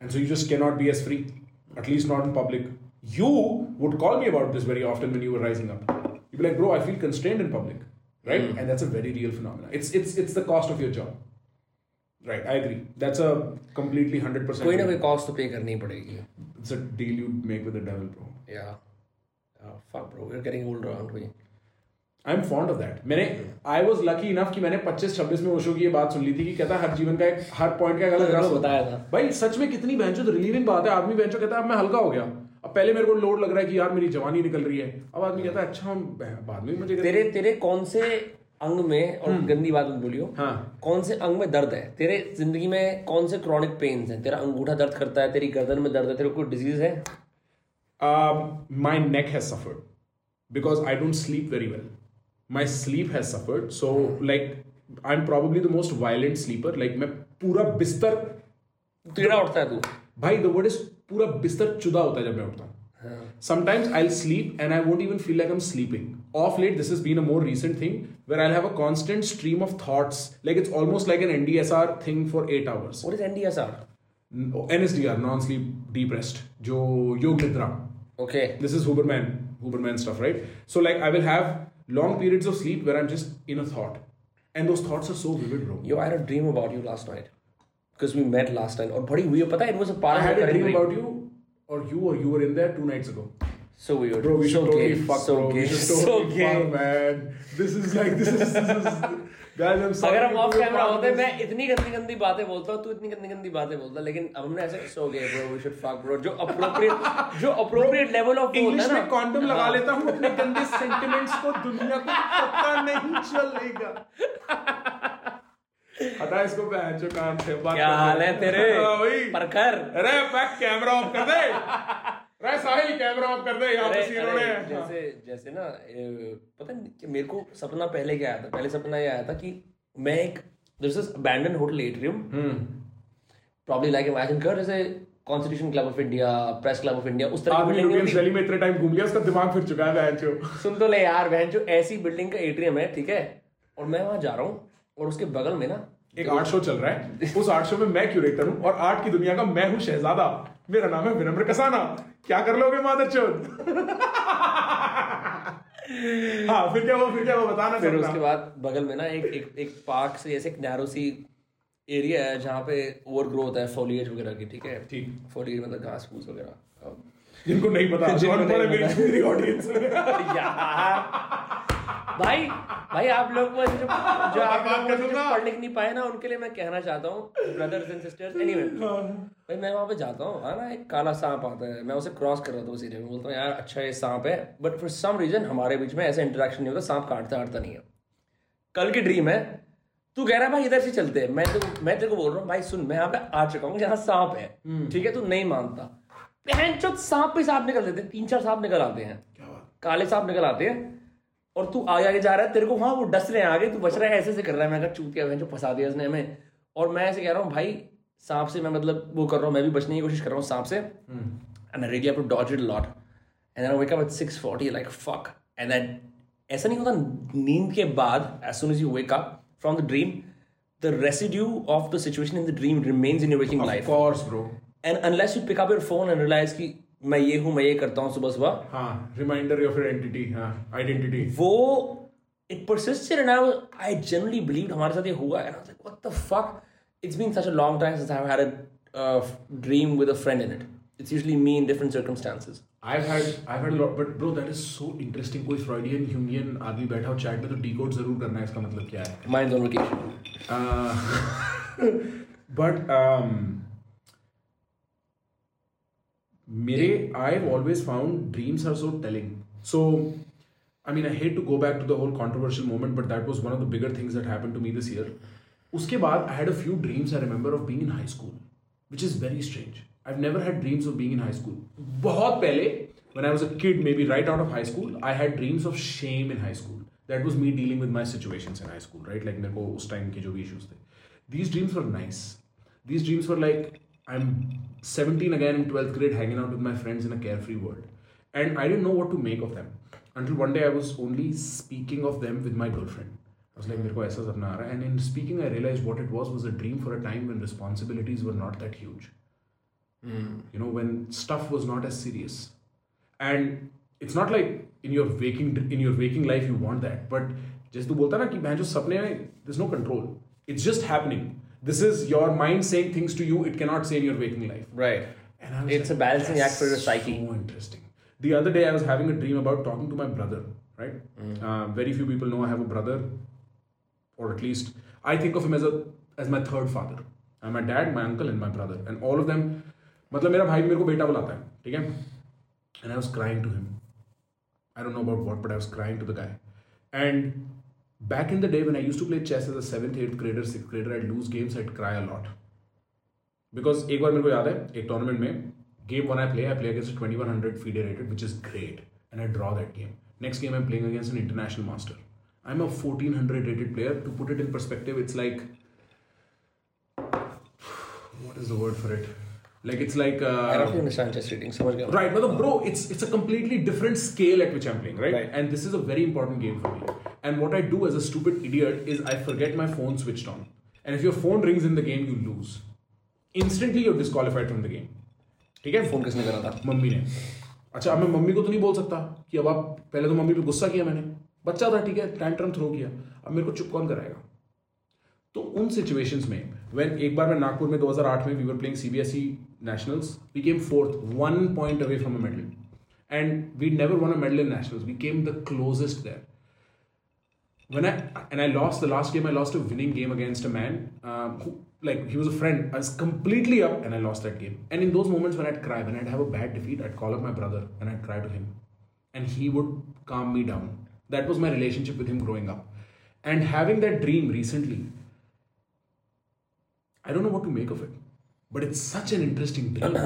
And so you just cannot be as free, at least not in public. You would call me about this very often when you were rising up. You'd be like, bro, I feel constrained in public. Right? And that's a very real phenomenon. It's it's it's the cost of your job. Right, I agree. That's a completely 100% कोई ना कोई कॉस्ट तो पे करनी ही पड़ेगी it's a deal you make with the devil, bro. yeah oh, fuck bro we're getting older aren't we I am fond of that मैंने आई वॉज़ लकी इनफ कि मैंने 25 26 में ओशो की ये बात सुन ली थी कि कहता है हर जीवन का एक हर पॉइंट का अलग रस बताया था। भाई सच में कितनी बेंचो रिलीविंग बात है। आदमी बेंचो कहता है अब मैं हल्का हो गया। अब पहले मेरे को लोड लग रहा है कि यार मेरी जवानी निकल रही है। अब आदमी कहता है अच्छा बाद में मुझे तेरे तेरे कौन से अंग में और गंदी बात मत बोलियो हाँ। कौन से अंग में दर्द है? तेरे ज़िंदगी में कौन से क्रॉनिक पेन्स हैं? तेरा अंगूठा दर्द करता है तेरी गर्दन में दर्द है तेरे को डिज़ीज़ है? My neck has suffered because I don't sleep very well. My sleep has suffered. So, like, I'm probably the most violent sleeper. Like, मैं पूरा बिस्तर टेढ़ा उठता है तू भाई द वर्ड इज पूरा बिस्तर चुदा होता है जब मैं उठता हूँ Sometimes I'll sleep and I won't even feel like I'm sleeping. Off late, this has been a more recent thing where I'll have a constant stream of thoughts. Like it's almost like an NDSR thing for eight hours. What is NDSR NSDR, non-sleep deep rest. जो yoga nidra. Okay This is Huberman, Huberman stuff, right? So like I will have long periods of sleep where I'm just in a thought. And those thoughts are so vivid, bro. Yo, I had a dream about you last night. Because we met last time. Or buddy, we were pata, it was a part I had a dream dream. about you, or you, or you were in there two nights ago. So weird. Bro, we so should gay. fuck, so bro. Gay. We should totally so fuck, gay. man. This is like, this is, this is Guys, अगर हम ऑफ़ कैमरा होते मैं इतनी गंदी गंदी बातें बोलता हूँ तू इतनी गंदी गंदी बातें बोलता लेकिन अब हमने ऐसे सो गए bro we should fuck bro जो अप्रोप्रिएट जो अप्रोप्रिएट लेवल ऑफ़ इंग्लिश में कॉन्डम लगा लेता हूँ अपने गंदे सेंटिमेंट्स को दुनिया को पता नहीं चलेगा। हटा इसको से बात क्या हाल है तेरे? हाँ, परखर। अरे बैक कैमरा ऑफ़ कर दे। साहिल कैमरा ऑफ़ कर दे यहाँ पे अरे, सीनों जैसे जैसे ना पता नहीं मेरे को सपना पहले क्या आया था? पहले सपना ये आया था कि मैं एक this is abandon hotel atrium probably like imagine कर जैसे Constitution Club of India Press Club of India उस तरह की बिल्डिंग यूनियन में इतने टाइम घूम लिया उसका दिमाग फिर चुका है सुन तो ले यार बहन जो ऐसी बिल्डिंग का एट्रियम है ठीक है? और मैं वहाँ जा रहा हूँ और उसके बगल में ना एक आर्ट शो चल रहा है। उस आर्ट शो में मैं क्यूरेटर हूँ और आर्ट की दुनिया का मैं हूँ शहजादा। मेरा नाम है विनम्र कसाना। क्या कर लोगे मादर चोद? हाँ फिर क्या हुआ फिर क्या हुआ बताना फिर उसके बाद बगल में ना एक एक एक पार्क से ऐसे एक नैरो सी एरिया है जहाँ पे ओवर ग्रो होता है फॉलिएज वगैरह की ठीक है? ठीक। फॉलिएज मतलब घास फूस वगैरह। जिनको नहीं पता जिनको नहीं पता। ऑडियंस यार। भाई भाई आप लोग को जो जो आप लोग जो दूँगा। पढ़ने नहीं पाए ना उनके लिए मैं कहना चाहता हूँ ब्रदर्स एंड सिस्टर्स एनीवे भाई मैं वहाँ पे जाता हूँ हाँ ना एक काला सांप आता है। मैं उसे क्रॉस कर रहा था उस एरिया में बोलता हूँ यार अच्छा ये सांप है। बट फॉर सम रीजन हमारे बीच में ऐसा इंटरेक्शन नहीं होता सांप काटता काटता नहीं है। कल की ड्रीम है। तू कह रहा है भाई इधर से चलते हैं। मैं तो मैं तेरे को बोल रहा हूँ भाई सुन मैं यहाँ पे आ चुका हूँ यहाँ सांप है। ठीक है तू नहीं मानता। चोद सांप पे सांप निकल देते हैं तीन चार सांप निकल आते हैं। क्या बात। काले सांप निकल आते हैं। और तू आगे आगे जा रहा है तेरे को वहाँ वो डस रहे हैं आगे तू बच रहा है ऐसे से कर रहा है। मैं चूतिया जो फंसा दिया उसने हमें। और मैं ऐसे कह रहा हूँ भाई सांप से मैं मतलब वो कर रहा हूँ मैं भी बचने की कोशिश कर रहा हूँ सांप से। And I really to dodge it lot and I wake up at 6:40 like fuck and then ऐसा नहीं होता नींद के बाद as soon as you wake up from the dream the residue of the situation in the dream remains in your waking life course bro and unless you pick up your phone and realise कि मैं ये हूँ मैं ये करता हूँ सुबह सुबह हाँ रिमाइंडर ऑफ़ आइडेंटिटी हाँ आइडेंटिटी वो it persisted and I was I genuinely believed हमारे साथ ये हुआ and I was like what the fuck it's been such a long time since I've had a uh, dream with a friend in it it's usually me in different circumstances I've had I've had a lot but bro that is so interesting कोई फ्रॉइडियन ह्यूमियन आदमी बैठा हो चैट में तो डिकोड ज़रूर करना है इसका मतलब क्या है mine's on vacation Uh, but um, मेरे I've always found dreams are so telling. So, I mean, I hate to go back to the whole controversial moment, but that was one of the bigger things that happened to me this year. उसके बाद I had a few dreams I remember of being in high school, which is very strange. I've never had dreams of being in high school. बहुत पहले, when I was a kid, maybe right out of high school, I had dreams of shame in high school. That was me dealing with my situations in high school, right? Like मेरे को उस time के जो भी issues थे. These dreams were nice. These dreams were like I'm 17 again in 12th grade, hanging out with my friends in a carefree world, and I didn't know what to make of them until one day I was only speaking of them with my girlfriend. I was like, मेरे को ऐसा सपना आ रहा है, and in speaking, I realized what it was was a dream for a time when responsibilities were not that huge. You know, when stuff was not as serious, and it's not like in your waking in your waking life you want that, but जैसे तू बोलता ना कि मैं जो सपने में there's no control. It's just happening. This is your mind saying things to you it cannot say in your waking life. right And I was it's a like, balancing act for your "That's psyche So interesting. The other day, I was having a dream about talking to my brother. Right. Uh, very few people know I have a brother, or at least I think of him as a as my third father. And my dad, my uncle, and my brother, and all of them. मतलब मेरा भाई भी मेरे को बेटा बुलाता है ठीक है and I was crying to him. I don't know about what, but I was crying to the guy. And Back in the day when I used to play chess as a seventh, eighth grader, sixth grader, I'd lose games, I'd cry a lot. Because एक बार मेरे को याद है एक टूर्नामेंट में game one I play, I play against a 2100 FIDE rated, which is great, and I draw that game. Next game I'm playing against an international master. I'm a 1400 rated player. To put it in perspective, it's like what is the word for it? Like it's like uh, I don't understand chess reading. समझ गया Right, but the, bro, it's it's a completely different scale at which I'm playing, right? Right. And this is a very important game for me. And what I do as a stupid idiot is I forget my phone switched on. And if your phone rings in the game, you lose. Instantly, you're disqualified from the game. ठीक है फ़ोन किसने करा था मम्मी ने अच्छा अब मैं मम्मी को तो नहीं बोल सकता कि अब आप पहले तो मम्मी पे गुस्सा किया मैंने बच्चा था ठीक है टैंट्रम थ्रो किया अब मेरे को चुप कौन कराएगा तो उन सिचुएशंस में व्हेन एक बार मैं नागपुर में 2008 में we were playing CBSE nationals we came fourth one point away from a medal and we never won a medal in nationals we came the closest there when I and I lost the last game I lost a winning game against a man like he was a friend I was completely up and I lost that game and in those moments when I'd cry when I'd have a bad defeat I'd call up my brother and I'd cry to him and he would calm me down that was my relationship with him growing up and having that dream recently I don't know what to make of it, but it's such an interesting dream.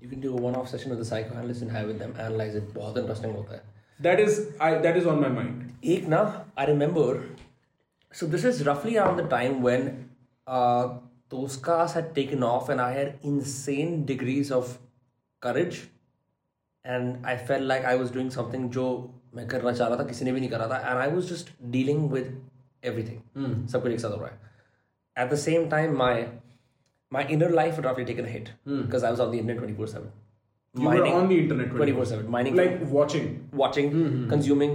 You can do a one-off session with the psychoanalyst and have with them analyze it. बहुत interesting होता है. that is, I that is on my mind. एक ना I remember. So this is roughly around the time when uh, those cars had taken off, and I had insane degrees of courage, and I felt like I was doing something जो मैं करना चाह रहा था किसी ने भी नहीं करा था, and I was just dealing with everything. सब कुछ एक साथ हो रहा है. At the same time, my my inner life had roughly taken a hit because I was on the internet twenty four seven. You were on the internet 24/7, mining like watching. watching, consuming,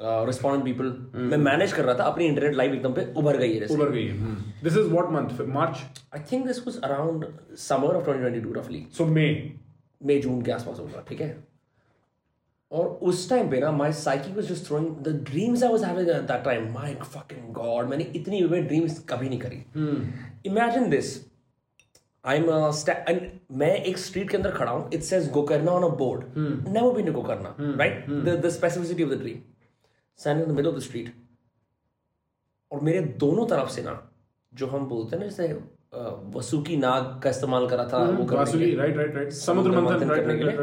uh, responding to people. मैं manage कर रहा था अपनी इंटरनेट लाइफ एकदम पे उभर गई है जैसे. उभर गई है This is what month? March. I think this was around summer of 2022 roughly. So May. मई जून के आसपास होगा ठीक है और उस टाइम पे ना my psyche was just throwing the dreams I was having at that time my fucking god मैंने इतनी विविड ड्रीम्स कभी नहीं करी। इमेजिन दिस आई एम मैं एक स्ट्रीट के अंदर खड़ा हूँ। It says Gokarna on a board never been to Gokarna right the the specificity of the dream standing in the middle of the street और मेरे दोनों तरफ़ से ना जो हम बोलते हैं ना जैसे वसुकी नाग का इस्तेमाल करा था वो करने के लिए। right, right, right. समुद्र मंथन, करने के लिए.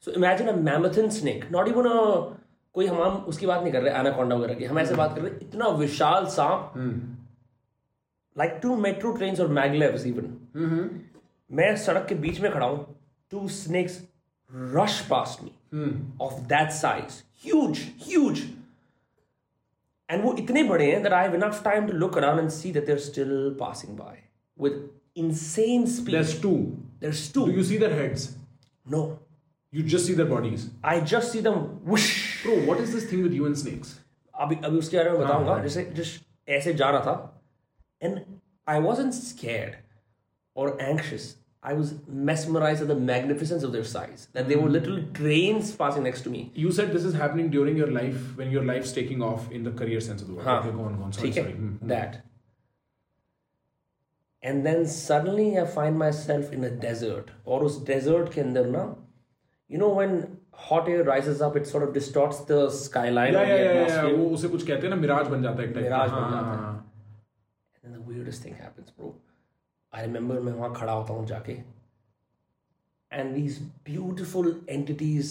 So imagine a mammoth snake not even a कोई हम उसकी बात नहीं कर रहे एनाकोंडा वगैरह की। हम ऐसे बात कर रहे हैं इतना विशाल सांप लाइक टू मेट्रो ट्रेन और मैगलेव्स इवन मैं सड़क के बीच में खड़ा हूँ two snakes rush past me of that size huge huge and वो इतने बड़े हैं that I have enough time to look around and see that they are still passing by with insane speed There's two. there's two Do you see their heads? no You just see their bodies. I just see them whoosh. Bro, what is this thing with you and snakes? अभी अभी उसके बारे में बताऊंगा हाँ। जैसे जस्ट ऐसे जा रहा था एंड आई वॉजन स्केर्ड और anxious I was mesmerized at the magnificence of their size. That they were little trains passing next to me. You said this is happening during your life when your life's taking off in the career sense of the word. हाँ. Okay, go on, go on. Sorry, ठीक है sorry. Hmm. that and then suddenly I find myself in a desert और उस desert के अंदर ना you know when hot air rises up it sort of distorts the skyline Yeah, of yeah, the yeah, yeah, atmosphere वो उसे कुछ कहते हैं ना मिराज बन जाता है एक type का. मिराज बन हाँ, जाता हाँ, है। हाँ. And then the weirdest thing happens, bro. I remember मैं वहाँ खड़ा होता हूँ जाके and these beautiful entities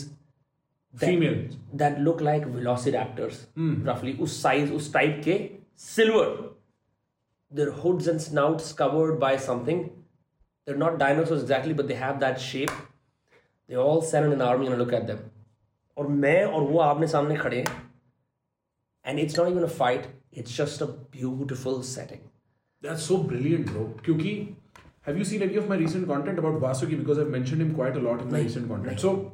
that, Female. that look like velociraptors roughly उस size उस type के silver their hoods and snouts covered by something they're not dinosaurs exactly but they have that shape they all stand in an army and I look at them और मैं और वो आमने सामने खड़े हैं and it's not even a fight it's just a beautiful setting That's so brilliant, bro. Kyuki, have you seen any of my recent content about Vasuki? Because I've mentioned him quite a lot in my recent content. So,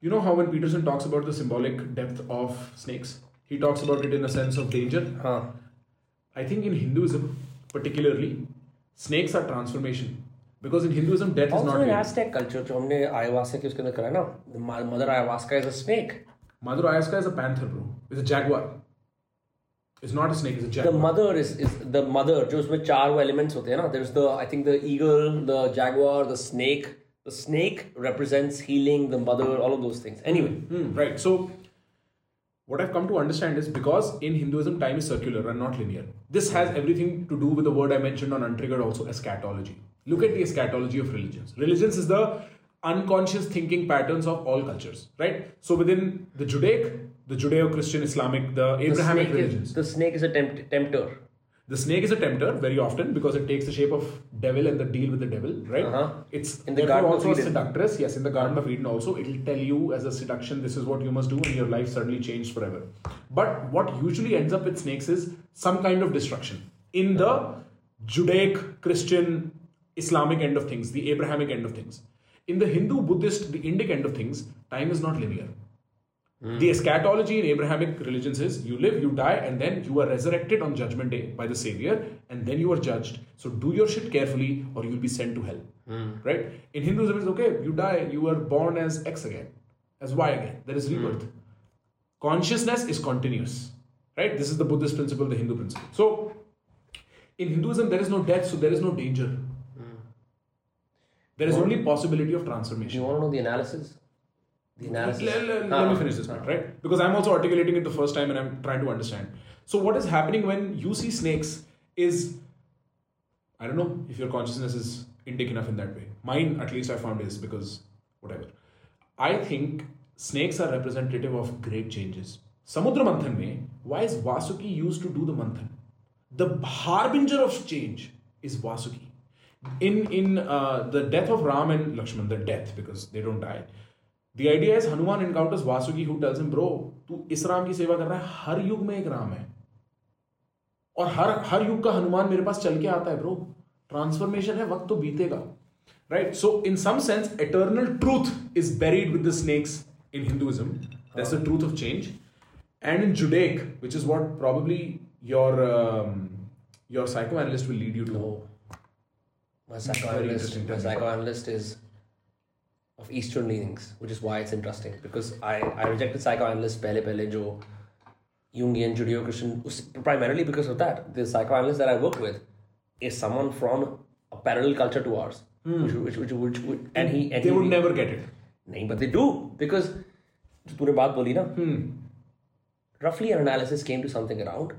you know how when Peterson talks about the symbolic depth of snakes, he talks about it in a sense of danger. हाँ I think in Hinduism, particularly, snakes are transformation. Because in Hinduism, death is Also not in real. Aztec culture जो हमने ayahuasca के उसके अंदर करा ना the mother ayahuasca is a snake Mother Ayahuasca is a panther, bro. It's a jaguar. It's not a snake, it's a the jaguar. mother is is the mother जो उसमें चार वो elements होते हैं ना there's the I think the eagle the jaguar the snake the snake represents healing the mother all of those things anyway Hmm, right. So, what I've come to understand is because in Hinduism time is circular and not linear. This has everything to do with the word I mentioned on Untriggered also, eschatology. Look at the eschatology of religions. Religions is the unconscious thinking patterns of all cultures, right? So within the Judaic, the Judeo-Christian, Islamic, the Abrahamic snake religions. Is, the snake is a tempt, tempter. The snake is a tempter very often because it takes the shape of devil and the deal with the devil, right? Uh-huh. It's In the Garden of also a seductress. Yes, in the Garden of Eden also, it'll tell you as a seduction, this is what you must do, and your life suddenly changed forever. But what usually ends up with snakes is some kind of destruction. In the Judaic, Christian, Islamic end of things, the Abrahamic end of things. In the Hindu, Buddhist, the Indic end of things, time is not linear. Hmm. The eschatology in Abrahamic religions is you live, you die, and then you are resurrected on judgment day by the Savior, and then you are judged. So do your shit carefully, or you'll be sent to hell. Hmm. Right? In Hinduism, it's okay, you die, you are born as X again, as Y again. There is hmm. rebirth. Consciousness is continuous. Right? This is the Buddhist principle, the Hindu principle. So in Hinduism, there is no death, so there is no danger. There is only possibility of transformation. you want to know the analysis? The analysis. Let, let- let Ah. me finish this part, right? Because I'm also articulating it the first time and I'm trying to understand. So, what is happening when you see snakes is, I don't know if your consciousness is indic enough in that way. Mine, at least, I found is because whatever. I think snakes are representative of great changes. Samudra Manthan mein, why is Vasuki used to do the Manthan? The harbinger of change is Vasuki In in uh, the death of Ram and Lakshman, the death because they don't die. The idea is Hanuman encounters Vasuki who tells him, bro, तू इस राम की सेवा कर रहा है हर युग में एक राम है और हर हर युग का हनुमान मेरे पास चल के आता है ब्रो ट्रांसफॉर्मेशन है वक्त तो बीतेगा right so in some sense eternal truth is buried with the snakes in Hinduism that's the truth of change and in Judaic, which is what probably your um, your psychoanalyst will lead you to. No. My Very psychoanalyst, interesting. my Tell me. psychoanalyst is of Eastern leanings, which is why it's interesting. Because I, I rejected psychoanalysts pehle pehle jo Jungian Judeo-Christian, us- primarily because of that. The psychoanalyst that I work with is someone from a parallel culture to ours. Which, which, which, which, which, and he, and Hmm. They he, would never get it. नहीं but they do because जो तूने बात बोली ना roughly an analysis came to something around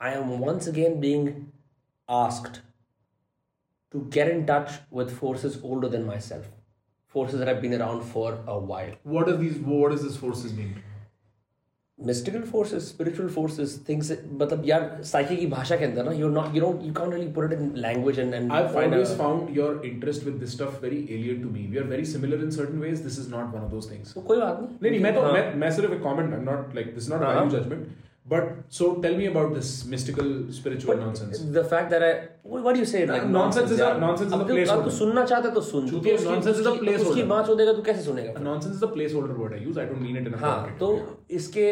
I am once again being asked to get in touch with forces older than myself forces that have been around for a while What are these? What does this forces mean? mystical forces spiritual forces things that- मतलब यार psyche की भाषा के अंदर ना you're not you don't you can't really put it in language and, and I've find always a, found your interest with this stuff very alien to me. We are very similar in certain ways. This is not one of those things. तो कोई बात नहीं नहीं नहीं मैं तो हाँ. मैं मैं सिर्फ एक comment I'm not like this is not a हाँ. value judgment But so tell me about this mystical spiritual but nonsense The fact that I what, do you say like Uh, nonsense is a- nonsense is a placeholder. तू सुनना चाहता है तो सुन तू चूतिया, nonsense is a placeholder. उसकी बात देगा तू कैसे सुनेगा nonsense is a placeholder word I use I don't mean it in a हाँ तो इसके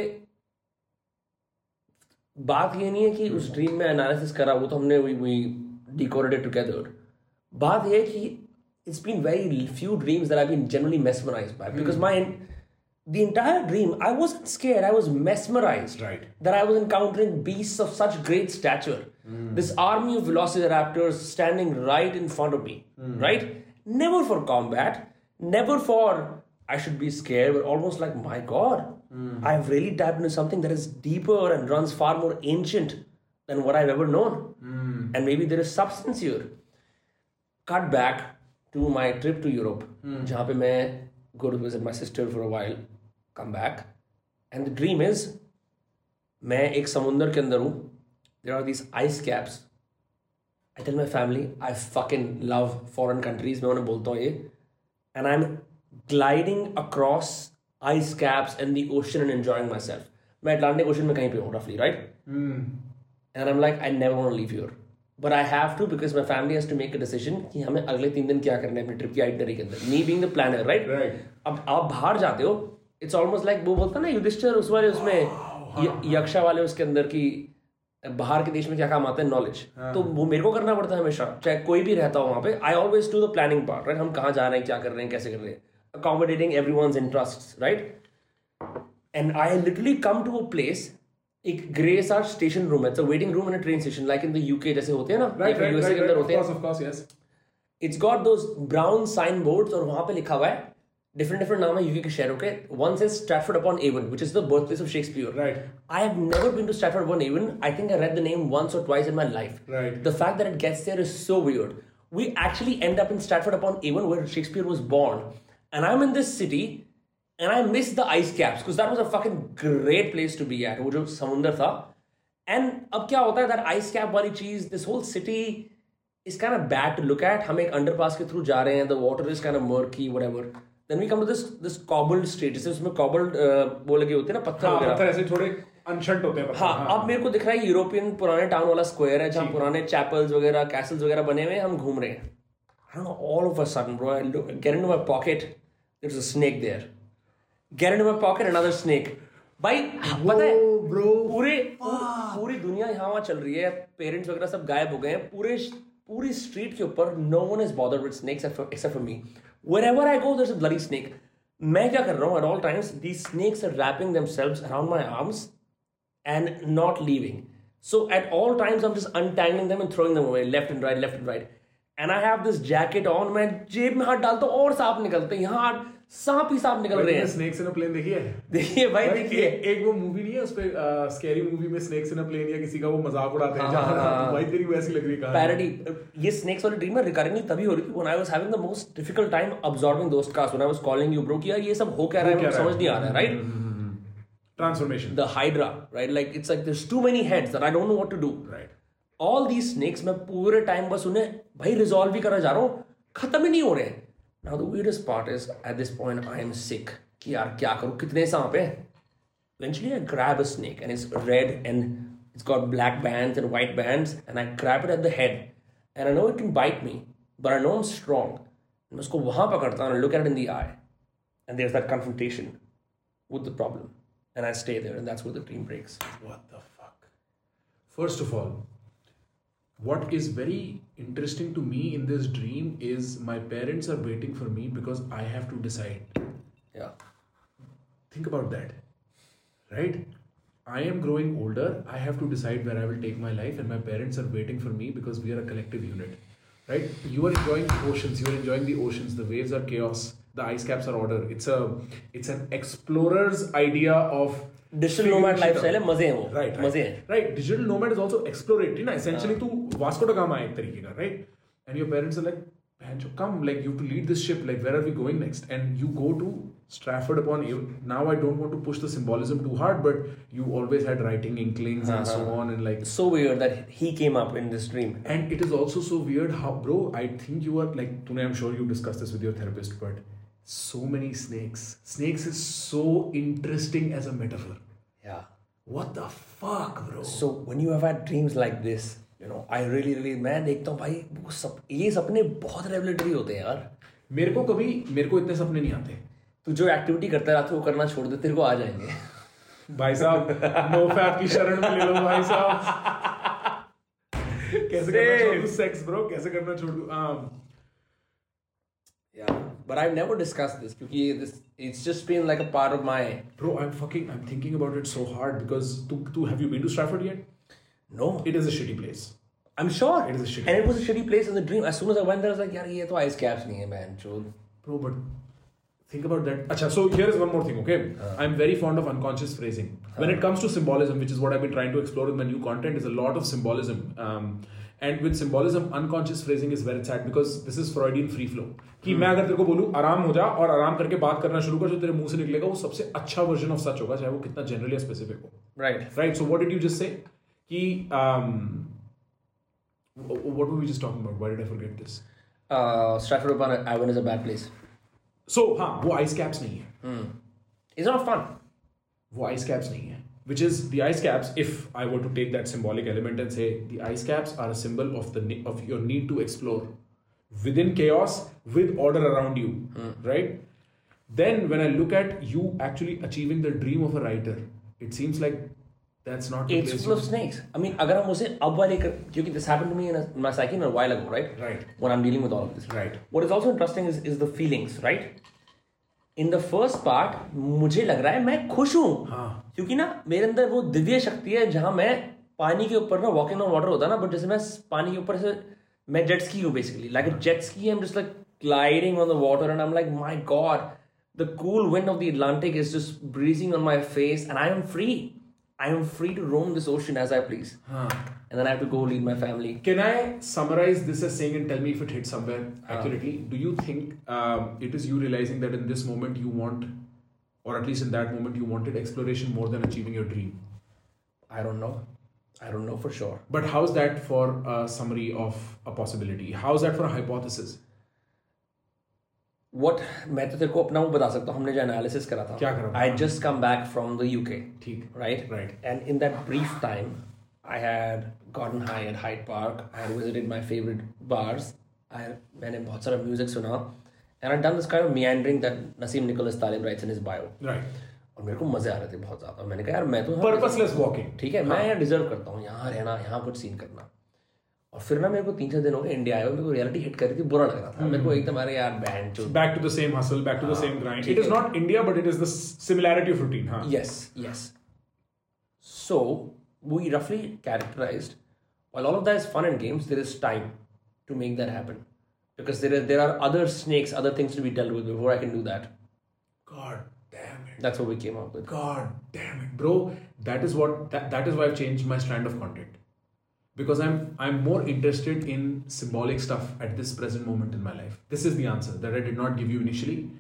बात ये नहीं है कि उस ड्रीम में एनालिसिस करा वो तो हमने वी वी डिकोरेटेड टुगेदर बात ये है कि it's been very few dreams that I've been generally mesmerized by because my the entire dream I wasn't scared I was mesmerized Right. that I was encountering beasts of such great stature this army of velociraptors standing right in front of me right never for combat never for I should be scared but almost like my god I've really tapped into something that is deeper and runs far more ancient than what I've ever known and maybe there is substance here cut back to my trip to Europe जहाँ पे मैं go to visit my sister for a while Come back and the dream is मैं एक समुंदर के अंदर हूँ। There are this ice caps I tell my family I fucking love foreign countries मैं उन्हें बोलता हूँ ये. And I am gliding across ice caps and the ocean and enjoying myself मैं अटलांटिक ओशन में कहीं पर हूँ रफली right and I am like I never on leave your but I have to because my family has to make a decision कि हमें अगले तीन दिन क्या करना है अपनी ट्रिप की आइट आइटनरी के अंदर। नी बिंग द प्लानर राइट अब आप बाहर जाते हो इट्स ऑलमोस्ट लाइक वो बोलता ना युधिष्ठिर उस वाले उसमें य- यक्षा वाले उसके अंदर की बाहर के देश में क्या काम आता है? नॉलेज तो वो मेरे को करना पड़ता है हमेशा चाहे कोई भी रहता हो वहाँ पे। I always do the planning part right हम कहाँ जा रहे हैं क्या कर रहे हैं कैसे कर रहे हैं। Accommodating everyone interest right and I literally come to a place एक ग्रे सा स्टेशन रूम है waiting room in train station like in the UK जैसे होते हैं ना यूएसए के अंदर होते हैं। It's got those brown sign boards और वहाँ पे लिखा हुआ है different different नाम है यूके के शहरों के one says Stratford upon Avon which is the birthplace of Shakespeare Right. I have never been to Stratford upon Avon I think I read the name once or twice in my life Right. the fact that it gets there is so weird we actually end up in Stratford upon Avon where Shakespeare was born and I'm in this city and I miss the ice caps because that was a fucking great place to be at वो जो समुंदर था and अब क्या होता है that ice cap वाली चीज this whole city is kind of bad to look at हम एक underpass के through जा रहे हैं the water is kind of murky whatever Then we come to this this cobbled street जिसमें उसमें cobbled uh, वो लगे होते हैं ना पत्थर हाँ वगैरह पत्थर ऐसे थोड़े अनशंट होते हैं पत्थर, हाँ अब मेरे को दिख रहा है यूरोपियन पुराने टाउन वाला स्क्वायर है जहाँ पुराने चैपल्स वगैरह कैसल्स वगैरह बने हुए हम घूम रहे हैं I don't know, all of a sudden, bro, I look, get into my pocket, there's a snake there. Get into my pocket, another snake. भाई पता है bro. पूरे पूरी दुनिया यहाँ वहाँ चल रही है पेरेंट्स वगैरह सब गायब हो गए हैं पूरे पूरी स्ट्रीट के ऊपर no one is bothered with snakes except for me wherever I go this bloody snake मैं क्या कर रहा हूँ? At all times the snakes are wrapping themselves around my arms and not leaving so at all times I'm just untangling them and throwing them left and right left and right and I have this jacket on मैं जेब में हाथ डालता हूँ और साफ़ निकलते हैं। यहाँ सांप ही सांप निकल रहे हैं स्नेक्स इन अ प्लेन देखी है? देखिए भाई देखिए। एक, वो मूवी नहीं है उस पे स्कैरी मूवी में स्नेक्स इन अ प्लेन या किसी का वो मज़ाक उड़ाते हैं हाँ, हाँ, जहाँ हाँ। भाई तेरी वैसी लग रही है। पैरडी ये स्नेक्स वाली ड्रीम में रिकरिंगली तभी हो रही थी। When I was having the most difficult time absorbing those cars when I was calling you bro कि यार ये सब हो क्या रहा है मुझे समझ नहीं आ रहा है right transformation the hydra right? Like it's like there's too many heads that I don't know what to do. Right all the snakes मैं पूरे टाइम बस उन्हें भाई रिजॉल्व ही करा जा रहा हूँ खत्म ही नहीं हो रहे। Now the weirdest part is at this point I am sick कि यार क्या करूँ कितने सांप है eventually I grab a snake and it's red and it's got black bands and white bands and I grab it at the head and I know it can bite me but I know I'm strong मैं उसको वहां पकड़ता हूँ and I look at it in the eye and there's that confrontation with the problem and I stay there and that's where the dream breaks What the fuck? First of all, what is very interesting to me in this dream is my parents are waiting for me because I have to decide. yeah Think about that. Right? I am growing older. I have to decide where I will take my life, and my parents are waiting for me because we are a collective unit. Right? You are enjoying the oceans. You are enjoying the oceans. The waves are chaos. The ice caps are order. It's a it's an explorer's idea of Digital figuring nomad shit lifestyle out. है मजे हैं वो Right, right. मजे हैं Right. Digital nomad is also exploratory. ना essentially तू वास्को ड गामा है एक तरीके का right? And your parents are like, "Man, come, like you have to lead this ship. Like where are we going next? And you go to Stratford upon Avon. Now I don't want to push the symbolism too hard, but you always had writing inklings and so on and like. so weird that he came up in this dream And it is also so weird how, bro. I think you are like, Tune, I'm sure you discussed this with your therapist, but so many snakes. Snakes is so interesting as a metaphor. yeah What the fuck, bro? so when you have had dreams like this you know I really really मैं देखता हूँ भाई वो सब ये सपने बहुत रेवलेटरी होते हैं यार मेरे को कभी मेरे को इतने सपने नहीं आते तू जो एक्टिविटी करता रहता है वो करना छोड़ दे तेरे को आ जाएँगे भाई साहब नो फैप की शरण में ले लो भाई साहब कैसे करना छोड़ दूँ सेक्स ब्रो कैसे करना छोड़ दूँ um, yeah but I've never discussed this क्योंकि ये this it's just been like a part of my bro I'm fucking I'm thinking about it so hard because to, to have you been to Stratford yet no it is a shitty place I'm sure It is a shitty and it was a shitty place in the dream as soon as I went there I was like यार ये तो ice caps नहीं है man चोद bro but think about that Acha, so here is one more thing okay I'm very fond of unconscious phrasing when it comes to symbolism which is what I've been trying to explore with my new content is a lot of symbolism um, and with symbolism unconscious phrasing is very sad because this is Freud in free flow कि मैं अगर तेरे को बोलू आराम हो जा और आराम करके बात करना शुरू कर जो तेरे मुँह से निकलेगा वो सबसे अच्छा वर्जन ऑफ़ सच होगा चाहे वो कितना जनरली स्पेसिफिक हो। Right right so what it you just say कि we just talk about why get this Stratford upon Avon is a bad place so हाँ। which is the ice caps if i were to take that symbolic element and say the ice caps are a symbol of the of your need to explore within chaos with order around you hmm. right? Then when i look at you actually achieving the dream of a writer it seems like that's not it's full of snakes. I mean agar hum usse ab wale kyunki this happened to me in, a, in my psyche a while ago right? Right. When i'm dealing with all of this. Right. What is also interesting is is the feelings right? In the first part मुझे लग रहा है मैं खुश हूँ। हाँ। क्योंकि ना मेरे अंदर वो दिव्य शक्ति है जहाँ मैं पानी के ऊपर ना वॉकिंग ऑन वाटर होता है ना बट जैसे मैं पानी के ऊपर से मैं जेट्स की हूँ बेसिकली लाइक जेट्स की I am just like on the water and I am like my god the cool wind of the Atlantic is just breezing on my face, and I am free. I am free to roam this ocean as I please. And then I have to go lead my family. Can I summarize this as saying and tell me if it hits somewhere accurately? Do you think um, it is you realizing that in this moment you want, or at least in that moment you wanted exploration more than achieving your dream? I don't know. I don't know for sure. But how's that for a summary of a possibility? How's that for a hypothesis? What मैं तो तेरे को अपना वो बता सकता हूँ हमने जो एनालिसिस करा था। क्या करा I just come back from the UK ठीक। Right right and in that brief time I had gotten high at Hyde Park I had visited my favourite bars I मैंने बहुत सारा म्यूज़िक सुना and I done this kind of meandering that Nassim Nicholas Taleb writes in his bio right और मेरे को मज़े आ रहे थे बहुत ज़्यादा। मैंने कहा यार मैं तो पर्पसलेस वॉकिंग ठीक है मैं हाँ। यहाँ डिजर्व करता हूँ। यहाँ रहना यहाँ कुछ सीन करना। और फिर ना मेरे को तीन चार दिन हो गए इंडिया आए हुए मेरे को रियलिटी हिट कर रही थी बुरा लग रहा था मेरे को एकदम अरे यार बैंड जो Back to the same hustle, back to the same grind. It is not India, but it is the s- similarity of routine. Huh? Yes, yes. So we roughly characterized while all of that is fun and games, there is time to make that happen. Because there are there are other snakes, other things to be dealt with before I can do that. God damn it. That's what we came up with. God damn it, bro. That is what that, that is why I've changed my strand of content. Because I'm I'm more interested in symbolic stuff at this present moment in my life. This is the answer that I did not give you initially.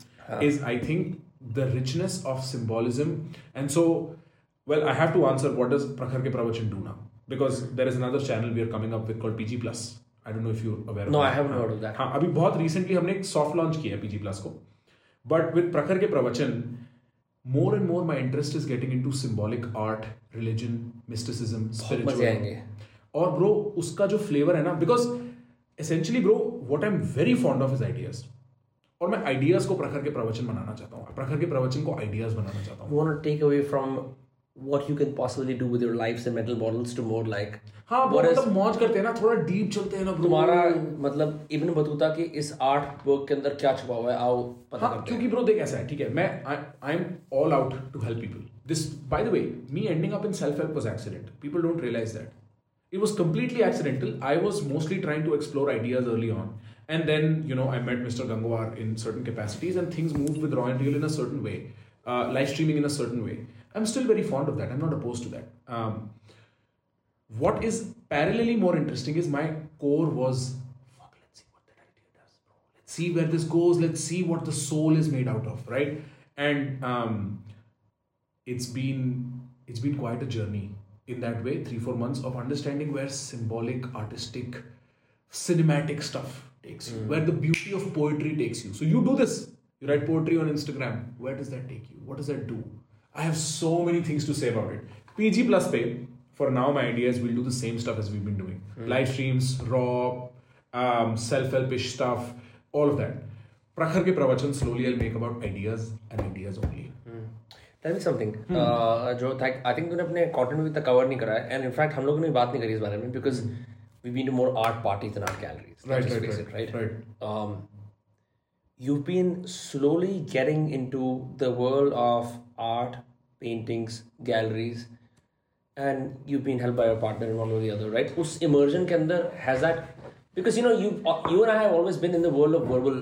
Is I think the richness of symbolism and so well I have to answer what does Prakhar ke Pravachan do now? Because there is another channel we are coming up with called PG Plus. I don't know if you're aware of No, that. I haven't हाँ. heard of that. हाँ अभी बहुत रिसेंटली हमने एक सॉफ्ट लॉन्च किया है पीजी प्लस को बट विद प्रखर के प्रवचन more and more my interest is getting into symbolic art religion mysticism मजे आएंगे और ब्रो उसका जो फ्लेवर है ना because essentially bro what I am very fond of is ideas और मैं आइडियाज़ को प्रखर के प्रवचन बनाना चाहता हूँ प्रखर के प्रवचन को आइडियाज़ बनाना चाहता हूँ take away from what you can possibly do with your lives and mental models to more like हाँ what is मतलब मौज करते हैं ना थोड़ा डीप चलते हैं ना. तुम्हारा मतलब इब्न बतूता की इस आर्ट वर्क के अंदर क्या छुपा हुआ है आओ पता हाँ करते क्योंकि ब्रो देख ऐसा है ठीक है मैं I am all out to help people this by the way me ending up in self help was accident people don't realise that it was completely accidental. I was mostly trying to explore ideas early on. And then you know i met mr gangwar in certain capacities and things moved with raw and real in a certain way uh, live streaming in a certain way. I'm still very fond of that. I'm not opposed to that. Um, what is parallelly more interesting is my core was fuck let's see what that idea does bro. Let's see where this goes. Let's see what the soul is made out of right? And um, it's been it's been quite a journey in that way three four months of understanding where symbolic artistic cinematic stuff takes you where the beauty of poetry takes you. So you do this. You write poetry on instagram. Where does that take you? What does that do? I have so many things to say about it. Pg plus pay for now my idea is we'll do the same stuff as we've been doing. Live streams raw um, self-helpish stuff all of that. Prakhar ke pravachan slowly i'll make about ideas and ideas only tell me something जो आई थिंक तूने अपने कंटेंट में इतना कवर नहीं करा है एंड इनफैक्ट हम लोगों ने बात नहीं करी इस बारे में because we been more art parties and art galleries Right, right, right, right right. um, you've been slowly getting into the world of art, paintings, galleries, and you've been helped by your partner in one or the other, right? उस immersion के अंदर has that because you know you you and I have always been in the world of verbal.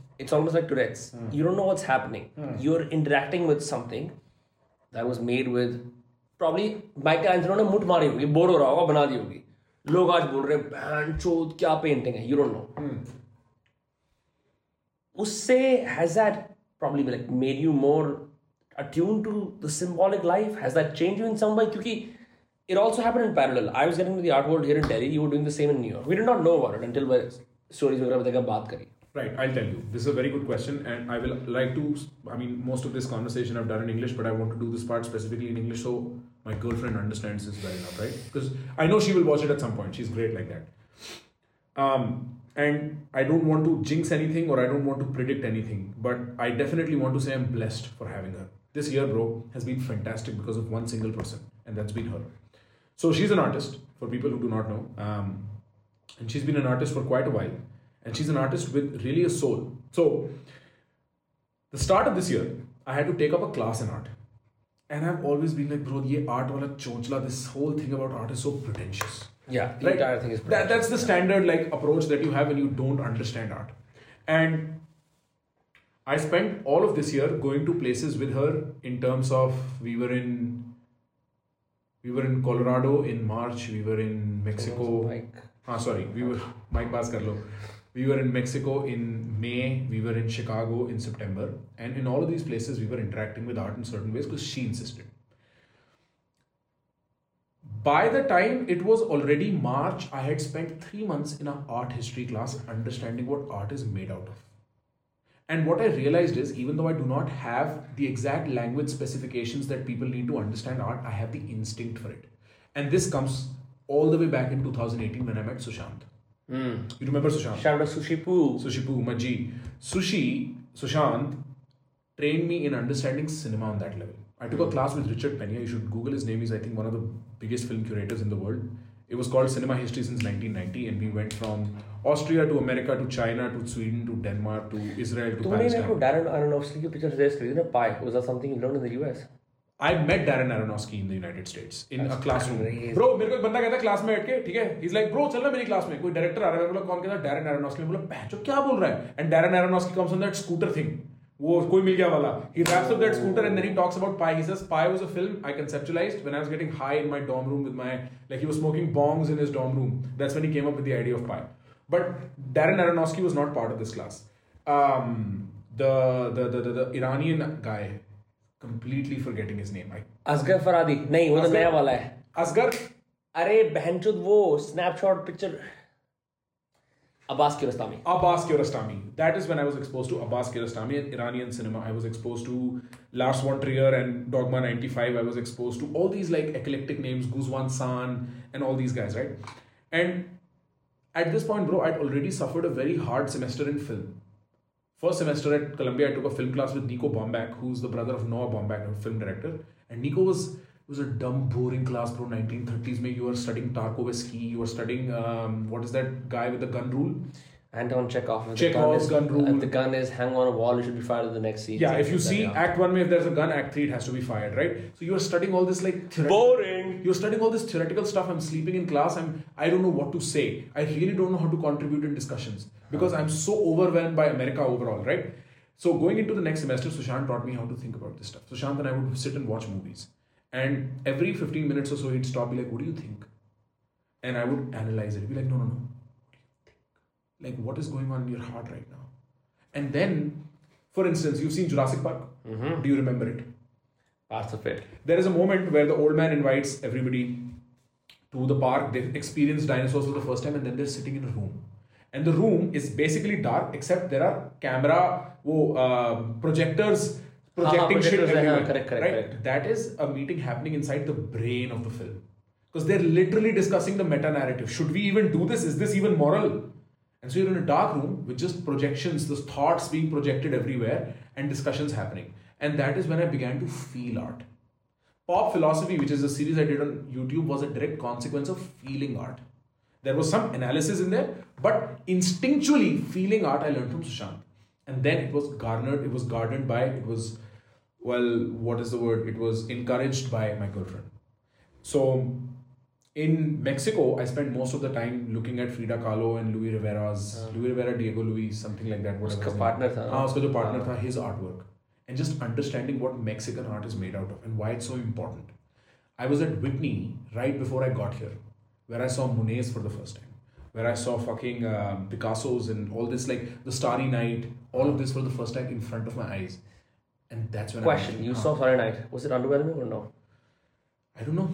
it's almost like Tourette's Mm. you don't know what's happening Mm. you're interacting with something that was made with probably Michael ने मुठ मारी होगी बोर हो रहा होगा बना दी होगी लोग आज बोल रहे हैं "बहन चोद क्या पेंटिंग है यू डोंट नो उससे has that probably like made you more attuned to the symbolic life has that changed you in some way क्योंकि it also happened in parallel I was getting into the art world here in Delhi you were doing the same in New York we did not know about it until we stories वगैरह बात करी Right, I'll tell you. This is a very good question, and I will like to. I mean, most of this conversation I've done in English, but I want to do this part specifically in English so my girlfriend understands this well enough, right? Because I know she will watch it at some point. She's great like that. Um, and I don't want to jinx anything or I don't want to predict anything, but I definitely want to say I'm blessed for having her. This year, bro, has been fantastic because of one single person, and that's been her. So she's an artist, for people who do not know. Um, and she's been an artist for quite a while. And she's an artist with really a soul. So, the start of this year, I had to take up a class in art. And I've always been like, bro, ye art wala chonchla, this whole thing about art is so pretentious. Yeah, the Right? entire thing is That, that's the standard like approach that you have when you don't understand art. And I spent all of this year going to places with her in terms of we were in we were in Colorado in March, we were in Mexico. Like, Ah, sorry, we were Mike Bass Karlo. We were in Mexico in May, we were in Chicago in September, and in all of these places we were interacting with art in certain ways because she insisted. By the time it was already March, I had spent three months in an art history class understanding what art is made out of. And what I realized is, even though I do not have the exact language specifications that people need to understand art, I have the instinct for it. And this comes all the way back in 2018 when I met Sushant. Mm. You remember Sushant? Shout out Sushi Poo. Sushi Poo, Maji. Sushi, Sushant trained me in understanding cinema on that level. I took mm. a hmm. class with Richard Pena. You should Google his name. He's, I think, one of the biggest film curators in the world. It was called Cinema History since 1990, and we went from Austria to America to China to Sweden to Denmark to Israel to Tune Palestine. Darren Aronofsky ki pictures there, na Pie. Was that something you learned in the US? I met Darren Aronofsky in the United States in a classroom. crazy. Bro, मेरे को एक बंदा कहता है क्लास में बैठ के ठीक है he's like bro चल ना मेरी क्लास में कोई डायरेक्टर आ रहा है बोला कौन कहता है Darren Aronofsky मैं बोला पैचो क्या बोल रहा है and Darren Aronofsky comes on that scooter thing वो कोई मिल गया वाला he wraps up that scooter and then he talks about Pi he says Pi was a film I conceptualized when I was getting high in my dorm room with my like he was smoking bongs in his dorm room that's when he came up with the idea of Pi but Darren Aronofsky was not part of this class um, the, the, the, the, the Iranian guy completely forgetting his name I Asghar Farhadi नहीं वो तो असगर- नया वाला है Asghar अरे बहनचोद वो snapshot picture Abbas Kiarostami Abbas Kiarostami. That is when I was exposed to Abbas Kiarostami and Iranian cinema. I was exposed to Lars von Trier and Dogma 95. I was exposed to all these like eclectic names, Guzwan San and all these guys, right? And at this point, bro, I'd already suffered a very hard semester in film. First semester at Columbia, I took a film class with Nico Bombach, who's the brother of Noah Bombach, a film director. And Nico was it was a dumb, boring class, bro. 1930s, mein you were studying Tarkovsky, you were studying um, what is that guy with the gun rule? Anton Chekhov if the Chekhov's is- gun rule. if the gun is hang on a wall it should be fired at the next scene Yeah, if you Something see like that, Act One, mein, if there's a gun, Act Three, it has to be fired, right? So you're studying all this like yeah. boring You're studying all this theoretical stuff. I'm sleeping in class. I'm I don't know what to say. I really don't know how to contribute in discussions because I'm um, so overwhelmed by America overall, right? So going into the next semester, Sushant taught me how to think about this stuff. Sushant and I would sit and watch movies, and every 15 minutes or so, he'd stop, be like, "What do you think?" And I would analyze it. Be like, "No, no, no. What do you think? Like, what is going on in your heart right now?" And then, for instance, you've seen Jurassic Park. Mm-hmm. Do you remember it? parts of it There is a moment where the old man invites everybody to the park. They've experienced dinosaurs for the first time, and then they're sitting in a room. And the room is basically dark, except there are camera, wo, uh, projectors projecting shit yeah, everywhere. correct, correct, right? correct. That is a meeting happening inside the brain of the film. Because they're literally discussing the meta narrative. Should we even do this? Is this even moral? And so you're in a dark room with just projections, those thoughts being projected everywhere, and discussions happening. And that is when I began to feel art. Pop Philosophy, which is a series I did on YouTube, was a direct consequence of feeling art. There was some analysis in there, but instinctually feeling art I learned from Sushant. And then it was garnered, it was garnered by, it was, well, what is the word? It was encouraged by my girlfriend. So in Mexico, I spent most of the time looking at Frida Kahlo and Louis Rivera's, Louis Rivera, Diego Luis, something like that. whatever उसका his name partner था ना? हाँ उसका जो partner था his artwork and just understanding what Mexican art is made out of and why it's so important. I was at Whitney right before I got here, where I saw Monet's for the first time, where I saw fucking um, Picasso's and all this like the Starry Night, all of this for the first time in front of my eyes, and that's when question I you saw Friday night was it underwhelming or no I don't know.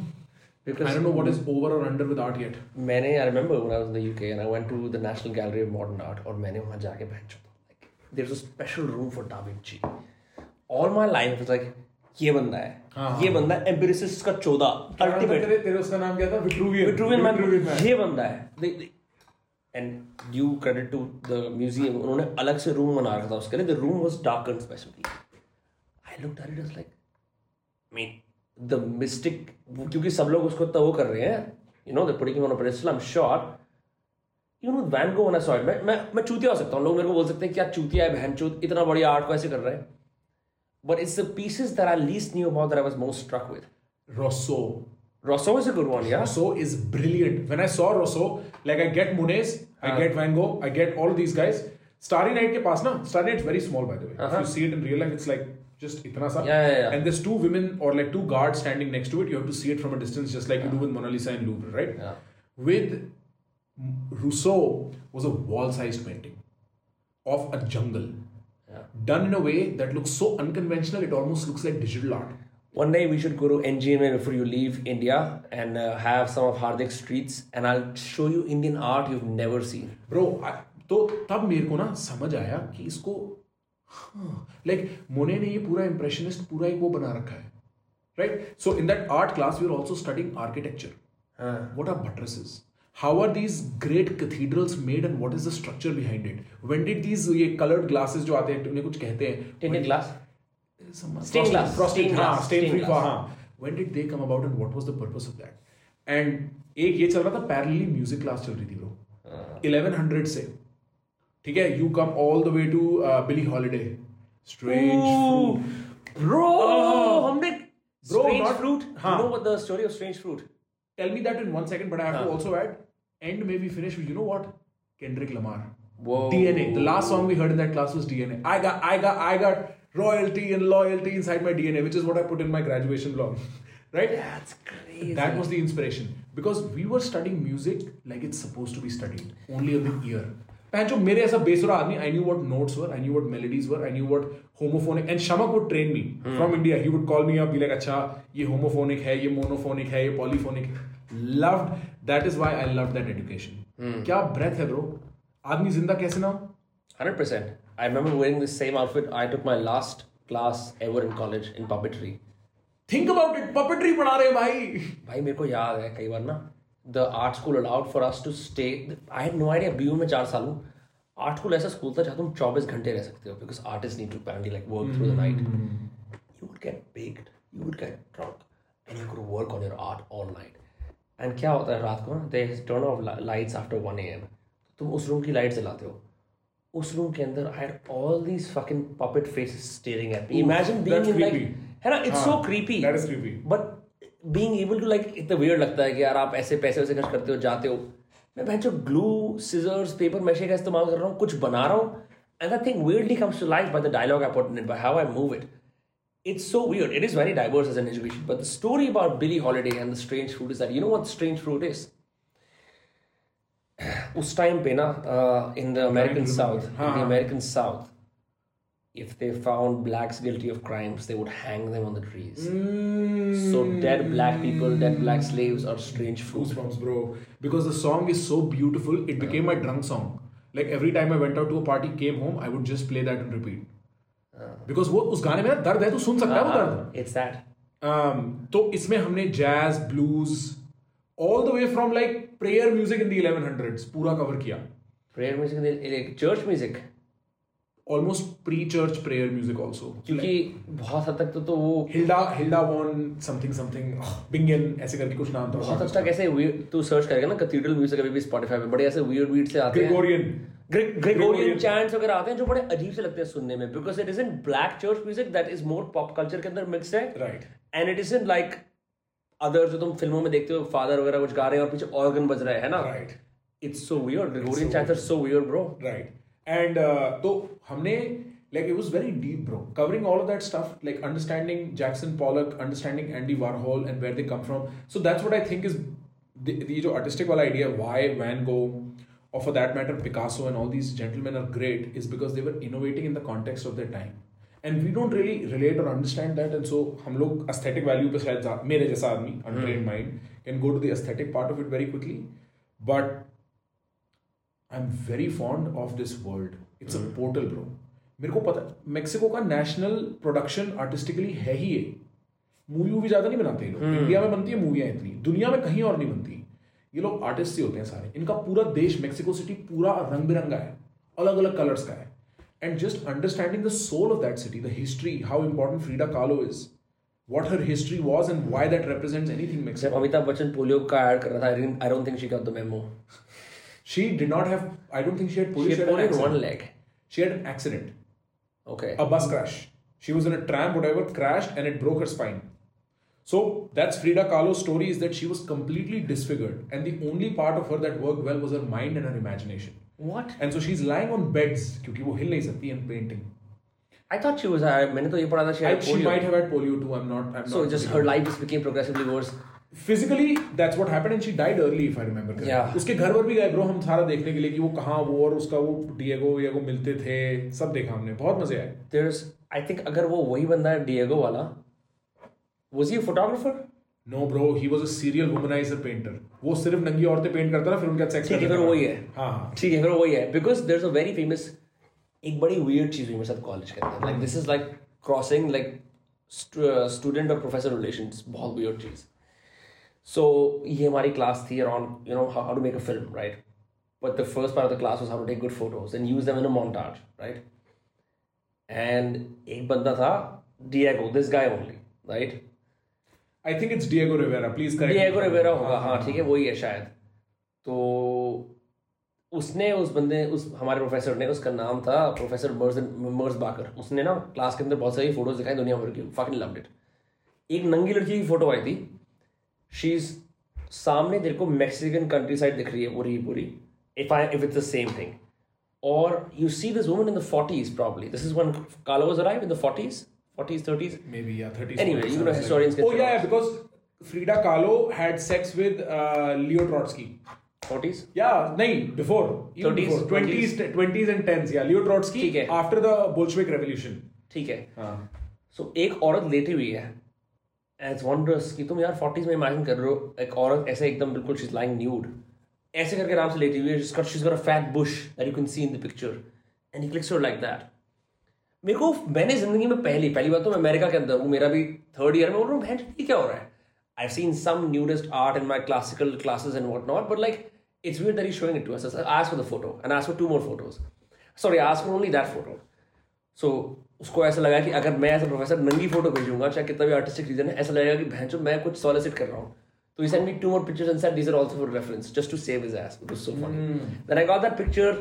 because I don't know what is over or under with art yet. मैंने I remember when I was in the UK and I went to the National Gallery of Modern Art और मैंने वहाँ जाके बैठ चुका like there's a special room for Da Vinci all my life it's like ये बंदा है। हाँ, ये बंदा है एम्पिरिसिस्ट का चौदह अल्टीमेट तेरे तेरे उसका नाम क्या था? विट्रूवियन विट्रूवियन मैन ये बंदा है। And due credit to the museum उन्होंने अलग से रूम बना रखा था उसके लिए। The room was dark and specially I looked at it was like mean the mystic क्योंकि सब लोग उसको तो वो कर रहे हैं। You know the putting on a pedestal I am sure even with Van Gogh when I saw it मैं मैं चूतिया हो सकता हूँ। लोग मेरे को बोल सकते हैं क्या चूतिया है बहनचोद इतना बड़ी आर्ट को ऐसे कर रहे हैं। but it's the pieces that I least knew about that I was most struck with. Rosso. Rosso is a good one, yeah. Rosso is brilliant. When I saw Rosso, like I get Munez, uh-huh. I get Van Gogh, I get all these guys. Starry Night ke paas na, Starry Night's very small by the way. Uh-huh. If you see it in real life, it's like just itna sa. Yeah, yeah, yeah. And there's two women or like two guards standing next to it. You have to see it from a distance, just like yeah. you do with Mona Lisa and Louvre, right? Yeah. With Rousseau was a wall-sized painting of a jungle done in a way that looks so unconventional. It almost looks like digital art. One day we should go to NGMA before you leave India and uh, have some of Hardik's streets, and I'll show you Indian art you've never seen. Bro तो तब मेरे को ना समझ आया कि इसको लाइक मोने ने ये पूरा इंप्रेशनिस्ट पूरा एक वो बना रखा है right so in that art class we are also studying architecture what are buttresses how are these great cathedrals made and what is the structure behind it when did these ये colored glasses जो आते हैं उन्हें कुछ कहते हैं Tinted glass. Stained glass. frosted हाँ glass. stain free हाँ when did they come about and what was the purpose of that and एक ये चल रहा था parallelly music class चल रही थी bro 1100 से ठीक है you come all the way to uh, Billie Holiday strange Ooh, fruit Bro, Oh. हमने Bro, strange not- fruit. हाँ. You know what the story of strange fruit? tell me that in one second but I have huh. to हाँ. also add end may we finish with you know what Kendrick Lamar Whoa. DNA. The last song we heard in that class was DNA. I got, I got, I got royalty and loyalty inside my DNA, which is what I put in my graduation blog, right? That's crazy. That was the inspiration because we were studying music like it's supposed to be studied only on the ear. पहन जो मेरे ऐसा बेसुरा आदमी I knew what notes were, I knew what melodies were, I knew what homophonic and Shamak would train me from India. He would call me up, be like, अच्छा ये homophonic है, ये monophonic है, ये polyphonic. Loved. That is why I loved that education. क्या breath है bro? आदमी ज़िंदा कैसे ना हो? Hundred percent. I remember wearing the same outfit. I took my last class ever in college in puppetry. Think about it. Puppetry पढ़ा रहे हैं भाई. भाई मेरे को याद है कई बार ना the art school allowed for us to stay I had no idea BU में चार साल हूँ आर्ट स्कूल ऐसा स्कूल था जहाँ तुम चौबीस घंटे रह सकते हो because artist need to apparently like work through the night you would get baked you would get drunk and you could work on your art all night and क्या होता है रात को they turn off lights after one AM तुम उस रूम की लाइट जलाते हो। उस रूम के अंदर I all these fucking puppet faces staring at me imagine being in like है ना? It's so creepy that is creepy but being able to like इतना वियर्ड लगता है कि यार आप ऐसे पैसे वैसे खर्च करते हो जाते हो। मैं बहन जो ग्लू सिजर्स पेपर मैशे का इस्तेमाल कर रहा हूँ कुछ बना रहा हूँ। And I think weirdly comes to life by the dialogue I put in by how I move it it's so weird it is very diverse as an exhibition but the story about Billie Holiday and the strange fruit is that you know what strange fruit is उस टाइम पे ना in the American remember. South in हाँ, द हाँ. American south if they found blacks guilty of crimes they would hang them on the trees so dead black people dead black slaves are strange fruit Goosebumps, bro. Because the song is so beautiful, it became my drunk song. Like every time I went out to a party, came home, I would just play that and repeat. Because वो उस गाने में ना दर्द है तू सुन सकता है वो दर्द। it's that. Um, तो इसमें हमने jazz blues all the way from like prayer music in the 1100s पूरा कवर किया। Prayer music like church music? Almost pre church prayer music also क्योंकि बहुत हद तक तो, तो वो Hilda Hilda von something something Bingen ऐसे करके कुछ नाम था। बहुत हद तक ऐसे तू सर्च करेगा ना कैथीड्रल म्यूज़िक अभी भी स्पॉटिफाई पे बड़े ऐसे weird weird से आते हैं। ग्रेगोरियन ग्रेगोरियन चैंट्स वगैरह आते हैं जो बड़े अजीब से लगते हैं सुनने में because it is in black church music that is more pop culture के अंदर मिक्स है। Right and it is in like other जो तुम फ़िल्मों में देखते हो फादर वगैरह कुछ गा रहे हैं और पीछे ऑर्गन बज रहा है ना? Right it's so weird Gregorian chants are so weird bro right and तो हमने like it was very deep bro covering all of that stuff like understanding Jackson Pollock understanding Andy Warhol and where they come from so that's what I think is ये जो आर्टिस्टिक वाला idea why Van Gogh or for that matter picasso and all these gentlemen are great is because they were innovating in the context of their time and we don't really relate or understand that and so हम लोग aesthetic value पे शायद मेरे जैसा आदमी untrained mind can go to the aesthetic part of it very quickly but I'm very fond of this world. It's a portal, bro. मेरे को पता मेक्सिको का नेशनल प्रोडक्शन आर्टिस्टिकली है ही ये मूवी वूवी ज़्यादा नहीं बनाते लोग इंडिया में बनती है मूवियाँ इतनी दुनिया में कहीं और नहीं बनती ये लोग आर्टिस्ट ही होते हैं सारे। इनका पूरा देश मेक्सिको सिटी पूरा रंग बिरंगा है। अलग अलग कलर्स का है। And just understanding the soul of that city the history how important Frida Kahlo is what her history was and why that represent anything Amitabh Bachchan polio का एड कर रहा था I don't think she the memo she did not have I don't think she had polio she had one leg she had accident okay a bus crash she was in a tram whatever crashed and it broke her spine So that's Frida Kahlo's story is that she was completely disfigured, and the only part of her that worked well was her mind and her imagination. what And so she's lying on beds क्योंकि वो हिल नहीं सकती and painting. I thought she was uh, मैंने तो ये पढ़ा था she I, had she polio might have had polio too. I'm not. I'm so not just her life just became progressively worse physically that's what happened and she died early if I remember correctly. Yeah. उसके घर पर भी गए ब्रो हम सारा देखने के लिए कि वो कहाँ वो और उसका वो डिएगो विएगो मिलते थे सब देखा हमने बहुत मजे आए there's I think अगर वो वही बंदा है डिएगो वाला was he a photographer? No bro he was a serial womaniser painter वो सिर्फ़ नंगी औरतें पेंट करता था फिर उनके सेक्स ठीक है फिर वही है। हाँ हाँ। ठीक है फिर वही है। Because there a very famous एक बड़ी वियर्ड चीज़ हुई मेरे साथ कॉलेज के अंदर। Like this is like crossing like student और प्रोफेसर रिलेशन बहुत वियर्ड चीज़। सो ये हमारी क्लास थी around you know how to make a film right but the first part of the class was how to take good photos and use them in a montage right and एक बंदा था Diego this guy only right I think it's Diego Rivera please correct Diego Rivera होगा हाँ ठीक है, वही है शायद। तो उसने, उस बंदे, उस, हमारे प्रोफेसर ने, उसका नाम था प्रोफेसर मर्ज मर्ज बाकर उसने ना क्लास के अंदर बहुत सारी फ़ोटोज़ दिखाई दुनिया भर की। फकिंग लव्ड इट एक नंगी लड़की की फ़ोटो आई थी। शी इज़ सामने को मैक्सिकन कंट्री साइड दिख रही है, पूरी पूरी। If I if it's the same thing और you see this woman in the 40s probably this is when Carlo was arrived, in the 40s 40s 30s maybe yeah 30s Anyway, 40s, you know, historians like. oh yeah, yeah because Frida Kahlo had sex with uh, Leo Trotsky 40s Yeah, nahi, before. 30s, before. 20s, 20s and 10s. Yeah, Leo Trotsky after the Bolshevik Revolution. ठीक है हाँ. सो एक औरत लेटी हुई है एज वंडरस कि तुम यार फोर्टीज में इमेजिन कर रहे हो एक औरत ऐसे एकदम बिल्कुल शीज लाइंग न्यूड ऐसे करके आराम से लेटी हुई है जिसका she's got a fat bush that you can see in the picture and he clicks like that मेरे को मैंने ज़िंदगी में पहली पहली बात तो मैं अमेरिका के अंदर हूँ मेरा भी थर्ड ईयर में हूँ भैंस क्या हो रहा है। I seen some nudest art in my classical classes and what not but like it's we'd there showing it to ask for the photo and ask for two more photos sorry ask for only that photo so उसको ऐसा लगा कि अगर मैं एज प्रोफेसर नंगी फ़ोटो भेजूँगा चाहे कितना भी आर्टिस्टिक रीजन है ऐसा लगेगा कि भैंस मैं कुछ सॉलिसिट कर रहा हूँ। तो you send me two more pictures and said these are also for reference just to save is as so fun then I got that picture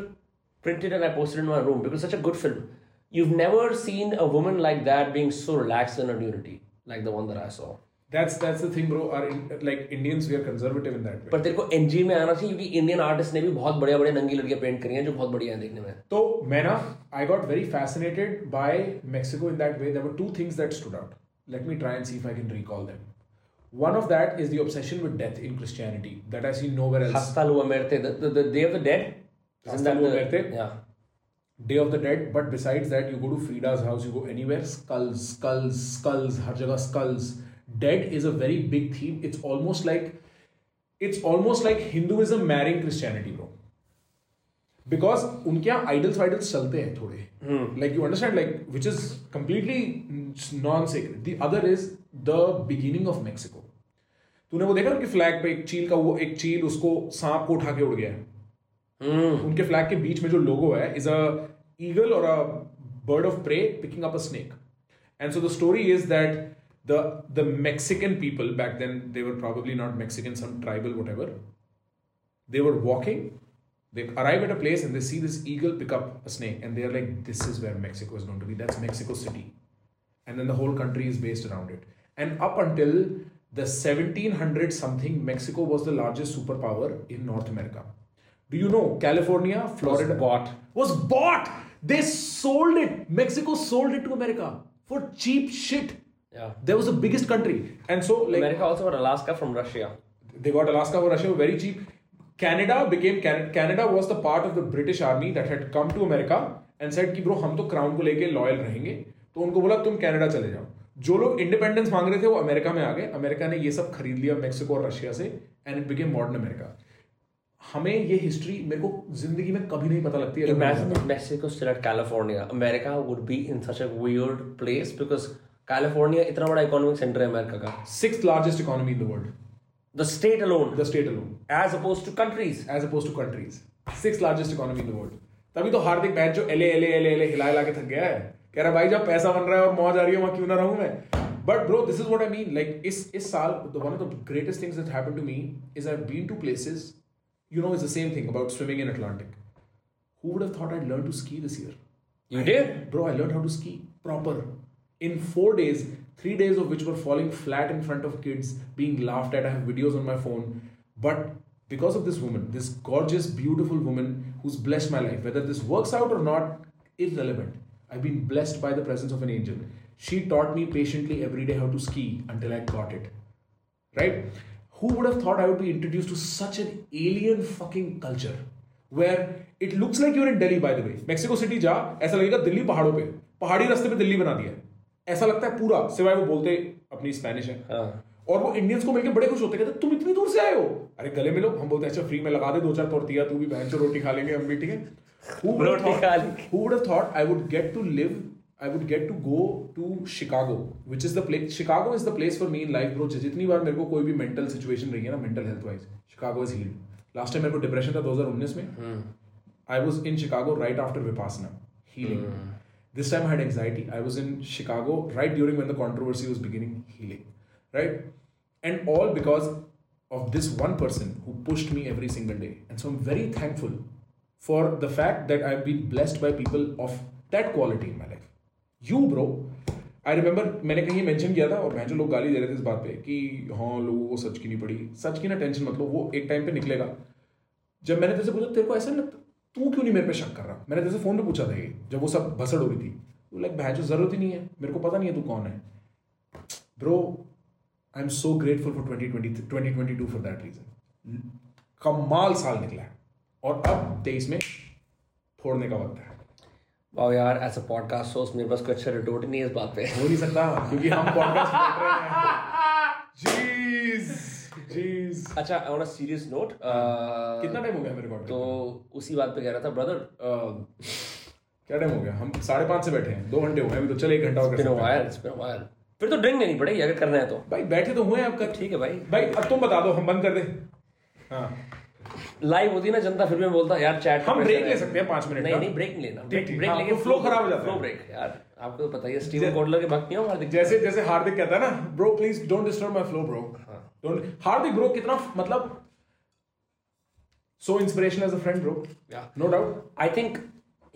printed and I posted in my room because such a good film you've never seen a woman like that being so relaxed in her nudity like the one that I saw That's that's the thing, bro. Our in, like Indians, we are conservative in that way. पर तेरे को एनजी में आना चाहिए क्योंकि इंडियन आर्टिस्ट ने भी बहुत बढ़िया बढ़िया नंगी लड़कियां पेंट करी हैं जो बहुत बढ़िया हैं देखने में So, Mena, I got very fascinated by Mexico in that way. There were two things that stood out. Let me try and see if I can recall them. One of that is the obsession with death in Christianity that I see nowhere else. हस्ता लुआ मेरते the, the, the Day of the Dead Isn't Hasta that Lua the- Muerte? yeah Day of the dead but besides that you go to Frida's house you go anywhere skulls skulls skulls हर जगह skulls dead is a very big theme it's almost like it's almost like Hinduism marrying Christianity bro because उनके यहाँ आइडल्स वाइडल्स चलते हैं थोड़े। Like you understand like which is completely non secret there is the beginning of Mexico तूने वो देखा ना कि फ्लैग पे एक चील का वो एक चील उसको सांप को उठा के उड़ गया है? उनके फ्लैग के बीच में जो लोगो है इज अ ईगल और a bird of prey picking up a snake and so the story is that the the Mexican people back then they were probably not mexican some tribal whatever they were walking they arrive at a place and they see this eagle pick up a snake and they are like this is where mexico is going to be that's mexico city and then the whole country is based around it and up until the 1700 something mexico was the largest superpower in north america Do you know california florida was bought. was bought they sold it mexico sold it to america for cheap shit yeah there was the biggest country and so like America also got Alaska from Russia they got Alaska for Russia very cheap. Canada became Canada was the part of the British army that had come to America and said कि ब्रो हम तो क्राउन को लेके लॉयल रहेंगे तो उनको बोला तुम कनाडा चले जाओ जो लोग इंडिपेंडेंस मांग रहे थे वो अमेरिका में आ गए अमेरिका ने ये सब खरीद लिया मेक्सिको और रशिया से and it became modern America हमें ये हिस्ट्री मेरे को ज़िंदगी में कभी नहीं पता लगती है अगर मैं Imagine if Mexico still had California. America would be in such a weird place because California इतना बड़ा इकोनॉमिक सेंटर है अमेरिका का six largest economy in the world The state alone, the state alone as opposed to countries. as opposed to countries. Sixth largest economy in the world. तभी तो हार्दिक मैच जो एले एले एले एले हिला हिला के थक गया है कह रहा भाई जब पैसा बन रहा है और मौज आ रही है वहाँ क्यों ना रहूँ मैं but bro this is what I mean like इस इस साल one of the greatest things that happened to me is I been to places You know, it's the same thing about swimming in Atlantic. Who would have thought I'd learn to ski this year? You did? Bro, I learned how to ski proper. In four days, three days of which were falling flat in front of kids, being laughed at. I have videos on my phone. But because of this woman, this gorgeous, beautiful woman who's blessed my life, whether this works out or not, irrelevant. I've been blessed by the presence of an angel. She taught me patiently every day how to ski until I got it. Right? Who would have thought I would be introduced to such an alien fucking culture? Where it looks like you're in Delhi, by the way. Mexico City जा ऐसा लगेगा दिल्ली पहाड़ों पे पहाड़ी रास्ते पे दिल्ली बना दिया है ऐसा लगता है पूरा सिवाय वो बोलते अपनी स्पेनिश है हाँ. और वो इंडियंस को मिलकर बड़े खुश होते कहते तुम इतनी दूर से आए हो अरे गले मिलो हम बोलते हैं अच्छा फ्री में लगा दे दो चार तोरतिया तू भी बहन रोटी खा लेंगे हम भी ठीक है Who would have thought- who would have thought I would get to live, I would get to go to Chicago, which is the place. Chicago is the place for me in life, bro. जितनी बार मेरे को कोई भी मेंटल सिचुएशन रही है ना mental health wise Chicago is healed last time मेरे को डिप्रेशन था 2019 में I was in Chicago right after Vipassana healing this time I had anxiety I was in Chicago right during when the controversy was beginning healing right and all because of this one person who pushed me every single day. And so I'm very thankful for the fact that I've been blessed by people of that quality in my life. You, bro, I remember मैंने कहीं मेंशन किया था और मैं जो लोग गाली दे रहे थे इस बात पे कि हाँ लोगों को सच की नहीं पड़ी। सच की ना टेंशन मतलब वो एक टाइम पे निकलेगा। जब मैंने से पूछा तेरे को ऐसा लगता तू क्यों नहीं मेरे पे शक कर रहा? मैंने तेरे फ़ोन पे पूछा था ये जब वो सब भसड़ हो रही थी। तो लाइक भैंस ज़रूरत ही नहीं है मेरे को पता नहीं है तू कौन है। Bro I am so grateful for 2020 2022 for that reason कमाल साल निकला है। और अब तेईस में फोड़ने का वक्त है। वाह यार अ पॉडकास्ट होस्ट मेरे पास कोई अच्छा रिटोर्ट नहीं है इस बात पे हो नहीं सकता क्योंकि हम पॉडकास्ट कर रहे हैं जीज जीज अच्छा ऑन अ सीरियस नोट कितना टाइम हो गया मेरे को तो उसी बात पे कह रहा था ब्रदर क्या टाइम हो गया? हम साढ़े पाँच से बैठे हैं दो घंटे हो गए अभी तो चले एक घंटा और। वायर वायर फिर तो ड्रिंक लेनी पड़ेगी अगर करना है तो। भाई बैठे तो हुए हैं अब ठीक है भाई। भाई अब तुम बता दो हम बंद कर दे। हाँ। लाइव होती ना जनता फिर भी मैं बोलता यार चैट हम ब्रेक ले सकते हैं पाँच मिनट नहीं नहीं ब्रेक लेना। ब्रेक लेके ब्रेक हाँ, खराब हो जाता है। फ्लो ब्रेक यार आपको तो पता ही है स्टीवन कोडलर के भक्त नहीं हो हार्दिक जैसे जैसे हार्दिक कहता है ना bro please don't disturb my flow bro don't Hardik bro कितना मतलब so inspirational as a friend bro या no doubt I think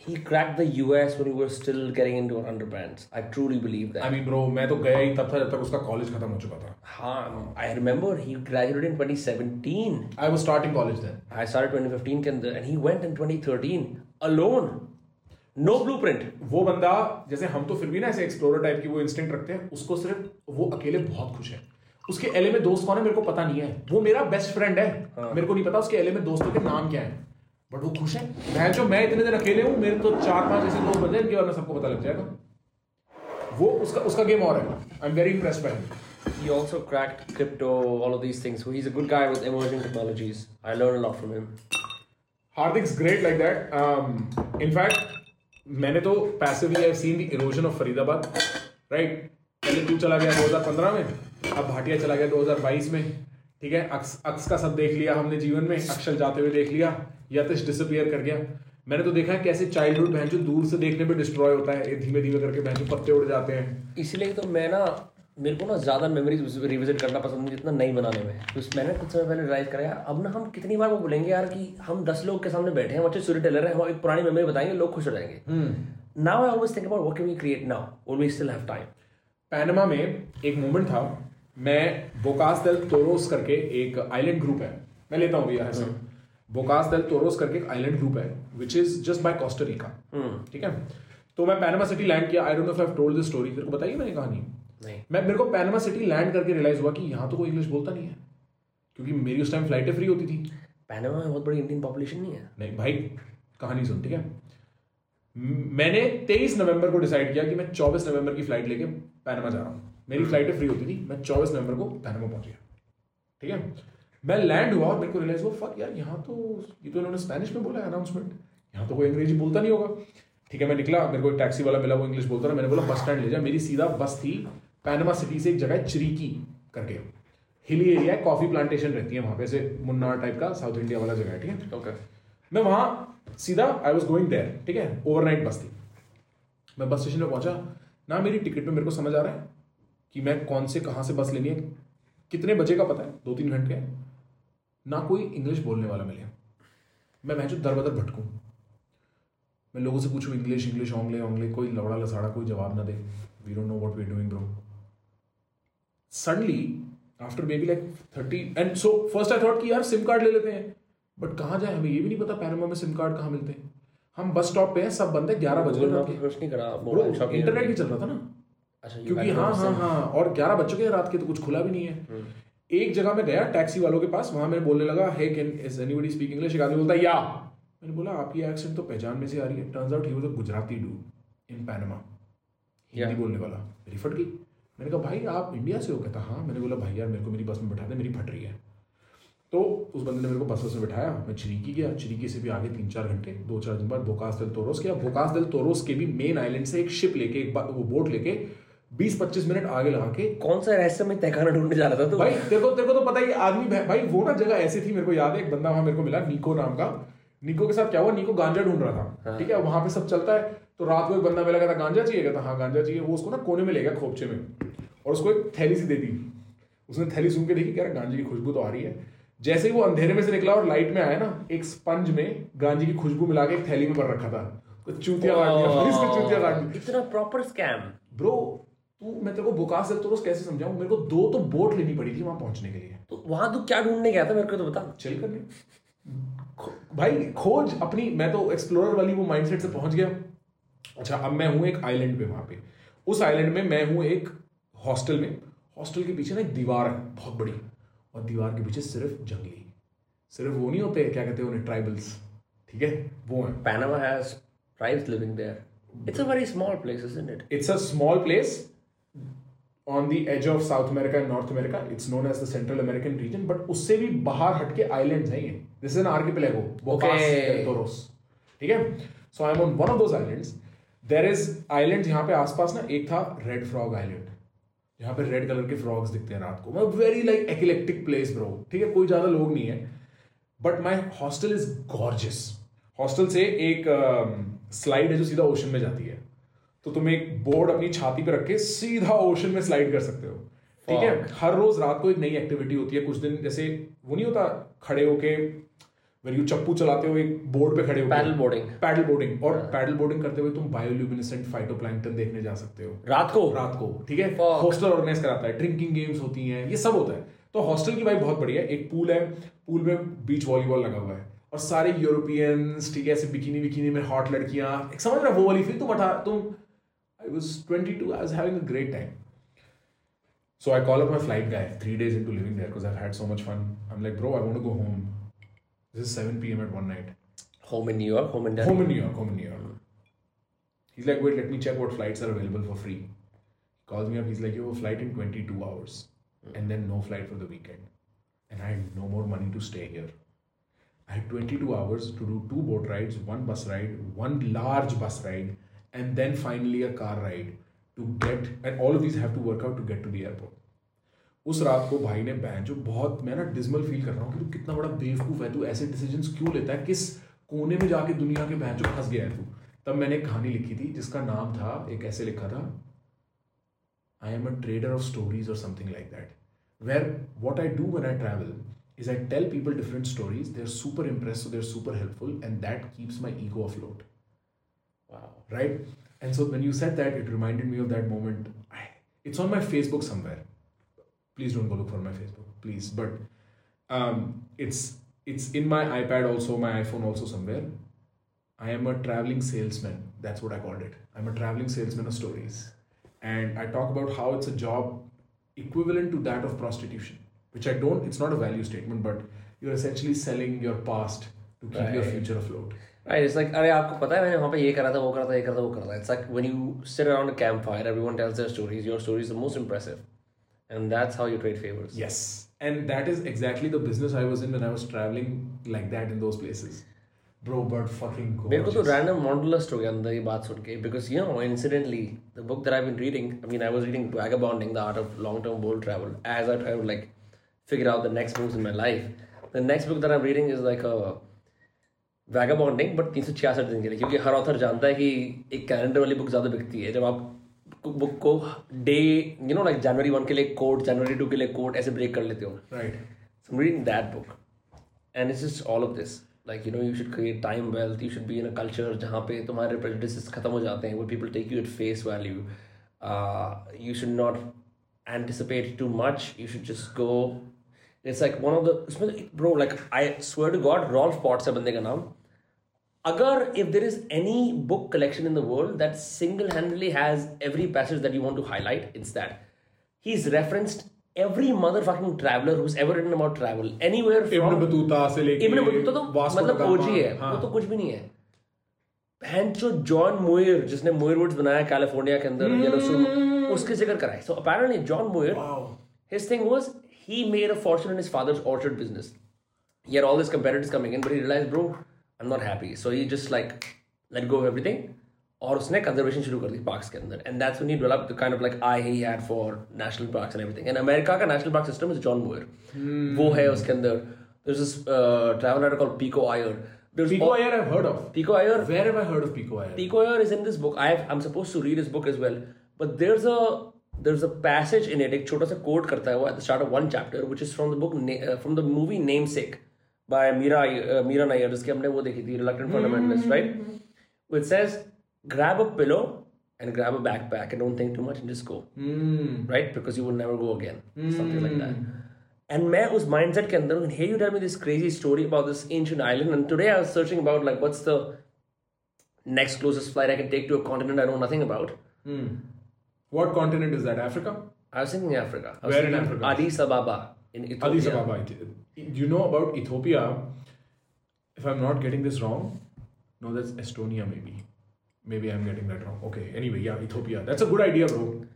he cracked the US when we were still getting into our underbands. I truly believe that. I mean bro मैं तो गया ही तब था जब तक उसका कॉलेज खत्म हो चुका था हाँ, I remember he graduated in 2017. I was starting college then I started 2015 के अंदर and he went in 2013 alone. No blueprint. वो बंदा जैसे हम तो फिर भी ना ऐसे एक्सप्लोरर टाइप की वो इंस्टिंक्ट रखते हैं उसको सिर्फ़ वो अकेले बहुत खुश है उसके एले में दोस्त कौन है मेरे को पता नहीं है वो मेरा बेस्ट फ्रेंड है हाँ. मेरे को नहीं पता उसके एले में दोस्तों के नाम क्या है बट वो खुश है मैं जो मैं इतने दिन अकेले हूँ मेरे तो चार पाँच ऐसे बन जाए इनके बारे में सबको पता लग जाएगा वो उसका उसका गेम और है I am very impressed by He also cracked crypto, all of these things. So he's a good guy with emerging technologies. I learned a lot from him. Hardik's great like that. Um, in fact, मैंने तो passively I seen the erosion of Faridabad right पहले तू चला गया 2015 में अब भाटिया चला गया 2022 में ठीक है अक्स अक्स का सब देख लिया हमने जीवन में अक्षल जाते हुए देख लिया यतिश डिसअपियर कर गया। मैंने तो देखा है कैसे चाइल्डहुड बहन जो दूर से देखने पे डिस्ट्रॉय होता है धीमे धीमे करके बहन जो पत्ते उड़ जाते हैं। इसीलिए तो मैं ना मेरे को ना ज़्यादा मेमोरीज रिविजिट करना पसंद है जितना नई बनाने में। तो मैंने कुछ समय पहले रियलाइज़ करा यार अब ना हम कितनी बार वो बोलेंगे यार कि हम दस लोग के सामने बैठे हैं अच्छे स्टोरी टेलर है हम एक पुरानी मेमोरी बताएँगे लोग खुश हो जाएँगे। Now I always think about what can we create now we still have time Panama में एक मोमेंट था मैं बोकास del तोरोस करके एक आइलैंड ग्रुप है। मैं लेता हूँ भैया बोकास दल तोरोस करके एक आइलैंड ग्रुप है which is just by Costa Rica ठीक है? तो मैं पैनमा सिटी लैंड किया. I don't know if I told this story तेरे को बताइए मैंने कहानी। नहीं। मैं मेरे को पैनमा सिटी लैंड करके रियलाइज़ हुआ कि यहाँ तो कोई इंग्लिश बोलता नहीं है क्योंकि मेरी उस टाइम फ्लाइटें फ्री होती थी। पैनामा में बहुत बड़ी इंडियन पॉपुलेशन नहीं है? नहीं भाई कहानी सुन ठीक है? मैंने 23 नवंबर को डिसाइड किया कि मैं 24 नवंबर की फ़्लाइट लेके पैनमा जा रहा हूँ। मेरी फ्लाइटें फ्री होती थी मैं 24 नवंबर को पैनमा पहुँच गया। ठीक है? मैं लैंड हुआ और मेरे को रियलाइज़ हुआ फक यार यहाँ तो ये तो इन्होंने स्पेनिश में बोला अनाउंसमेंट यहाँ तो कोई अंग्रेज़ी बोलता नहीं होगा। ठीक है मैं निकला मेरे को एक टैक्सी वाला मिला वो इंग्लिश बोलता था मैंने बोला बस स्टैंड ले जा। मेरी सीधा बस थी पैनमा सिटी से एक जगह चिरीकी करके। हिली एरिया है कॉफ़ी प्लांटेशन रहती है वहाँ पे ऐसे मुन्नार टाइप का साउथ इंडिया वाला जगह है ठीक है? Okay. मैं वहाँ सीधा आई वॉज़ गोइंग देयर ठीक है? ओवरनाइट बस थी। मैं बस स्टेशन पर पहुँचा। ना मेरी टिकट पे मेरे को समझ आ रहा है कि मैं कौन से कहाँ से बस लेनी है। कितने बजे का पता है? दो तीन घंटे। है ना कोई इंग्लिश बोलने वाला मिले। मैं मैं जो दर बदर भटकूँ। मैं लोगों से पूछूँ इंग्लिश इंग्लिश ओंगले ओंगले कोई लवड़ा लसाड़ा कोई जवाब ना दे। We don't know what we doing bro suddenly after maybe like thirty and so first I thought कि यार सिम कार्ड ले लेते हैं। बट कहाँ जाए हमें? ये भी नहीं पता पैनामा में सिम कार्ड कहाँ मिलते हैं। हम बस स्टॉप पे हैं सब बंद है ग्यारह बज रहे हैं शॉपिंग इंटरनेट भी चल रहा था ना। अच्छा क्योंकि हाँ हाँ हाँ और ग्यारह बज चुके हैं रात के तो कुछ खुला भी नहीं है। हम्म। एक जगह में गया टैक्सी वालों के पास वहाँ मैं बोलने लगा hey can is anybody speak English एक आदमी बोलता है या मैंने बोला आपकी एक्सेंट तो पहचान में से आ रही है। Turns out he was a Gujarati do in Panama Hindi Yeah. बोलने वाला। मेरी फट गई। मैंने कहा भाई आप इंडिया से हो? कहता हाँ. मैंने बोला भाई यार मेरे को मेरी बस में बैठा दे मेरी फट रही है। तो उस बंदे ने मेरे को बस बस में बिठाया। मैं चिरीकी गया। चिरीकी से भी आगे तीन चार घंटे दो चार दिन बाद बोकास दिल तोरोस गया। बोकास दिल तोरोस के भी मेन आइलैंड से एक शिप लेके एक वो बोट लेके 20-25 मिनट आगे लगा के कौन सा रहस्य में तहखाना ढूँढने जा रहा था तू? भाई तेरे को तेरे को तो पता ही आदमी भाई वो ना जगह ऐसी थी मेरे को याद है एक बंदा वहाँ मेरे को मिला नीको नाम का। नीको के साथ क्या हुआ? नीको गांजा ढूंढ रहा था हाँ। ठीक है? वहाँ पे सब चलता है तो रात को एक बंदा मिला कहता गांजा चाहिए? कहता हाँ गांजा चाहिए। वो उसको ना कोने में ले गया खोपचे में और उसको एक थैली सी दे दी। उसने थैली सूंघ के देखी कह रहा गांजे की खुशबू तो आ रही है। जैसे ही वो अंधेरे में से निकला और लाइट में आया ना एक स्पंज में गांजे की खुशबू मिला के एक थैली में भर रखा था। तो चूतिया काट दिया इतना प्रॉपर स्कैम ब्रो तू मैं तेरे को बुकास से तो कैसे समझाऊं? मेरे को दो तो बोट लेनी पड़ी थी वहाँ पहुँचने के लिए। तो वहाँ तू क्या ढूँढने गया था? मेरे को तो बता। चिल करने खो- भाई खोज अपनी मैं तो एक्सप्लोरर वाली वो माइंडसेट से पहुँच गया। अच्छा अब मैं हूँ एक आइलैंड पे वहाँ पे। उस आइलैंड में मैं हूँ एक हॉस्टल में। हॉस्टल के पीछे ना एक दीवार है बहुत बड़ी। और दीवार के पीछे सिर्फ़ जंगली। सिर्फ़ वो नहीं होते क्या कहते हैं उन्हें ट्राइबल्स ठीक है? वो है। Panama has tribes living there. It's a very small place, isn't it? It's a small place on the edge of South America and North America it's known as the Central American region but उससे भी बाहर हटके आइलैंड है। ये दिस इज़ एन आर के प्लेगो ठीक है? So I am one of those islands there is island यहाँ पे आसपास ना एक था रेड फ्रॉग आइलैंड यहाँ पे रेड कलर के फ्रॉग्स दिखते हैं रात को। मैं very like eclectic place bro ठीक है? कोई ज़्यादा लोग नहीं है but my hostel is gorgeous hostel से एक um, स्लाइड uh, है जो सीधा ओशन में जाती है। तो तुम एक बोर्ड अपनी छाती पे रख के सीधा ओशन में स्लाइड कर सकते हो। ठीक है? हर रोज रात को एक नई एक्टिविटी होती है। कुछ दिन जैसे वो नहीं होता खड़े होके वेर यू चप्पू चलाते हो एक बोर्ड पे खड़े हो पैडल बोर्डिंग पैडल बोर्डिंग और पैडल बोर्डिंग करते हुए तुम बायोल्यूमिनेसेंट फाइटोप्लैंक्टन देखने जा सकते हो। रात को? रात को। ठीक है? हॉस्टल ऑर्गेनाइज कराता है। ड्रिंकिंग गेम्स होती हैं। ये सब होता है। तो हॉस्टल की वाइब बहुत बढ़िया है। एक पूल है। पूल में बीच वॉलीबॉल लगा हुआ है। और सारे यूरोपियंस ठीक है ऐसे बिकिनी बिकिनी में हॉट लड़कियाँ। एक समझ रहा वो वाली फील तुम अठा तुम I was 22. I was having a great time. So I call up my flight guy three days into living there because I've had so much fun. I'm like, bro, I want to go home. This is 7 p.m. at one night. Home in New York, home in Denver. Home in New York, home in New York. He's like, wait, let me check what flights are available for free. He calls me up. He's like, you have a flight in 22 hours, hmm. and then no flight for the weekend. And I had no more money to stay here. I had 22 hours to do two boat rides, one bus ride, one large bus ride, and then finally a car ride to get, and all of these have to work out to get to the airport. उस रात को भाई ने बहन, जो बहुत, मैं ना डिजमल फील कर रहा हूँ कि तू कितना बड़ा बेवकूफ़ है, तू ऐसे डिसीजंस क्यों लेता है? किस कोने में जाके दुनिया के बहन जो फंस गया है तू? तब मैंने एक कहानी लिखी थी, जिसका नाम था, एक ऐसे लिखा था I am a trader of stories और something like that where what I do when I travel is I tell people different stories they are super impress they're super helpful and that keeps my ego afloat Wow. Right? And so when you said that, it reminded me of that moment. I, it's on my Facebook somewhere. Please don't go look for my Facebook, please. But um, it's it's in my iPad also, my iPhone also somewhere. I am a traveling salesman. That's what I called it. I'm a traveling salesman of stories, and I talk about how it's a job equivalent to that of prostitution. Which I don't. It's not a value statement, but you're essentially selling your past to keep your future afloat. Right, it's like अरे आपको पता है मैंने वहाँ पे ये करा था वो करा था ये करा था वो करा था it's like when you sit around a campfire everyone tells their stories your story is the most impressive and that's how you trade favors Yes. And that is exactly the business I was in when I was traveling like that in those places. Bro, but fucking मेरे को तो gorgeous. random wanderlust हो गया अंदर ये बात सुन के because you know incidentally the book that I've been reading I mean I was reading Vagabonding the art of long term bold travel as I traveled like figure out the next moves in my life. The next book that I'm reading is like a vagabonding but तीन सौ छियासठ दिन के लिए क्योंकि हर ऑथर जानता है कि एक कैलेंडर वाली बुक ज़्यादा बिकती है। जब आप बुक को day you know like January one के लिए कोर्ट जनवरी टू के लिए कोर्ट ऐसे ब्रेक कर लेते हो। Right reading that book and it is all of this like you know you should create time wealth you should be in a culture जहाँ पे तुम्हारे प्रेजिस खत्म हो जाते हैं वो people take you at face value you should not anticipate too much you should just go it's like one of the उसमें bro like I swear God Rolf Potts है बंदे का नाम। अगर if there is any book collection in the world that single-handedly has every passage that you want to highlight, it's that. He's referenced every motherfucking traveler who's ever written about travel anywhere from Ibn Battuta से लेके इब्न बतूता तो Vasco मतलब da Gama, ओजी है हाँ. वो तो कुछ भी नहीं है भैंचो जॉन मोयर जिसने मोयर वुड्स बनाया कैलिफोर्निया के अंदर येलोस्टोन उसके जिक्र कराए so apparently John Muir Wow. his thing was he made a fortune in his father's orchard business. He had all these competitors coming in, but he realized, bro, I'm not happy. So he just like let go of everything. और उसने कंजर्वेशन शुरू कर दी पार्क्स के अंदर and that's when he developed the kind of like I he had for national parks and everything and America का national park system is John Muir वो है उसके अंदर there is this travel writer called Pico Iyer there Pico Iyer I've heard of. Pico Iyer Where have I heard of Pico Iyer? Pico Iyer is in this book. I have, I'm supposed to read his book as well, but there's a there's a passage in it. एक छोटा सा quote करता है वो at the start of one chapter, which is from the book Na- uh, from the movie Namesake by Mira uh, Mira Nair, जिसकी हमने वो देखी थी Reluctant Fundamentalist, right? Which says, grab a pillow and grab a backpack and don't think too much and just go, Hmm. right? Because you will never go again, something like that. And मैं उस mindset के अंदर हूँ, and here you tell me this crazy story about this ancient island, and today I was searching about like what's the next closest flight I can take to a continent I know nothing about. What continent is that? Africa? I was thinking Africa. I was Where in thinking Africa? Addis Ababa In Ethiopia. Addis Ababa. You know about Ethiopia? If I'm not getting this wrong, no, that's Estonia maybe. Maybe I'm getting that wrong. Okay. Anyway, yeah, Ethiopia. That's a good idea, bro.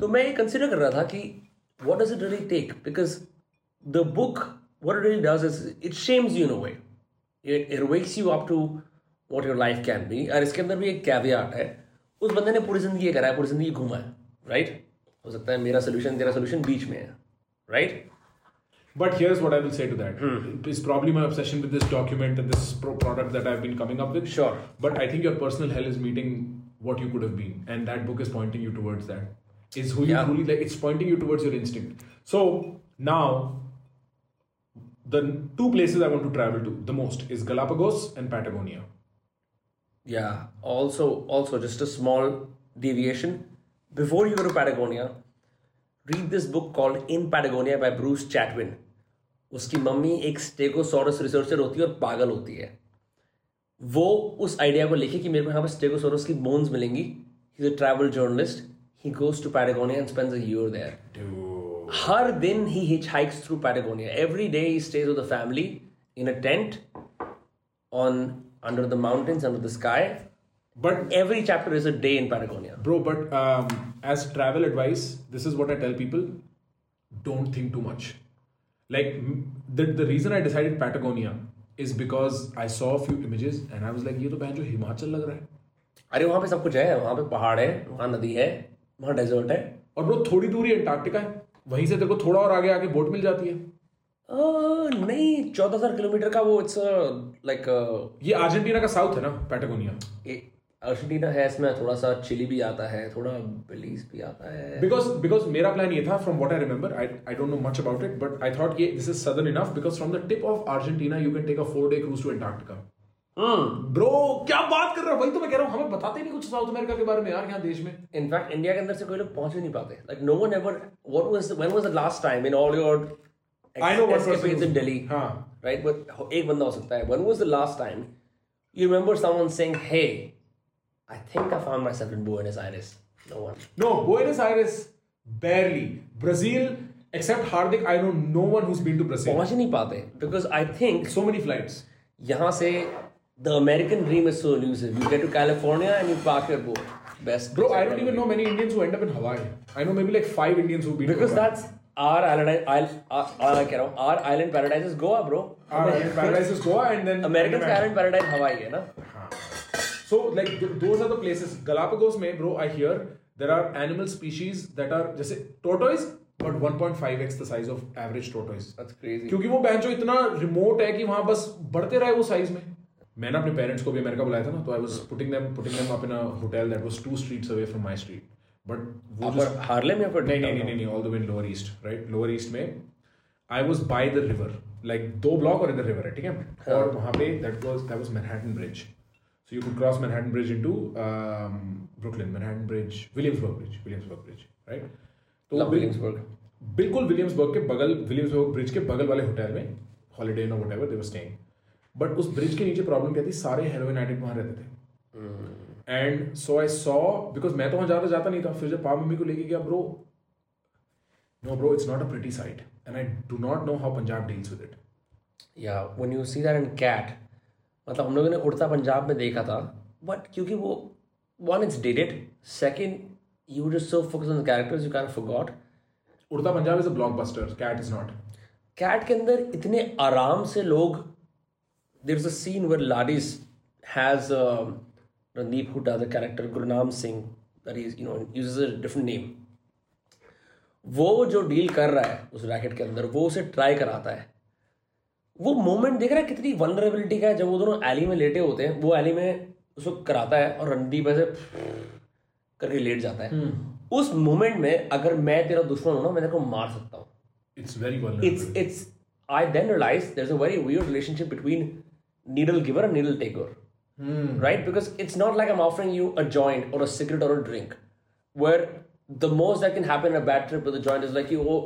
तो मैं ये कंसिडर कर रहा था कि what does it really take? Because the book, what it really does is it shames you in a way. It, it wakes you up to what your life can be. और इसके अंदर भी एक caveat है. उस बंदे ने पूरी ज़िंदगी ये करा है, पूरी ज़िंदगी घूमा है, right? हो सकता है मेरा solution तेरा solution बीच में है, right? But here's what I will say to that. Hmm. It's probably my obsession with this document and this pro- product that I've been coming up with. Sure. But I think your personal hell is meeting what you could have been, and that book is pointing you towards that. Is who you truly like. It's pointing you towards your instinct. So now, the two places I want to travel to the most is Galapagos and Patagonia. Yeah. Also, also just a small deviation. Before you go to Patagonia, read this book called In Patagonia by Bruce Chatwin. उसकी मम्मी एक स्टेगोसोरस रिसर्चर होती है और पागल होती है। वो उस आइडिया को लेके कि मेरे को यहाँ पे स्टेगोसोरस की बोन्स मिलेंगी। He is a travel journalist he goes to Patagonia and spends a year there हर दिन he hitchhikes through Patagonia every day he stays with the family in a tent on under the mountains under the sky But every chapter is a day in Patagonia. Bro, but um, as travel advice, this is what I tell people. Don't think too much. Like, the, the reason I decided Patagonia is because I saw a few images and I was like, ये तो बहन जो हिमाचल लग रहा है. अरे वहाँ पे सब कुछ है वहाँ पे पहाड़ है वहाँ नदी है वहाँ डेजर्ट है। और ब्रो थोड़ी दूरी अंटार्कटिका है। वहीं से तेरे को थोड़ा और आगे आके बोट मिल जाती है। अ, नहीं चौदह हज़ार किलोमीटर का वो इट्स लाइक ये अर्जेंटीना का साउथ है ना पैटागोनिया अर्जेंटीना है इसमें थोड़ा सा चिली भी आता है थोड़ा बेलीज भी आता है। बिकॉज़ बिकॉज़ मेरा प्लान ये था from what I remember I I don't know much about it but I thought ये this is southern enough because from the tip of Argentina you can take a four day cruise to Antarctica hmm bro क्या बात कर रहा है? वही तो मैं कह रहा हूँ हमें बताते नहीं कुछ साउथ अमेरिका के बारे में यार यहाँ देश में। इनफैक्ट इंडिया के अंदर से कोई लोग पहुँच ही नहीं पाते। Like no one ever what was when was the last time in all your one person escapades in who's- Delhi हाँ. right but एक बंदा हो सकता है। When was the last time? You remember someone saying hey I think I found myself in Buenos Aires no one No, Buenos Aires, barely. Brazil, except Hardik, I know no one who's been to Brazil. पहुंच ही नहीं पाते because I think So many flights. यहाँ से the American dream is so elusive you get to California and you park your boat best Bro, I don't even know many Indians who end up in Hawaii. I know maybe like five Indians who've been because to Hawaii. that's our island island our, our, कह रहा हूँ our island paradise is Goa bro Our island paradise is Goa and then Americans का island paradise हवाई है ना So like th- those are the places. Galapagos में bro, I hear there are animal species that are जैसे tortoise but 1.5x the size of average tortoise. That's crazy. क्योंकि वो जो इतना रिमोट है कि वहाँ बस बढ़ते रहे वो साइज़ में। मैंने अपने पेरेंट्स को भी अमेरिका बुलाया था ना तो I was putting them putting them up in a hotel that was two streets away from my street but वो हार्लेम या पर नहीं नहीं नहीं नहीं all the way lower east right lower east में I was by the river like दो ब्लॉक और इन द रिवर है ठीक है? और वहाँ पे that was that was Manhattan Bridge so you could cross Manhattan Bridge into Brooklyn Manhattan Bridge Williamsburg Bridge Williamsburg Bridge right तो Love Williamsburg. बिल्कुल विलियम्सबर्ग के बगल विलियम्सबर्ग ब्रिज के बगल वाले होटल में holiday in whatever staying but उस ब्रिज के नीचे प्रॉब्लम क्या थी? सारे हेरोइन एडिक्ट वहाँ रहते थे। And so I saw because मैं तो वहाँ ज़्यादा जाता नहीं था फिर जब पापा मम्मी को लेके गया bro no bro it's not a pretty sight and I do not know how Punjab deals with it या when you see that in CAT मतलब हम लोगों ने उड़ता पंजाब में देखा था बट क्योंकि वो one is dated second you just so focus on characters you can forgot Udta Punjab is a blockbuster CAT is not CAT के अंदर इतने आराम से लोग there is a scene where ladies has Randeep Hooda the character Gurnam Singh that is you know use a different name वो जो डील कर रहा है उस रैकेट के अंदर वो उसे ट्राई कराता है। वो मोमेंट देख रहा है कितनी वनरेबिलिटी का है जब वो दोनों एली में लेटे होते हैं वो एली में उसको कराता है और रणदीप ऐसे करके लेट जाता है। उस मोमेंट में अगर मैं तेरा दुश्मन हूँ ना मैं तेरे को मार सकता हूँ। It's very it's it's I then realize there a very weird relationship between needle giver and needle taker right because it's not like am offering you a joint और अ सिगरेट और a drink where the most that can happen a bad trip with the joint is like you वो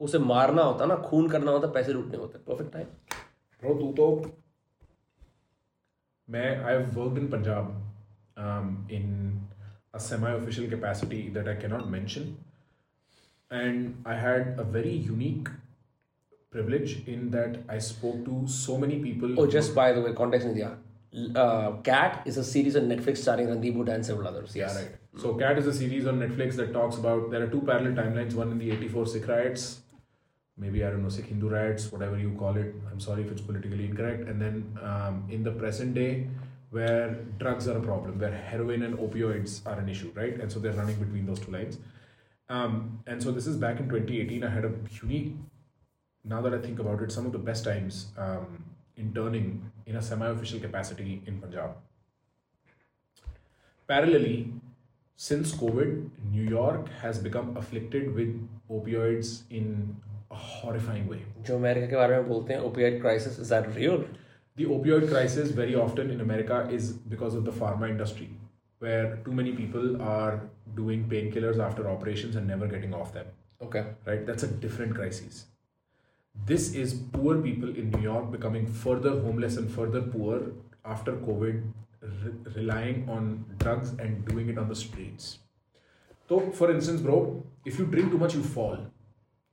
उसे मारना होता ना खून करना होता पैसे लूटने होते परफेक्ट टाइम तू तो मैं I work in Punjab in semi official capacity that I cannot mention and I had a very unique privilege in that I spoke to so many people. Oh, just by the way, context India. Uh, Cat is a series on Netflix starring Randeep Bhuta and several others. Yes. Yeah, right. So Cat is a series on Netflix that talks about there are two parallel timelines. One in the '84 Sikh riots, maybe I don't know Sikh Hindu riots, whatever you call it. I'm sorry if it's politically incorrect. And then um, in the present day, where drugs are a problem, where heroin and opioids are an issue, right? And so they're running between those two lines. Um, and so this is back in 2018. I had a unique Now that I think about it, some of the best times um, interning in a semi-official capacity in Punjab. Parallelly, since COVID, New York has become afflicted with opioids in a horrifying way. जो अमेरिका के बारे में बोलते हैं opioid crisis is that real? The opioid crisis, very often in America, is because of the pharma industry, where too many people are doing painkillers after operations and never getting off them. Okay. Right? That's a different crisis. This is poor people in New York becoming further homeless and further poor after COVID, re- relying on drugs and doing it on the streets. So, for instance, bro, if you drink too much, you fall.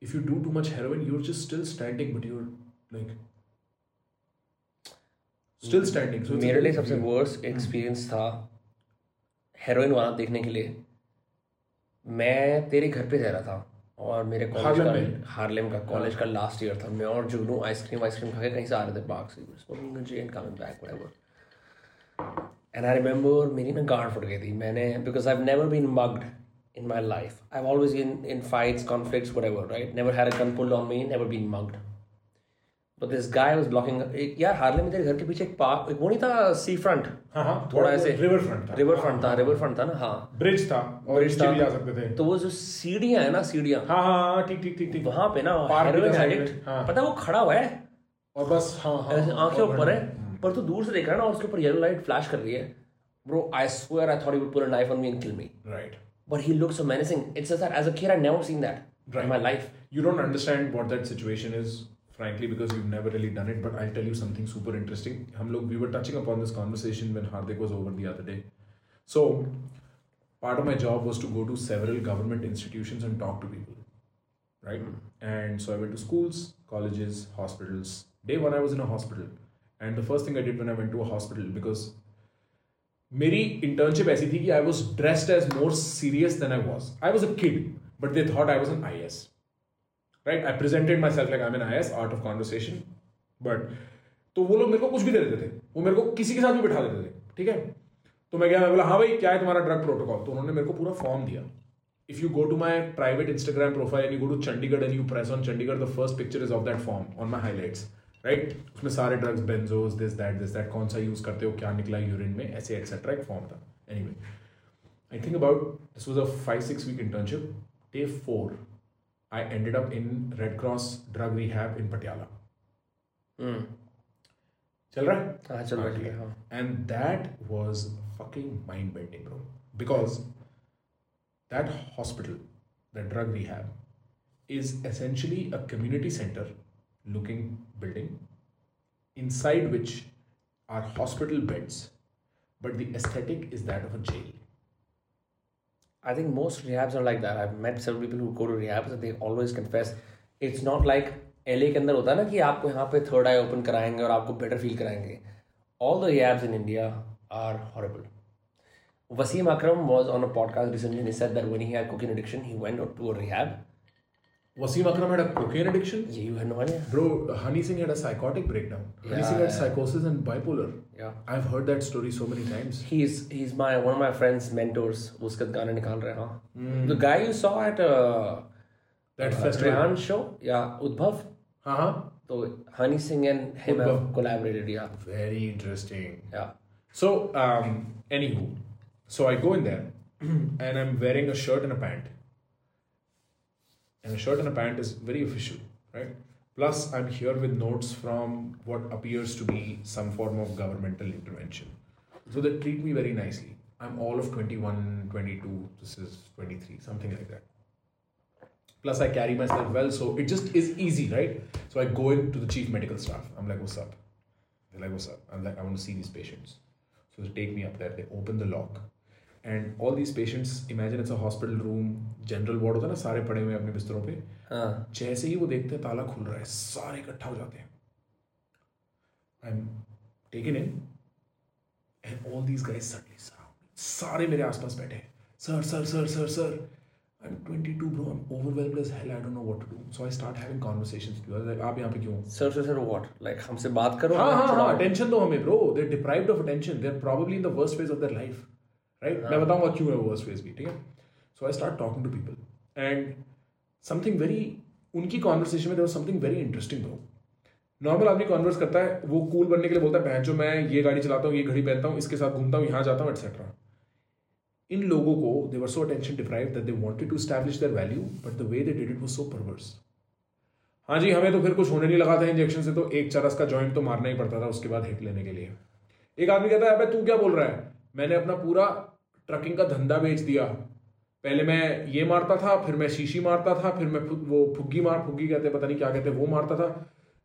If you do too much heroin, you're just still standing, but you're like still standing. So it's a मेरे लिए very सबसे weird- वर्स्ट एक्सपीरियंस था हेरोइन वाला देखने के लिए मैं तेरे घर पे रह रहा था और मेरे कॉलेज का में? हार्लेम का कॉलेज का लास्ट ईयर था। मैं और जुगनू आइसक्रीम आइसक्रीम खा के कहीं से आ रहे थे पार्क से। And coming back whatever and I remember मेरी ना गार्ड फट गई थी। मैंने because I have never been mugged in my life I always in in fights conflict right never had pulled on me never been mugged but this guy was blocking एक यार हार्ले में तेरे घर के पीछे एक पार्क एक वो नहीं था सी फ्रंट हाँ हाँ थोड़ा ऐसे रिवर फ्रंट था। रिवर फ्रंट था रिवर फ्रंट था ना? हाँ। ब्रिज था और Bridge नीचे था। भी जा सकते थे। तो वो जो सीढ़ियाँ है ना सीढ़ियाँ। हाँ हाँ हाँ ठीक ठीक ठीक ठीक। वहाँ पे ना में, हाँ। पता है वो खड़ा हुआ है? और बस हाँ हाँ आँखें ऊपर है। पर तू दूर से देख रहा है ना उसके ऊपर येलो लाइट फ्लैश कर रही है। Bro I swear I thought he would put a knife on me and kill me Right. but he looks so menacing. It's just that as a kid i'd never seen that Right. in my life. You don't understand what that situation is, frankly, because you've never really done it. But I'll tell you something super interesting. हम लोग we were touching upon this conversation when Hardik was over the other day. So, part of my job was to go to several government institutions and talk to people, right? And so I went to schools, colleges, hospitals. Day one, I was in a hospital, and the first thing I did when I went to a hospital because मेरी इंटर्नशिप ऐसी थी कि I was dressed as more serious than I was I was a kid but they thought I was an I S right I presented myself like I N I S art of conversation but तो वो लोग मेरे को कुछ भी दे देते थे। वो मेरे को किसी के साथ भी बिठा देते थे। ठीक है? तो मैं गया मैं बोला हाँ भाई क्या है तुम्हारा ड्रग प्रोटोकॉल तो उन्होंने मेरे को पूरा फॉर्म दिया। If you go to my private Instagram profile and you go to Chandigarh and you press on Chandigarh, the first picture is of that form on my highlights. Right उसमें सारे drugs benzos this that this that कौन सा यूज़ करते हो क्या निकला यूरिन में ऐसे एक्सेट्रा एक फॉर्म था। Anyway I think about this was a five six week internship day four I ended up in red cross drug rehab in Patiala चल रहा है हाँ चल रहा है हाँ and that was fucking mind bending bro because that hospital the drug rehab is essentially a community center looking building inside which are hospital beds but the aesthetic is that of a jail I think most rehabs are like that. I've met several people who go to rehabs and they always confess it's not like LA के अंदर होता है ना कि आपको यहाँ पे थर्ड आई ओपन कराएंगे और आपको बेटर फील कराएंगे all the rehabs in India are horrible Wasim Akram was on a podcast recently and he said that when he had cocaine addiction, he went to a rehab. Wasim Akram had a cocaine addiction Yeah, you had no idea. bro Honey Singh had a psychotic breakdown Honey Yeah, Singh had yeah. psychosis and bipolar Yeah. I've heard that story so many times He's he's my one of my friends' mentors. उसका गाने निकाल रहे हैं हाँ. The guy you saw at uh, that uh, festival Rehan show, yeah, Udbhav. हाँ हाँ So Honey Singh and him have Udbhav. collaborated. Yeah, very interesting yeah. So, um, anywho, so I go in there and I'm wearing a shirt and a pant. And a shirt and a pant is very official, right? Plus, I'm here with notes from what appears to be some form of governmental intervention. So, they treat me very nicely. I'm all of 21, 22, this is 23, something like that. Plus, I carry myself well, so it just is easy, right? So, I go into the chief medical staff. I'm like, what's up? They're like, what's up? I'm like, I want to see these patients. So they take me up there, they open the lock. And all these patients, imagine it's a hospital room, general ward होता है ना सारे पड़े हुए अपने बिस्तरों पे हाँ. जैसे ही वो देखते हैं ताला खुल रहा है सारे इकट्ठा हो जाते हैं I am taken in and all these guys suddenly surround सारे मेरे आसपास बैठे हैं sir sir sir sir sir I am 22 bro I am overwhelmed as hell I don't know what to do so I start having conversations with like आप यहाँ पे क्यों? Sir, sir, sir, what? Like हमसे बात करो. हाँ हाँ. हाँ अटेंशन दो हमें bro they are deprived of attention they are probably in the worst phase of their life right मैं बताऊँगा क्यों है वर्स्ट फ़ेज़ भी ठीक है? So I start talking to people and something very उनकी कॉन्वर्सेशन में there something very interesting bro normal आदमी कॉन्वर्स करता है वो कूल बनने के लिए बोलता है बहन मैं ये गाड़ी चलाता हूँ ये घड़ी पहनता हूँ इसके साथ घूमता हूँ यहाँ जाता हूँ एक्सेट्रा इन लोगों को they were so attention deprive that they wanted to establish their value but the way they did it was so perverse हाँ जी हमें तो फिर कुछ होने नहीं लगा था इंजेक्शन से तो एक चरस का जॉइंट तो मारना ही पड़ता था उसके बाद हिट लेने के लिए। एक आदमी कहता है अबे तू क्या बोल रहा है? मैंने अपना पूरा ट्रकिंग का धंधा बेच दिया पहले मैं ये मारता था फिर मैं शीशी मारता था फिर मैं वो फुग्गी मार फुग्गी कहते पता नहीं क्या कहते वो मारता था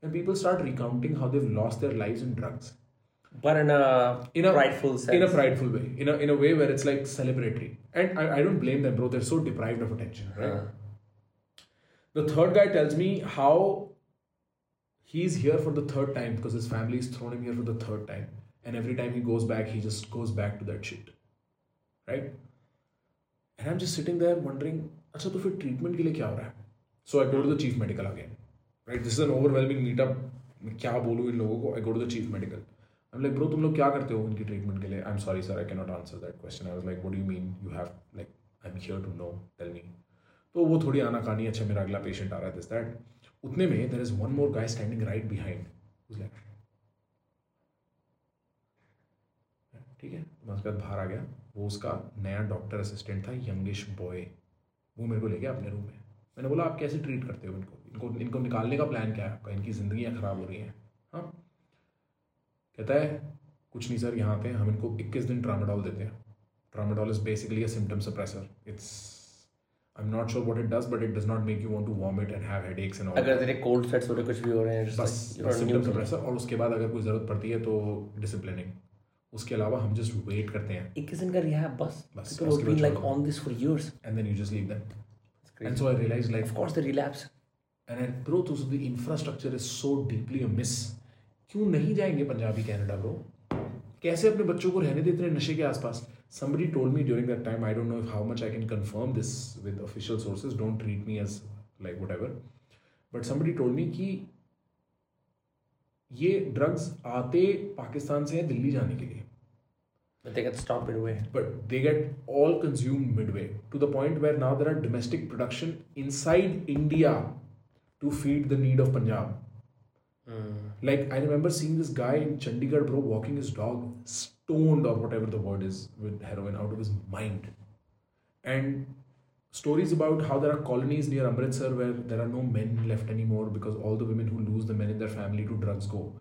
and people start recounting how they lost their lives in drugs But in a, in a prideful sense. in a prideful way in a in a way where it's like celebratory and I, I don't blame them bro they're so deprived of attention right uh-huh. the third guy tells me how he's here for the third time because his family family's thrown him here for the third time and every time he goes back he just goes back to that shit right? And i'm just sitting there wondering अच्छा तो फिर ट्रीटमेंट के लिए क्या हो रहा है so I go to the chief medical again right this is an overwhelming meetup मैं क्या बोलूँ इन लोगों को I go to the chief medical I like bro तुम लोग क्या करते हो उनकी ट्रीटमेंट के लिए I am sorry sir I can not answer that question I was like what do you mean you have like I am here to know tell me तो वो थोड़ी आना कहानी अच्छा मेरा अगला पेशेंट आ रहा है दिस दैट उतने में there is one more guy standing right behind ठीक है मैं उसके बाद बाहर आ गया. वो उसका नया डॉक्टर असिस्टेंट था यंगिश बॉय वो मेरे को ले गया अपने रूम में। मैंने बोला आप कैसे ट्रीट करते हो इनको? इनको इनको निकालने का प्लान क्या है आपका? इनकी ज़िंदगियाँ ख़राब हो रही हैं। हाँ। कहता है कुछ नहीं सर यहाँ आते हैं हम इनको 21 दिन ट्रामाडोल देते हैं। Tramadol is basically a symptom suppressor it's I am not sure what it does but it does not make you want to vomit and have headaches and all अगर तेरे कोल्ड सेट्स हो रहे कुछ भी हो रहे हैं बस सिम्टम सप्रेसर और उसके बाद अगर कोई ज़रूरत पड़ती है तो डिसिप्लिनिंग उसके अलावा हम जस्ट वेट करते हैं। एक किसम का रिहा बस बस उसके बाद like on this for years and then you just leave that and so I realize like of course the relapse and I bro तो the infrastructure is so deeply amiss क्यों नहीं जाएँगे पंजाबी कनाडा ब्रो कैसे अपने बच्चों को रहने देते नशे के आसपास? Somebody told me during that time I don't know how much I can confirm this with official sources don't treat me as like whatever but somebody told me कि ये ड्रग्स आते पाकिस्तान से हैं दिल्ली जाने के लिए। But they get stopped midway. but they get all consumed midway to the point where now there are domestic production inside India to feed the need of Punjab. Hmm. Like I remember seeing this guy in Chandigarh, bro, walking his dog, stoned or whatever the word is with heroin out of his mind. And stories about how there are colonies near Amritsar where there are no men left anymore because all the women who lose the men in their family to drugs go.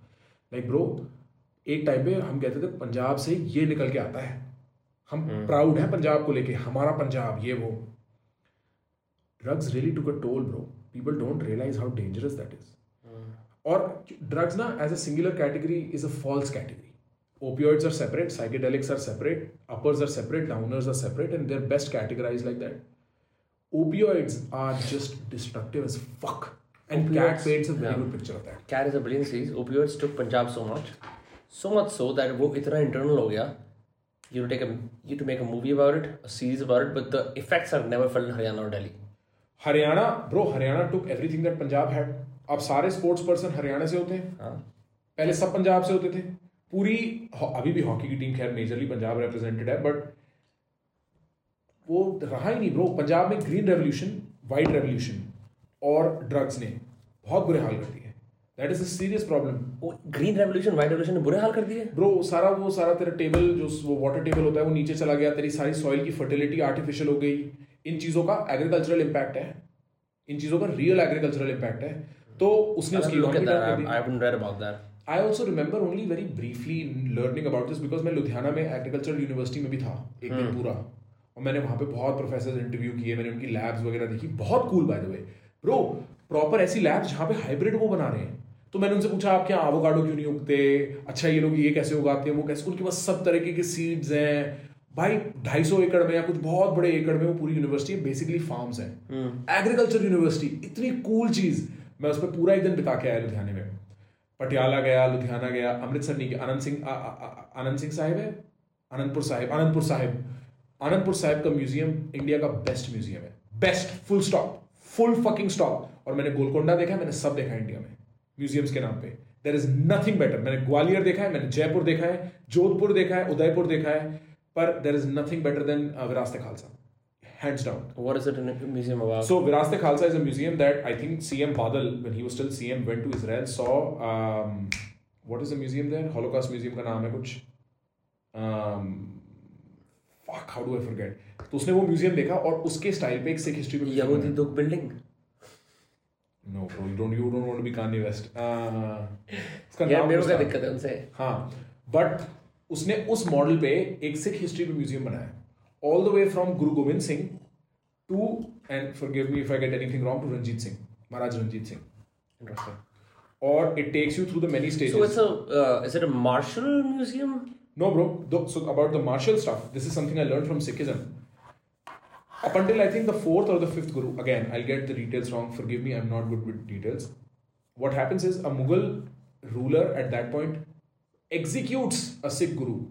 Like, bro, एक टाइम पे हम कहते थे पंजाब से ये निकल के आता है। हम प्राउड है पंजाब को लेके हमारा पंजाब ये वो। Drugs really to a bro people don't realize how dangerous that is और ड्रग्स ना as a singular category is a false category opioids are separate psychedelics are separate uppers are separate downers are separate and they're best categorize like that opioids are just destructive as fuck and CAT paints a very good picture of that CAT is a brilliant series opioids took Punjab so much so much so that वो इतना internal हो गया. You to take a you to make a movie about it, a series about it, but the effects are never felt in Haryana or Delhi. Haryana bro Haryana took everything that Punjab had अब सारे स्पोर्ट्स पर्सन हरियाणा से होते हैं हाँ. पहले सब पंजाब से होते थे पूरी अभी भी हॉकी की टीम खैर मेजरली पंजाब रिप्रेजेंटेड है बट वो रहा ही नहीं ब्रो पंजाब में ग्रीन रेवोल्यूशन वाइट रेवोल्यूशन और ड्रग्स ने बहुत बुरे हाल कर दिए that is a serious problem वो ग्रीन रेवोल्यूशन व्हाइट रेवोल्यूशन ने बुरे हाल कर दिए। ब्रो सारा वो सारा तेरा टेबल जो वो वाटर टेबल होता है वो नीचे चला गया। तेरी सारी सॉइल की फर्टिलिटी आर्टिफिशियल हो गई। इन चीज़ों का एग्रीकल्चरल इम्पैक्ट है। इन चीज़ों का रियल एग्रीकल्चरल इम्पैक्ट है। तो उसने उसकी economy that. कर I, I haven't read about that. I also remember only very briefly learning about this because मैं लुधियाना में एग्रीकल्चर यूनिवर्सिटी में भी था एक दिन पूरा। और मैंने वहाँ पे बहुत प्रोफेसर इंटरव्यू किए मैंने उनकी लैब्स वगैरह देखी। बहुत cool by the way bro proper ऐसी लैब्स जहाँ पे हाइब्रिड वो बना रहे हैं। तो मैंने उनसे पूछा आप क्या आवोगाडो क्यों नहीं उगते? अच्छा ये लोग ये कैसे उगाते हैं? वो कैसे उनके पास सब तरीके के सीड्स हैं। भाई ढाई सौ एकड़ में या कुछ बहुत बड़े एकड़ में वो पूरी यूनिवर्सिटी है बेसिकली फार्म्स हैं। एग्रीकल्चर यूनिवर्सिटी इतनी कूल चीज़। मैं उस पर पूरा एक दिन बिता के आया लुधियाने में। पटियाला गया लुधियाना गया अमृतसर नहीं गया। आनंद सिंह आनंद सिंह साहिब है? आनंदपुर साहिब आनंदपुर साहिब। आनंदपुर साहिब का म्यूज़ियम इंडिया का बेस्ट म्यूज़ियम है। Best full stop full fucking stop और मैंने गोलकोंडा देखा मैंने सब देखा इंडिया में। म्यूजियम्स के नाम पे देर इज़ नथिंग बेटर मैंने ग्वालियर देखा है मैंने जयपुर देखा है जोधपुर देखा है उदयपुर देखा है पर there is nothing better than Virasat Khalsa hands down What is it in a museum about? So Viraste Khalsa is a museum that I think CM Badal, when he was still CM, went to Israel, saw. Um, what is the museum there? Holocaust Museum का नाम है कुछ. Um, fuck, how do I forget? तो उसने वो म्यूज़ियम देखा और उसके स्टाइल पे एक सिख हिस्ट्री पे museum Yahudi बनाया. Bro, you don't you don't want to be Kanye West. Uh, उसका नाम मेरे को. दिक्कत है उनसे हाँ बट उसने उस मॉडल पे एक सिख हिस्ट्री पे म्यूज़ियम बनाया all the way from Guru Gobind Singh to and forgive me if I get anything wrong to Ranjit Singh Maharaj Ranjit Singh. और it takes you through the many stages. So it's a uh, is it a martial museum? no, bro. Th- so about the martial stuff, this is something I learned from Sikhism. Up until I think the fourth or the fifth Guru, again, I'll get the details wrong. Forgive me, I'm not good with details. What happens is a Mughal ruler at that point executes a Sikh Guru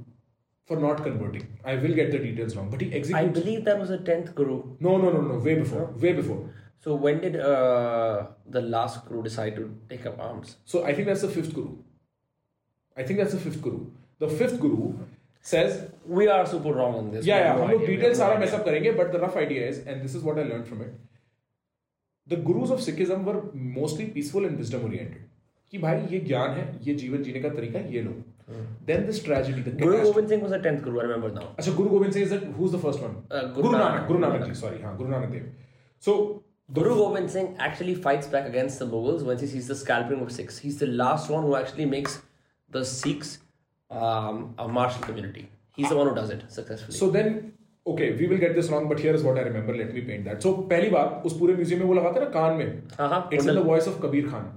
for not converting. I will get the details wrong, but he executes. I believe that was the tenth guru. no, no, no, no. Way before. Way before. So when did uh, the last guru decide to take up arms? So I think that's the fifth Guru. I think that's the fifth Guru. The fifth Guru says We are super wrong on this. yeah, yeah, no हम लोग डिटेल सारा idea. मैसअप करेंगे but the rough idea is and this is what I learn from it the gurus of Sikhism were mostly peaceful and wisdom oriented कि भाई ये ज्ञान है ये जीवन जीने का तरीका है ये लो then this tragedy the Guru Gobind Singh was the tenth guru. I remember now. अच्छा Guru Gobind Singh is that who is the first one Uh, Guru Guru Nanak. Nanak Guru Nanak ji sorry हाँ गुरु Nanak Dev so Guru Gobind Singh actually fights back against the Mughals once he sees the scalping of Sikhs. He's the last one who actually makes the Sikhs um, a martial community. He's the one who does it successfully. So then, okay, we will get this wrong, but here is what I remember. Let me paint that. So पहली बात उस पूरे म्यूजियम में वो लगाते हैं ना कान में हाँ हाँ it's in the voice of Kabir Khan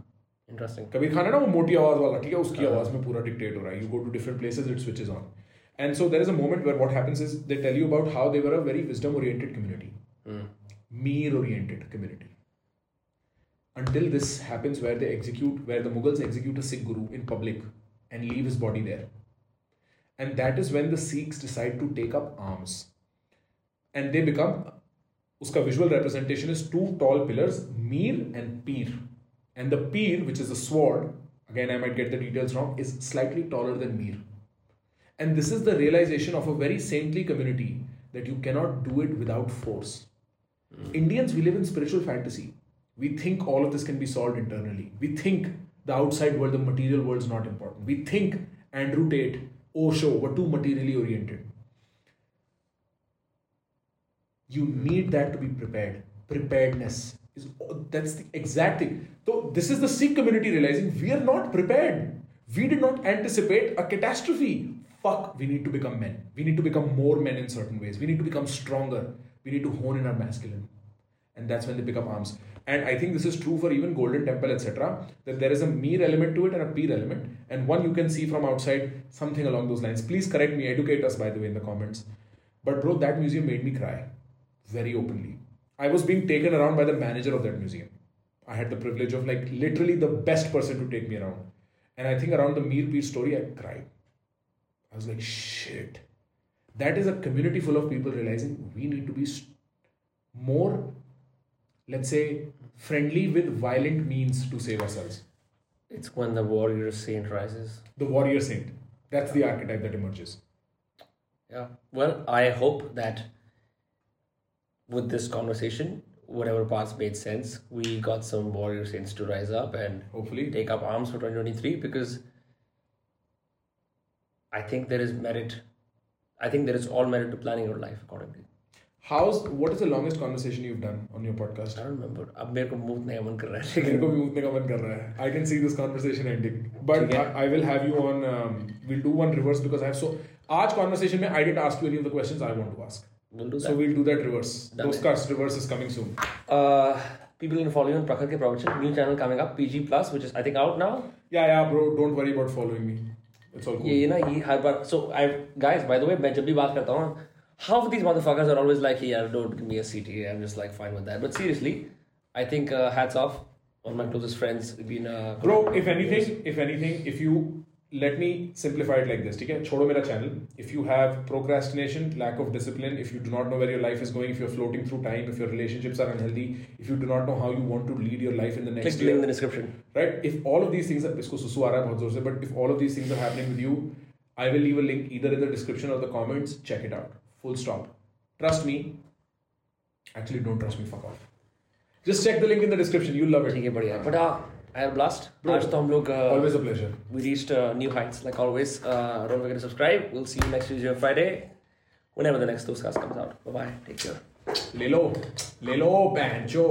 Interesting. Kabir Khan है ना वो मोटी आवाज वाला ठीक है उसकी आवाज में पूरा डिक्टेट हो रहा है you go to different places it switches on and so there is a moment where what happens is they tell you about how they were a very wisdom oriented community Hmm. Mere oriented community until this happens where they execute where the mughals execute a sikh guru in public and leave his body there and that is when the sikhs decide to take up arms and they become uska visual representation is two tall pillars mir and peer And the Pir, which is a sword, again I might get the details wrong, is slightly taller than Mir. And this is the realization of a very saintly community that you cannot do it without force. Hmm. Indians, we live in spiritual fantasy. We think all of this can be solved internally. We think the outside world, the material world is not important. We think Andrew Tate, Osho were too materially oriented. You need that to be prepared. Preparedness is that's the exact thing. So this is the Sikh community realizing we are not prepared. We did not anticipate a catastrophe. Fuck, we need to become men. We need to become more men in certain ways. We need to become stronger. We need to hone in our masculine. And that's when they pick up arms. And I think this is true for even Golden Temple, etc. That there is a mere element to it and a peer element. And one you can see from outside something along those lines. Please correct me, educate us by the way in the comments. But bro, that museum made me cry very openly. I was being taken around by the manager of that museum. I had the privilege of like literally the best person to take me around. And I think around the Mir Peer story, I cried. I was like, shit. That is a community full of people realizing we need to be more, let's say, friendly with violent means to save ourselves. It's when the warrior saint rises. The warrior saint. That's the archetype that emerges. Yeah. Well, I hope that with this conversation, whatever parts made sense, we got some warrior saints to rise up and hopefully take up arms for 2023 because I think there is merit. I think there is all merit to planning your life accordingly. How's what is the longest conversation you've done on your podcast? I don't remember. अब मेरे को मूतने का मन कर रहा है मेरे को भी मूतने का मन कर रहा है I can see this conversation ending. But I, I will have you on. Um, we'll do one reverse because I have so. आज conversation में I didn't ask you any of the questions I want to ask. We'll do that. So we'll do that reverse. Those cuts reverse is coming soon. Uh, people can follow you on Prakhar Ke Pravachan. New channel coming up, PG Plus, which is I think out now. Yeah, yeah, bro. Don't worry about following me. It's all cool. ये ना ये हर बार so I guys by the way मैं जब भी बात करता हूँ half of these motherfuckers are always like, yeah, don't give me a CT. I'm just like fine with that. But seriously, I think uh, hats off on my closest friends. Been, uh, Bro, if anything, if anything, if you let me simplify it like this, okay? Chodo mera channel. If you have procrastination, lack of discipline, if you do not know where your life is going, if you're floating through time, if your relationships are unhealthy, if you do not know how you want to lead your life in the next Click link in the description. Right? If all of these things are but if all of these things are happening with you, I will leave a link either in the description or the comments. Check it out. full stop trust me actually don't trust me fuck off just check the link in the description you'll love it ठीक है बढ़िया but uh, I had a blast. Bro, आज तो हम लोग uh, always a pleasure. We reached uh, new heights like always. Uh, don't forget to subscribe. We'll see you next Tuesday or Friday, whenever the next Toastcast comes out. Bye bye. Take care. ले लो ले लो बैंचो